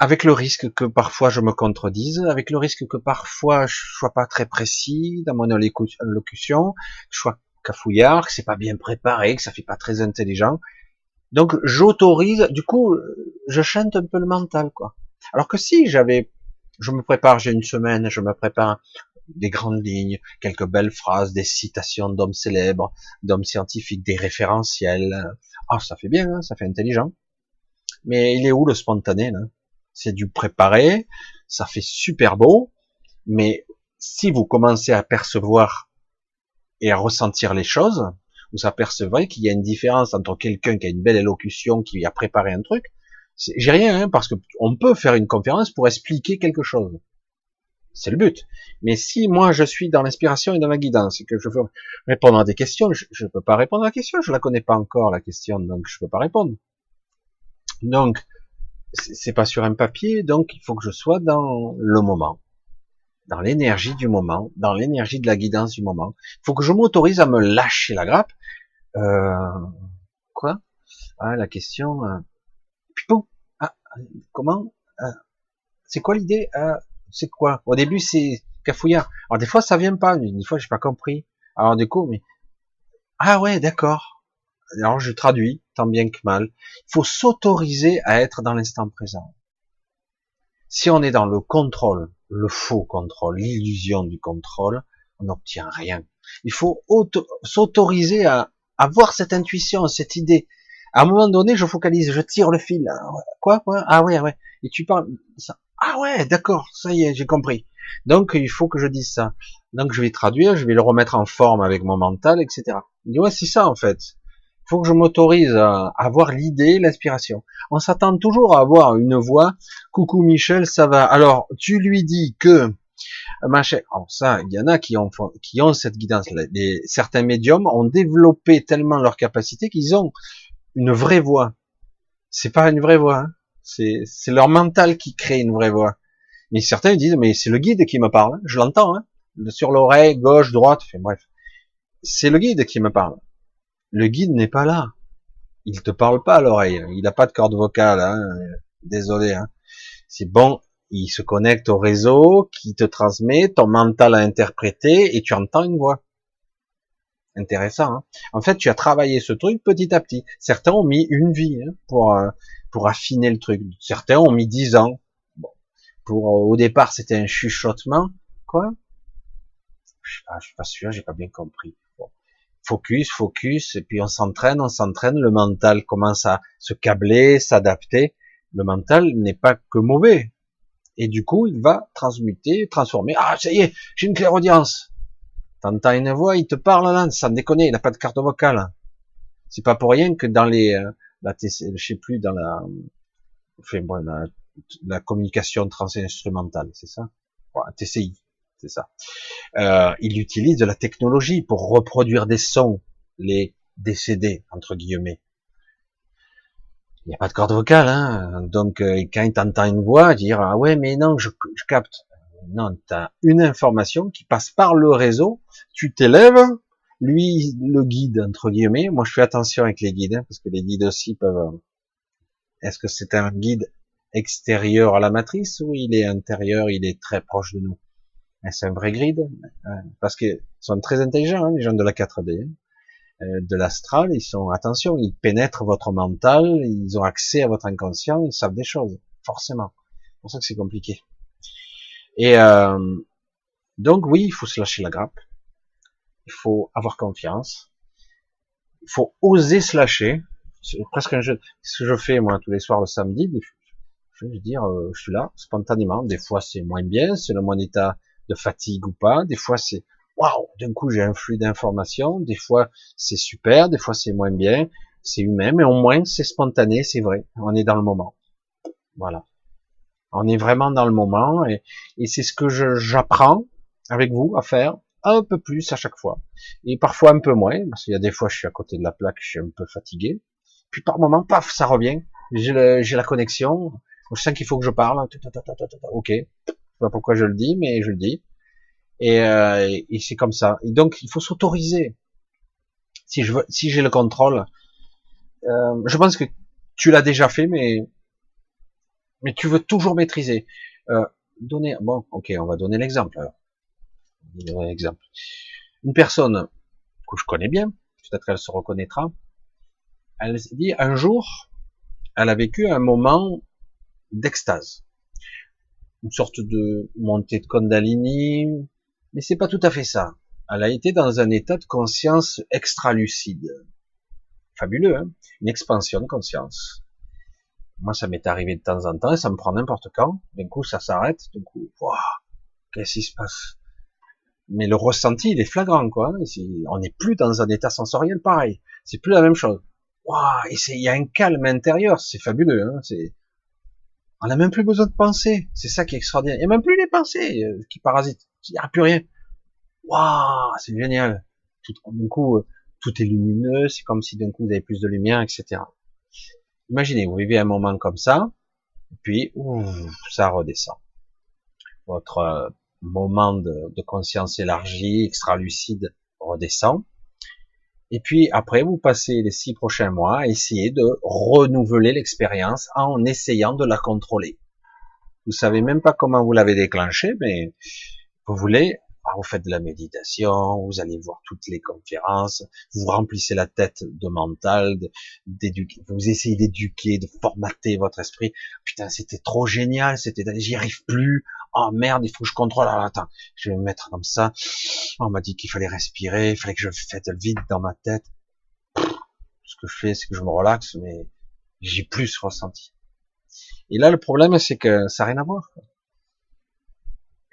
A: avec le risque que parfois je me contredise, avec le risque que parfois je sois pas très précis dans mon allocution, que je sois cafouillard, que c'est pas bien préparé, que ça fait pas très intelligent. Donc j'autorise, du coup, je chante un peu le mental, quoi. Alors que si j'avais, je me prépare, j'ai une semaine, je me prépare des grandes lignes, quelques belles phrases, des citations d'hommes célèbres, d'hommes scientifiques, des référentiels. Ah, ça fait bien, hein, ça fait intelligent. Mais il est où le spontané là? C'est du préparé, ça fait super beau, mais si vous commencez à percevoir et à ressentir les choses, vous apercevrez qu'il y a une différence entre quelqu'un qui a une belle élocution, qui a préparé un truc. J'ai rien, hein, parce que on peut faire une conférence pour expliquer quelque chose. C'est le but. Mais si moi je suis dans l'inspiration et dans la guidance et que je veux répondre à des questions, je ne peux pas répondre à la question, je la connais pas encore la question, donc je peux pas répondre. Donc c'est pas sur un papier, donc il faut que je sois dans le moment, dans l'énergie du moment, dans l'énergie de la guidance du moment. Il faut que je m'autorise à me lâcher la grappe. Euh, quoi? Ah, la question. Euh, ah, comment? Euh, C'est quoi l'idée? Ah, C'est quoi? Au début, c'est cafouillard. Alors des fois, ça vient pas. Des fois, j'ai pas compris. Alors du coup, mais ah ouais, d'accord alors je traduis, tant bien que mal, il faut s'autoriser à être dans l'instant présent. Si on est dans le contrôle, le faux contrôle, l'illusion du contrôle, on n'obtient rien. Il faut s'autoriser à avoir cette intuition, cette idée. À un moment donné, je focalise, je tire le fil. Quoi, quoi? Ah ouais, ouais. Et tu parles ça. Ah ouais, d'accord, ça y est, j'ai compris. Donc il faut que je dise ça. Donc je vais traduire, je vais le remettre en forme avec mon mental, etc. Il dit ouais, c'est ça en fait faut que je m'autorise à avoir l'idée, l'inspiration. On s'attend toujours à avoir une voix. Coucou Michel, ça va? Alors, tu lui dis que machin. Alors ça, il y en a qui ont, qui ont cette guidance. Certains médiums ont développé tellement leur capacité qu'ils ont une vraie voix. C'est pas une vraie voix. Hein. C'est, c'est leur mental qui crée une vraie voix. Mais certains disent, mais c'est le guide qui me parle. Hein. Je l'entends, hein. sur l'oreille, gauche, droite. Enfin, bref, c'est le guide qui me parle. Le guide n'est pas là. Il te parle pas à l'oreille. Il n'a pas de corde vocale. Désolé. C'est bon, il se connecte au réseau qui te transmet, ton mental a interprété et tu entends une voix. Intéressant. Hein en fait, tu as travaillé ce truc petit à petit. Certains ont mis une vie hein, pour euh, pour affiner le truc. Certains ont mis dix ans. Bon. Pour euh, au départ, c'était un chuchotement. Quoi? Ah, Je suis pas sûr, j'ai pas bien compris. Bon. Focus, focus, et puis on s'entraîne, on s'entraîne. Le mental commence à se câbler, s'adapter. Le mental n'est pas que mauvais. Et du coup, il va transmuter, transformer. Ah, ça y est, j'ai une clairaudience. T'entends une voix, il te parle là, sans déconner, il n'a pas de carte vocale. C'est pas pour rien que dans les, euh, la je sais plus, dans la, enfin bon, la, la communication transinstrumentale, c'est ça? TCI, c'est ça. Euh, il utilise de la technologie pour reproduire des sons, les décédés, entre guillemets. Il n'y a pas de corde vocale, hein. Donc, euh, quand il t'entend une voix, dire, ah ouais, mais non, je capte. Non, tu as une information qui passe par le réseau, tu t'élèves, lui le guide, entre guillemets. Moi, je fais attention avec les guides, hein, parce que les guides aussi peuvent... Euh, est-ce que c'est un guide extérieur à la matrice ou il est intérieur, il est très proche de nous? C'est un vrai guide, hein, parce qu'ils sont très intelligents, hein, les gens de la 4D, euh, de l'astral, ils sont, attention, ils pénètrent votre mental, ils ont accès à votre inconscient, ils savent des choses, forcément. C'est pour ça que c'est compliqué. Et euh, donc oui, il faut se lâcher la grappe. Il faut avoir confiance. Il faut oser se lâcher. C'est presque un jeu. Ce que je fais moi tous les soirs le samedi, je veux dire, euh, je suis là spontanément. Des fois c'est moins bien, c'est le mon état de fatigue ou pas. Des fois c'est waouh, d'un coup j'ai un flux d'informations. Des fois c'est super, des fois c'est moins bien. C'est humain, mais au moins c'est spontané, c'est vrai. On est dans le moment. Voilà. On est vraiment dans le moment et, c'est ce que j'apprends avec vous à faire un peu plus à chaque fois. Et parfois un peu moins, parce qu'il y a des fois je suis à côté de la plaque, je suis un peu fatigué. Puis par moment, paf, ça revient. J'ai la connexion. Je sens qu'il faut que je parle. Ok. Je sais pas pourquoi je le dis, mais je le dis. Et, euh, et c'est comme ça. Et donc il faut s'autoriser. Si si j'ai le contrôle, euh, je pense que tu l'as déjà fait, mais mais tu veux toujours maîtriser. Euh, donner, bon, ok, on va donner l'exemple. Un exemple. Une personne que je connais bien, peut-être qu'elle se reconnaîtra. Elle dit un jour, elle a vécu un moment d'extase, une sorte de montée de Kundalini, mais c'est pas tout à fait ça. Elle a été dans un état de conscience extra lucide, fabuleux, hein? Une expansion de conscience. Moi, ça m'est arrivé de temps en temps et ça me prend n'importe quand. D'un coup, ça s'arrête. D'un coup, waouh, qu'est-ce qui se passe? Mais le ressenti, il est flagrant, quoi. On n'est plus dans un état sensoriel pareil. C'est plus la même chose. Waouh, et il y a un calme intérieur. C'est fabuleux. Hein c'est, on n'a même plus besoin de penser. C'est ça qui est extraordinaire. Il n'y a même plus les pensées euh, qui parasitent. Il n'y a plus rien. Waouh, c'est génial. Tout, d'un coup, euh, tout est lumineux. C'est comme si d'un coup vous avez plus de lumière, etc. Imaginez, vous vivez un moment comme ça, puis ça redescend. Votre euh, moment de, conscience élargie, extra lucide, redescend. Et puis après, vous passez les six prochains mois à essayer de renouveler l'expérience en essayant de la contrôler. Vous savez même pas comment vous l'avez déclenché, mais vous voulez ah, vous faites de la méditation, vous allez voir toutes les conférences, vous remplissez la tête de mental, d'éduquer, vous essayez d'éduquer, de formater votre esprit. Putain, c'était trop génial, c'était, j'y arrive plus. Oh merde, il faut que je contrôle. Alors, attends, je vais me mettre comme ça. On m'a dit qu'il fallait respirer, il fallait que je fasse le vide dans ma tête. Ce que je fais, c'est que je me relaxe, mais j'ai plus ressenti. Et là, le problème, c'est que ça n'a rien à voir.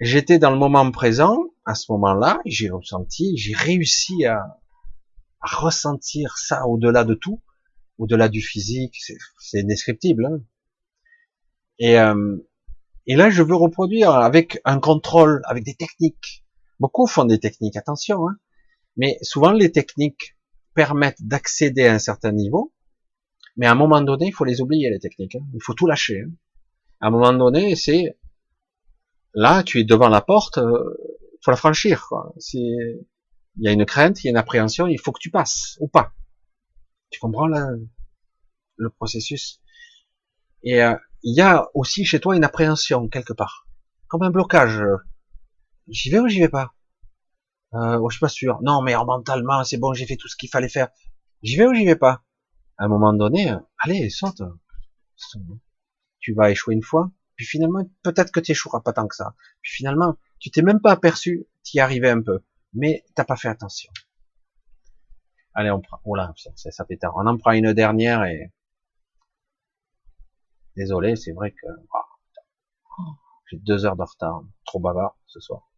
A: J'étais dans le moment présent, à ce moment-là, j'ai ressenti, j'ai réussi à, ressentir ça au-delà de tout, au-delà du physique, c'est indescriptible. Hein. et, euh, Et là, je veux reproduire avec un contrôle, avec des techniques. Beaucoup font des techniques, attention, hein. mais souvent les techniques permettent d'accéder à un certain niveau, mais à un moment donné, il faut les oublier, les techniques. Hein. Il faut tout lâcher. Hein. À un moment donné, c'est là, tu es devant la porte, euh, faut la franchir. Quoi. Il y a une crainte, il y a une appréhension, il faut que tu passes ou pas. Tu comprends le processus? Et euh, il y a aussi chez toi une appréhension quelque part, comme un blocage. J'y vais ou j'y vais pas? Euh, oh, Je suis pas sûr. Non, mais mentalement, c'est bon, j'ai fait tout ce qu'il fallait faire. J'y vais ou j'y vais pas? À un moment donné, euh, allez, saute. Tu vas échouer une fois, puis finalement, peut-être que tu échoueras pas tant que ça. Puis finalement, tu t'es même pas aperçu, tu y arrivais un peu, mais t'as pas fait attention. Allez, on prend. Oh là, ça, ça fait tard. On en prend une dernière et désolé, c'est vrai que oh, j'ai deux heures de retard, trop bavard ce soir.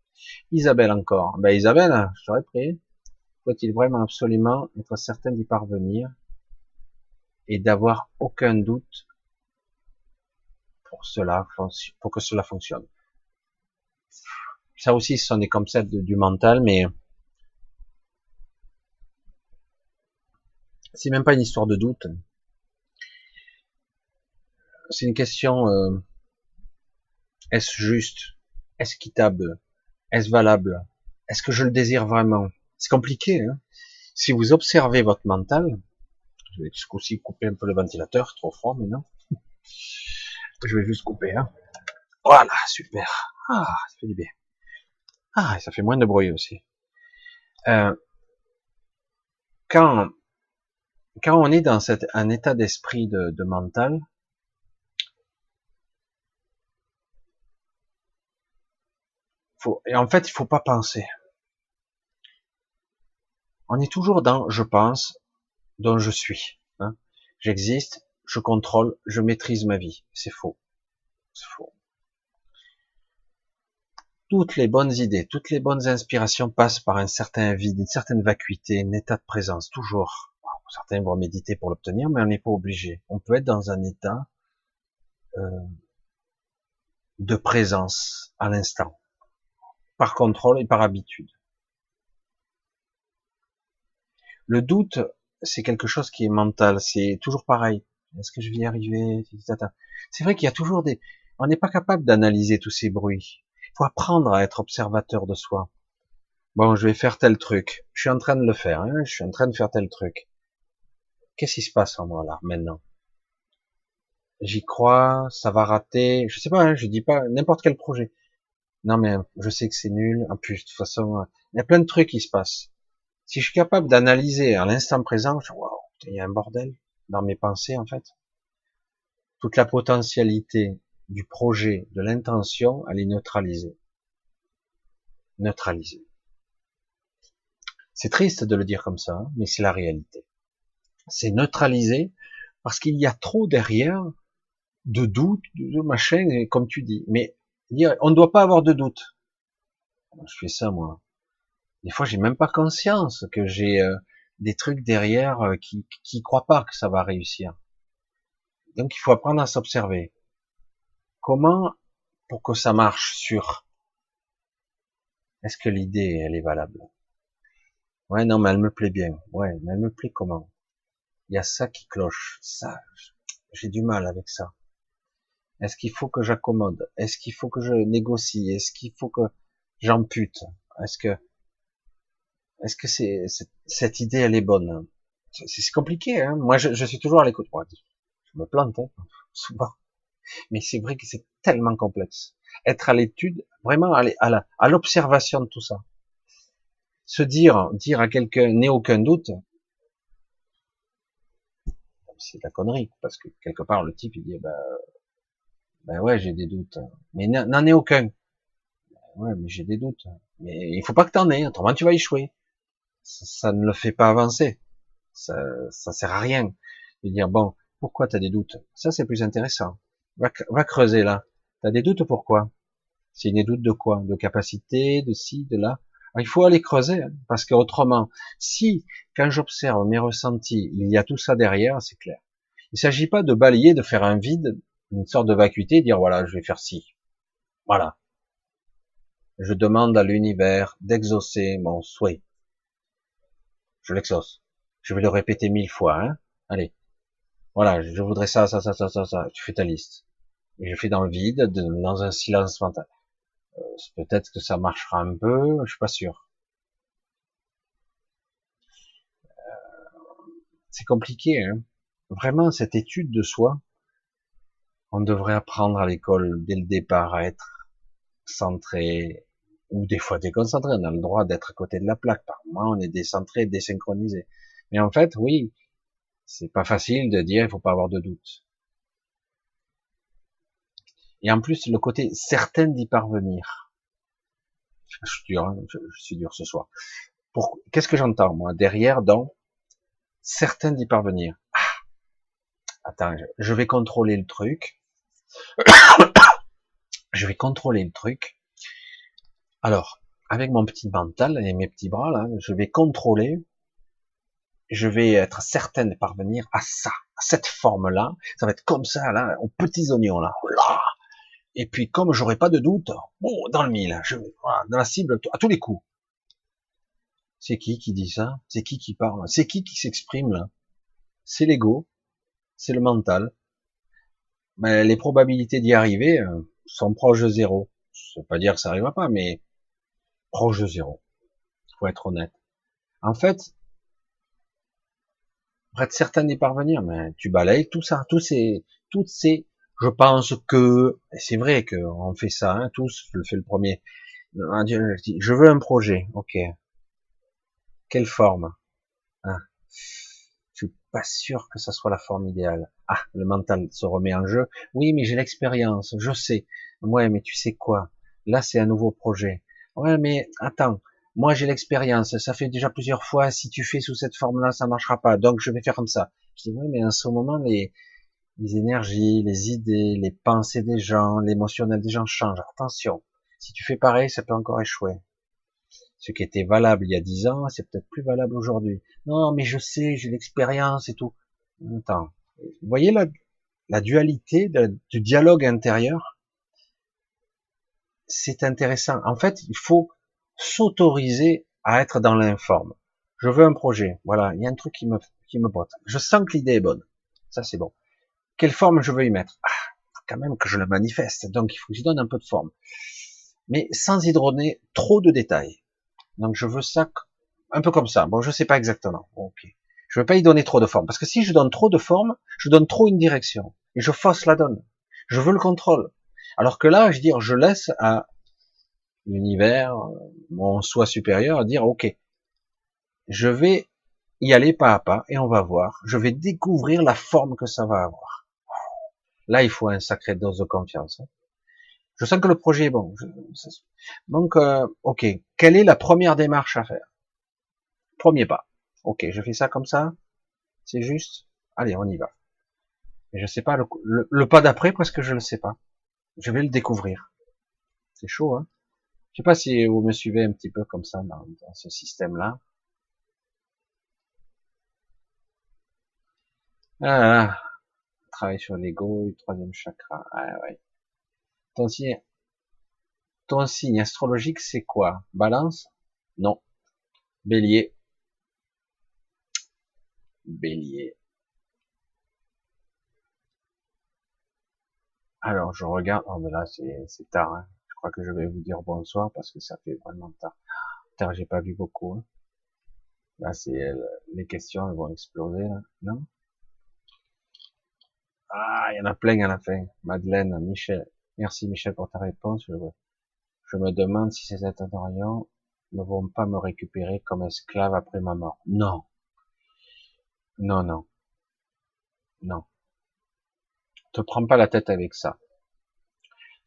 A: Isabelle encore. Ben Isabelle, je t'aurais pris. Faut-il vraiment absolument être certain d'y parvenir et d'avoir aucun doute pour cela, pour que cela fonctionne. Ça aussi, ce sont des concepts du mental, mais c'est même pas une histoire de doute. C'est une question euh, est-ce juste, est-ce équitable, est-ce valable, est-ce que je le désire vraiment? C'est compliqué. Hein si vous observez votre mental, je vais aussi couper un peu le ventilateur, trop froid maintenant. Je vais juste couper. Hein. Voilà, super. Ah, ça fait du bien. Ah, ça fait moins de bruit aussi. Euh, quand quand on est dans un état d'esprit de, de mental, faut, et en fait, il faut pas penser. On est toujours dans je pense, dont je suis. Hein. J'existe, je contrôle, je maîtrise ma vie. C'est faux. Toutes les bonnes idées, toutes les bonnes inspirations passent par un certain vide, une certaine vacuité, un état de présence, toujours. Certains vont méditer pour l'obtenir, mais on n'est pas obligé. On peut être dans un état euh, de présence à l'instant, par contrôle et par habitude. Le doute, c'est quelque chose qui est mental, c'est toujours pareil. Est-ce que je vais y arriver C'est vrai qu'il y a toujours des... On n'est pas capable d'analyser tous ces bruits. Il faut apprendre à être observateur de soi. Bon, je vais faire tel truc. Je suis en train de le faire. Hein je suis en train de faire tel truc. Qu'est-ce qui se passe en moi là maintenant? J'y crois, ça va rater. Je sais pas. Hein, je dis pas n'importe quel projet. Non mais je sais que c'est nul. En plus, de toute façon, il y a plein de trucs qui se passent. Si je suis capable d'analyser à l'instant présent, je waouh, il y a un bordel dans mes pensées en fait. Toute la potentialité du projet, de l'intention, elle est neutralisée. Neutralisée. C'est triste de le dire comme ça, hein, mais c'est la réalité. C'est neutralisé parce qu'il y a trop derrière de doutes, de machin, comme tu dis. Mais on ne doit pas avoir de doute. Je fais ça moi. Des fois, j'ai même pas conscience que j'ai euh, des trucs derrière euh, qui qui croient pas que ça va réussir. Donc il faut apprendre à s'observer. Comment pour que ça marche sur Est-ce que l'idée elle est valable? Ouais non mais elle me plaît bien. Ouais mais elle me plaît comment? Il y a ça qui cloche. Ça j'ai du mal avec ça. Est-ce qu'il faut que j'accommode? Est-ce qu'il faut que je négocie? Est-ce qu'il faut que j'ampute? Est-ce que est-ce que c'est cette idée elle est bonne? C'est compliqué. Hein Moi, je, suis toujours à l'écoute. je me plante hein, souvent, mais c'est vrai que c'est tellement complexe. Être à l'étude, vraiment à l'observation de tout ça. Se dire, dire à quelqu'un n'aie aucun doute, c'est de la connerie, parce que quelque part le type il dit ben, ben ouais j'ai des doutes, mais n'en ai aucun. Ouais mais j'ai des doutes, mais il faut pas que t'en aies, autrement tu vas échouer ça, ne le fait pas avancer. Ça, ça sert à rien de dire bon, pourquoi tu as des doutes? Ça c'est plus intéressant. Va, creuser là. Tu as des doutes pourquoi? C'est des doutes de quoi? De capacité, de ci, de là. il faut aller creuser hein, parce que autrement, si quand j'observe mes ressentis, il y a tout ça derrière, c'est clair. Il s'agit pas de balayer, de faire un vide, une sorte de vacuité, dire voilà, je vais faire ci. Voilà. Je demande à l'univers d'exaucer mon souhait. Je l'exauce. Je vais le répéter mille fois, hein. Allez. Voilà, je voudrais ça, ça, ça, ça, ça, ça. Tu fais ta liste. Je fais dans le vide, dans un silence mental. Euh, peut-être que ça marchera un peu, je suis pas sûr. Euh, c'est compliqué, hein. Vraiment, cette étude de soi, on devrait apprendre à l'école dès le départ à être centré, ou des fois déconcentré. On a le droit d'être à côté de la plaque. Par moment, on est décentré, désynchronisé. Mais en fait, oui, c'est pas facile de dire, il faut pas avoir de doute. Et en plus, le côté certain d'y parvenir. Je suis dur, hein, je, suis dur ce soir. Pour, qu'est-ce que j'entends, moi, derrière, dans certain d'y parvenir? Ah, attends, je vais contrôler le truc. je vais contrôler le truc. Alors, avec mon petit mental et mes petits bras, là, je vais contrôler, je vais être certain de parvenir à ça, à cette forme-là. Ça va être comme ça, là, aux petits oignons, là. Et puis, comme j'aurai pas de doute, bon, dans le mille, je, dans la cible, à tous les coups. C'est qui qui dit ça? C'est qui qui parle? C'est qui qui s'exprime là? C'est l'ego, c'est le mental. Mais les probabilités d'y arriver euh, sont proches de zéro. Ça veut pas dire que ça arrivera pas, mais proche de zéro. Faut être honnête. En fait, être certain d'y parvenir, mais tu balayes tout ça, tous ces, toutes ces, je pense que, c'est vrai qu'on fait ça, hein, tous, je le fais le premier. Je veux un projet, ok. Quelle forme? Ah. Je suis pas sûr que ça soit la forme idéale. Ah, le mental se remet en jeu. Oui, mais j'ai l'expérience, je sais. Ouais, mais tu sais quoi? Là, c'est un nouveau projet. Ouais, mais attends, moi j'ai l'expérience, ça fait déjà plusieurs fois, si tu fais sous cette forme-là, ça marchera pas, donc je vais faire comme ça. Je dis, oui, mais en ce moment, les, énergies, les idées, les pensées des gens, l'émotionnel des gens changent. Attention, si tu fais pareil, ça peut encore échouer. Ce qui était valable il y a dix ans, c'est peut-être plus valable aujourd'hui. Non, mais je sais, j'ai l'expérience et tout. Attends, vous voyez la dualité du dialogue intérieur? C'est intéressant. En fait, il faut s'autoriser à être dans l'informe. Je veux un projet. Voilà, il y a un truc qui me, qui me botte. Je sens que l'idée est bonne. Ça, c'est bon. Quelle forme je veux y mettre? Ah, quand même que je le manifeste. Donc, il faut que j'y donne un peu de forme. Mais sans y donner trop de détails. Donc, je veux ça un peu comme ça. Bon, je sais pas exactement. Ok. Je veux pas y donner trop de forme. Parce que si je donne trop de forme, je donne trop une direction. Et je fausse la donne. Je veux le contrôle. Alors que là, je veux dire, je laisse à l'univers, mon soi supérieur, à dire, ok, je vais y aller pas à pas et on va voir. Je vais découvrir la forme que ça va avoir. Là, il faut un sacré dose de confiance. Hein. Je sens que le projet est bon. Donc, euh, ok, quelle est la première démarche à faire? Premier pas. Ok, je fais ça comme ça. C'est juste. Allez, on y va. Mais je sais pas le, pas d'après parce que je le sais pas. Je vais le découvrir. C'est chaud, hein je sais pas si vous me suivez un petit peu comme ça dans, ce système-là. Ah, travail sur l'ego, le troisième chakra. Ah, ouais. Ton signe, ton signe astrologique, c'est quoi? Balance? Non. Bélier. Bélier. Alors, je regarde. Oh, mais là, c'est tard. Hein crois que je vais vous dire bonsoir parce que ça fait vraiment tard. Tard, j'ai pas vu beaucoup. Hein. Là, c'est euh, les questions, elles vont exploser, là. non? Ah, il y en a plein à la fin. Madeleine, Michel. Merci Michel pour ta réponse. Je, me demande si ces attendants ne vont pas me récupérer comme esclave après ma mort. Non. Non, non. Non. Te prends pas la tête avec ça.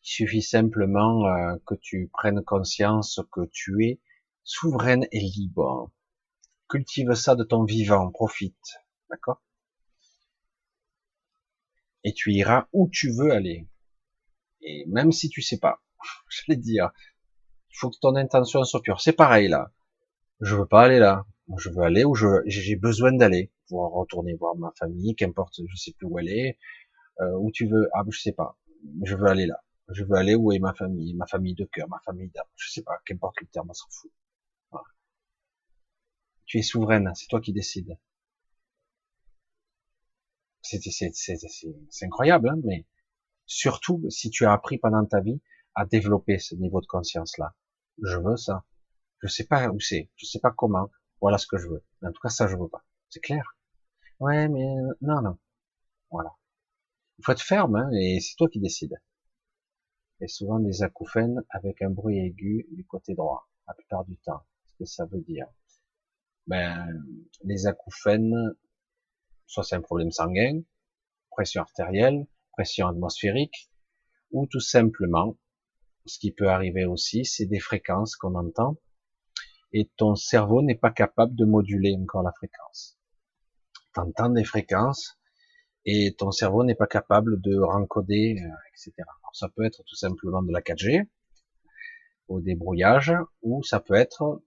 A: Il suffit simplement euh, que tu prennes conscience que tu es souveraine et libre. Cultive ça de ton vivant, profite. D'accord? Et tu iras où tu veux aller. Et même si tu sais pas, je vais dire, il faut que ton intention soit pure. C'est pareil là. Je veux pas aller là. Je veux aller où j'ai besoin d'aller. Pour retourner voir ma famille, qu'importe, je sais plus où est. Euh, où tu veux, ah, je sais pas. Je veux aller là Je veux aller où est ma famille, ma famille de cœur, ma famille d'âme. Je sais pas, qu'importe le terme, on s'en fout. Tu es souveraine, c'est toi qui décides. C'est incroyable, hein, mais surtout si tu as appris pendant ta vie à développer ce niveau de conscience-là. Je veux ça. Je sais pas où c'est, je sais pas comment. Voilà ce que je veux. En tout cas, ça, je veux pas. C'est clair. Ouais, mais non, non. Voilà. Il faut être ferme, hein, et c'est toi qui décides. Et souvent des acouphènes avec un bruit aigu du côté droit, la plupart du temps. Ce que ça veut dire? Ben, les acouphènes, soit c'est un problème sanguin, pression artérielle, pression atmosphérique, ou tout simplement, ce qui peut arriver aussi, c'est des fréquences qu'on entend, et ton cerveau n'est pas capable de moduler encore la fréquence. T'entends des fréquences, et ton cerveau n'est pas capable de rencoder, euh, etc. Alors, ça peut être tout simplement de la 4G, au débrouillage, ou ça peut être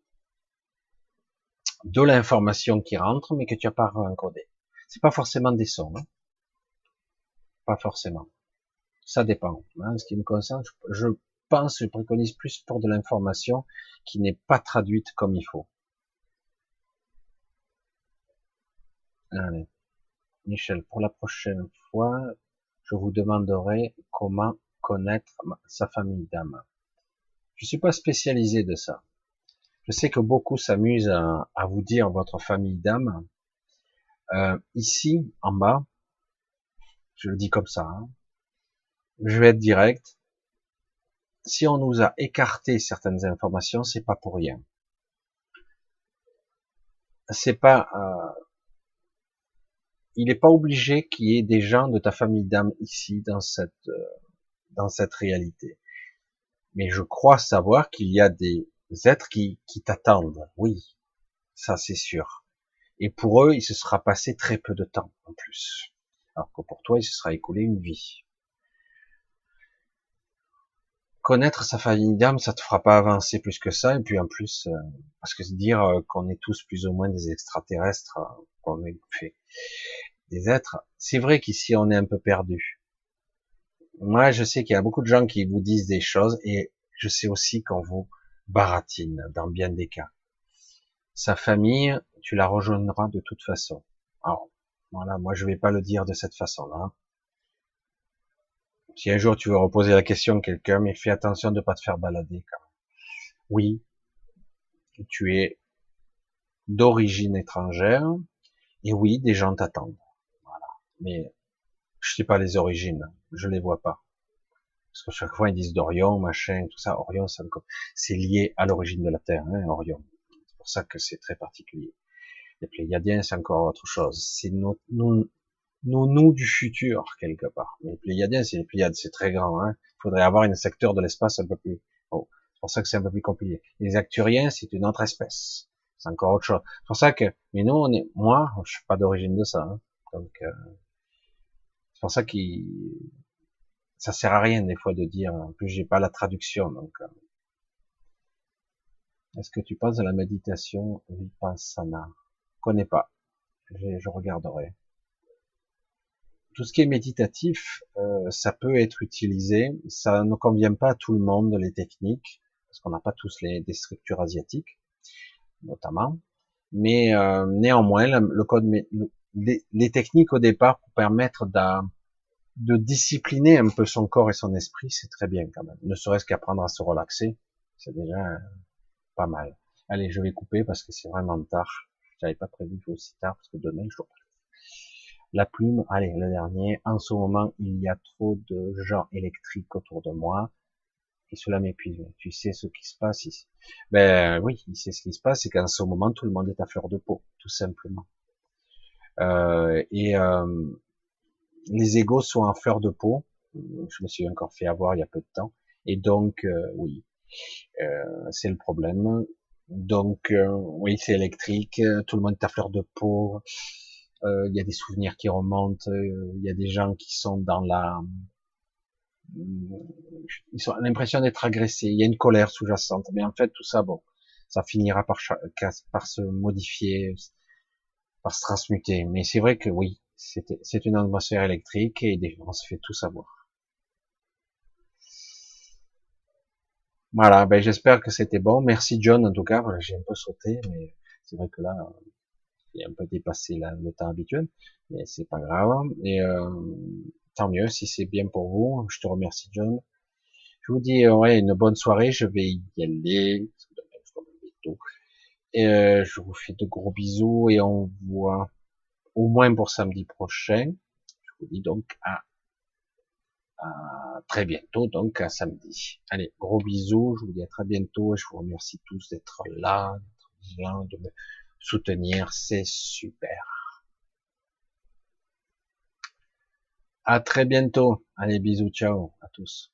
A: de l'information qui rentre, mais que tu n'as pas encodé. C'est pas forcément des sons, hein. pas forcément. Ça dépend. Hein. Ce qui me concerne, je pense, je préconise plus pour de l'information qui n'est pas traduite comme il faut. Allez. Michel, pour la prochaine fois, je vous demanderai comment connaître sa famille d'âme. Je suis pas spécialisé de ça. Je sais que beaucoup s'amusent à, vous dire votre famille d'âme. Euh, ici, en bas, je le dis comme ça, hein, je vais être direct. Si on nous a écarté certaines informations, c'est pas pour rien. C'est pas, euh, il n'est pas obligé qu'il y ait des gens de ta famille d'âme ici dans cette euh, dans cette réalité. Mais je crois savoir qu'il y a des êtres qui, qui t'attendent. Oui, ça c'est sûr. Et pour eux, il se sera passé très peu de temps en plus. Alors que pour toi, il se sera écoulé une vie. Connaître sa famille d'âme, ça te fera pas avancer plus que ça. Et puis en plus, euh, parce que dire euh, qu'on est tous plus ou moins des extraterrestres, qu'on est des êtres. C'est vrai qu'ici on est un peu perdu. Moi, je sais qu'il y a beaucoup de gens qui vous disent des choses et je sais aussi qu'on vous baratine dans bien des cas. Sa famille, tu la rejoindras de toute façon. Alors, voilà, moi je vais pas le dire de cette façon-là. Si un jour tu veux reposer la question à quelqu'un, mais fais attention de pas te faire balader quand. Oui, tu es d'origine étrangère, et oui, des gens t'attendent mais je sais pas les origines, je les vois pas. Parce que chaque fois ils disent d'Orion, machin, tout ça. Orion, c'est lié à l'origine de la Terre, hein, Orion. C'est pour ça que c'est très particulier. Les Pléiadiens, c'est encore autre chose. C'est nous, nous du futur, quelque part. Les Pléiadiens, c'est les Pléiades, c'est très grand. Hein. Il faudrait avoir un secteur de l'espace un peu plus... Oh, c'est pour ça que c'est un peu plus compliqué. Les Acturiens, c'est une autre espèce. C'est encore autre chose. C'est pour ça que... Mais nous, on est... Moi, je suis pas d'origine de ça. Hein. Donc... Euh... C'est pour ça qu'il, ça sert à rien des fois de dire, en plus j'ai pas la traduction, donc. Euh. Est-ce que tu penses à la méditation vipassana? Je connais pas. Je, je, regarderai. Tout ce qui est méditatif, euh, ça peut être utilisé. Ça ne convient pas à tout le monde les techniques, parce qu'on n'a pas tous les des structures asiatiques, notamment. Mais euh, néanmoins, le, code, les, techniques au départ pour permettre de discipliner un peu son corps et son esprit, c'est très bien quand même. Ne serait-ce qu'apprendre à se relaxer, c'est déjà pas mal. Allez, je vais couper parce que c'est vraiment tard. J'avais pas prévu aussi tard parce que demain je dois. La plume, allez, le dernier. En ce moment, il y a trop de gens électriques autour de moi et cela m'épuise. Tu sais ce qui se passe ici. Ben oui, il sait ce qui se passe, c'est qu'en ce moment, tout le monde est à fleur de peau, tout simplement. Euh, et euh, les égaux sont en fleur de peau. Je me suis encore fait avoir il y a peu de temps. Et donc, euh, oui, c'est le problème. Donc, oui, c'est électrique. Tout le monde est à fleur de peau. Il y a des souvenirs qui remontent. Il y a des gens qui sont dans la ils ont l'impression d'être agressés. Il y a une colère sous-jacente. Mais en fait, tout ça, bon, ça finira par, par se modifier, se transmuter. Mais c'est vrai que oui, c'est une atmosphère électrique et on se fait tout savoir. Voilà, ben j'espère que c'était bon. Merci John en tout cas. J'ai un peu sauté, mais c'est vrai que là, un peu dépassé le temps habituel, mais c'est pas grave. Et euh, tant mieux si c'est bien pour vous. Je te remercie John. Je vous dis ouais une bonne soirée. Je vais y aller. Et euh, je vous fais de gros bisous et on voit au moins pour samedi prochain. Je vous dis donc à, très bientôt, donc à samedi. Allez, gros bisous, je vous dis à très bientôt et je vous remercie tous d'être là, de me soutenir, c'est super. À très bientôt. Allez, bisous, ciao à tous.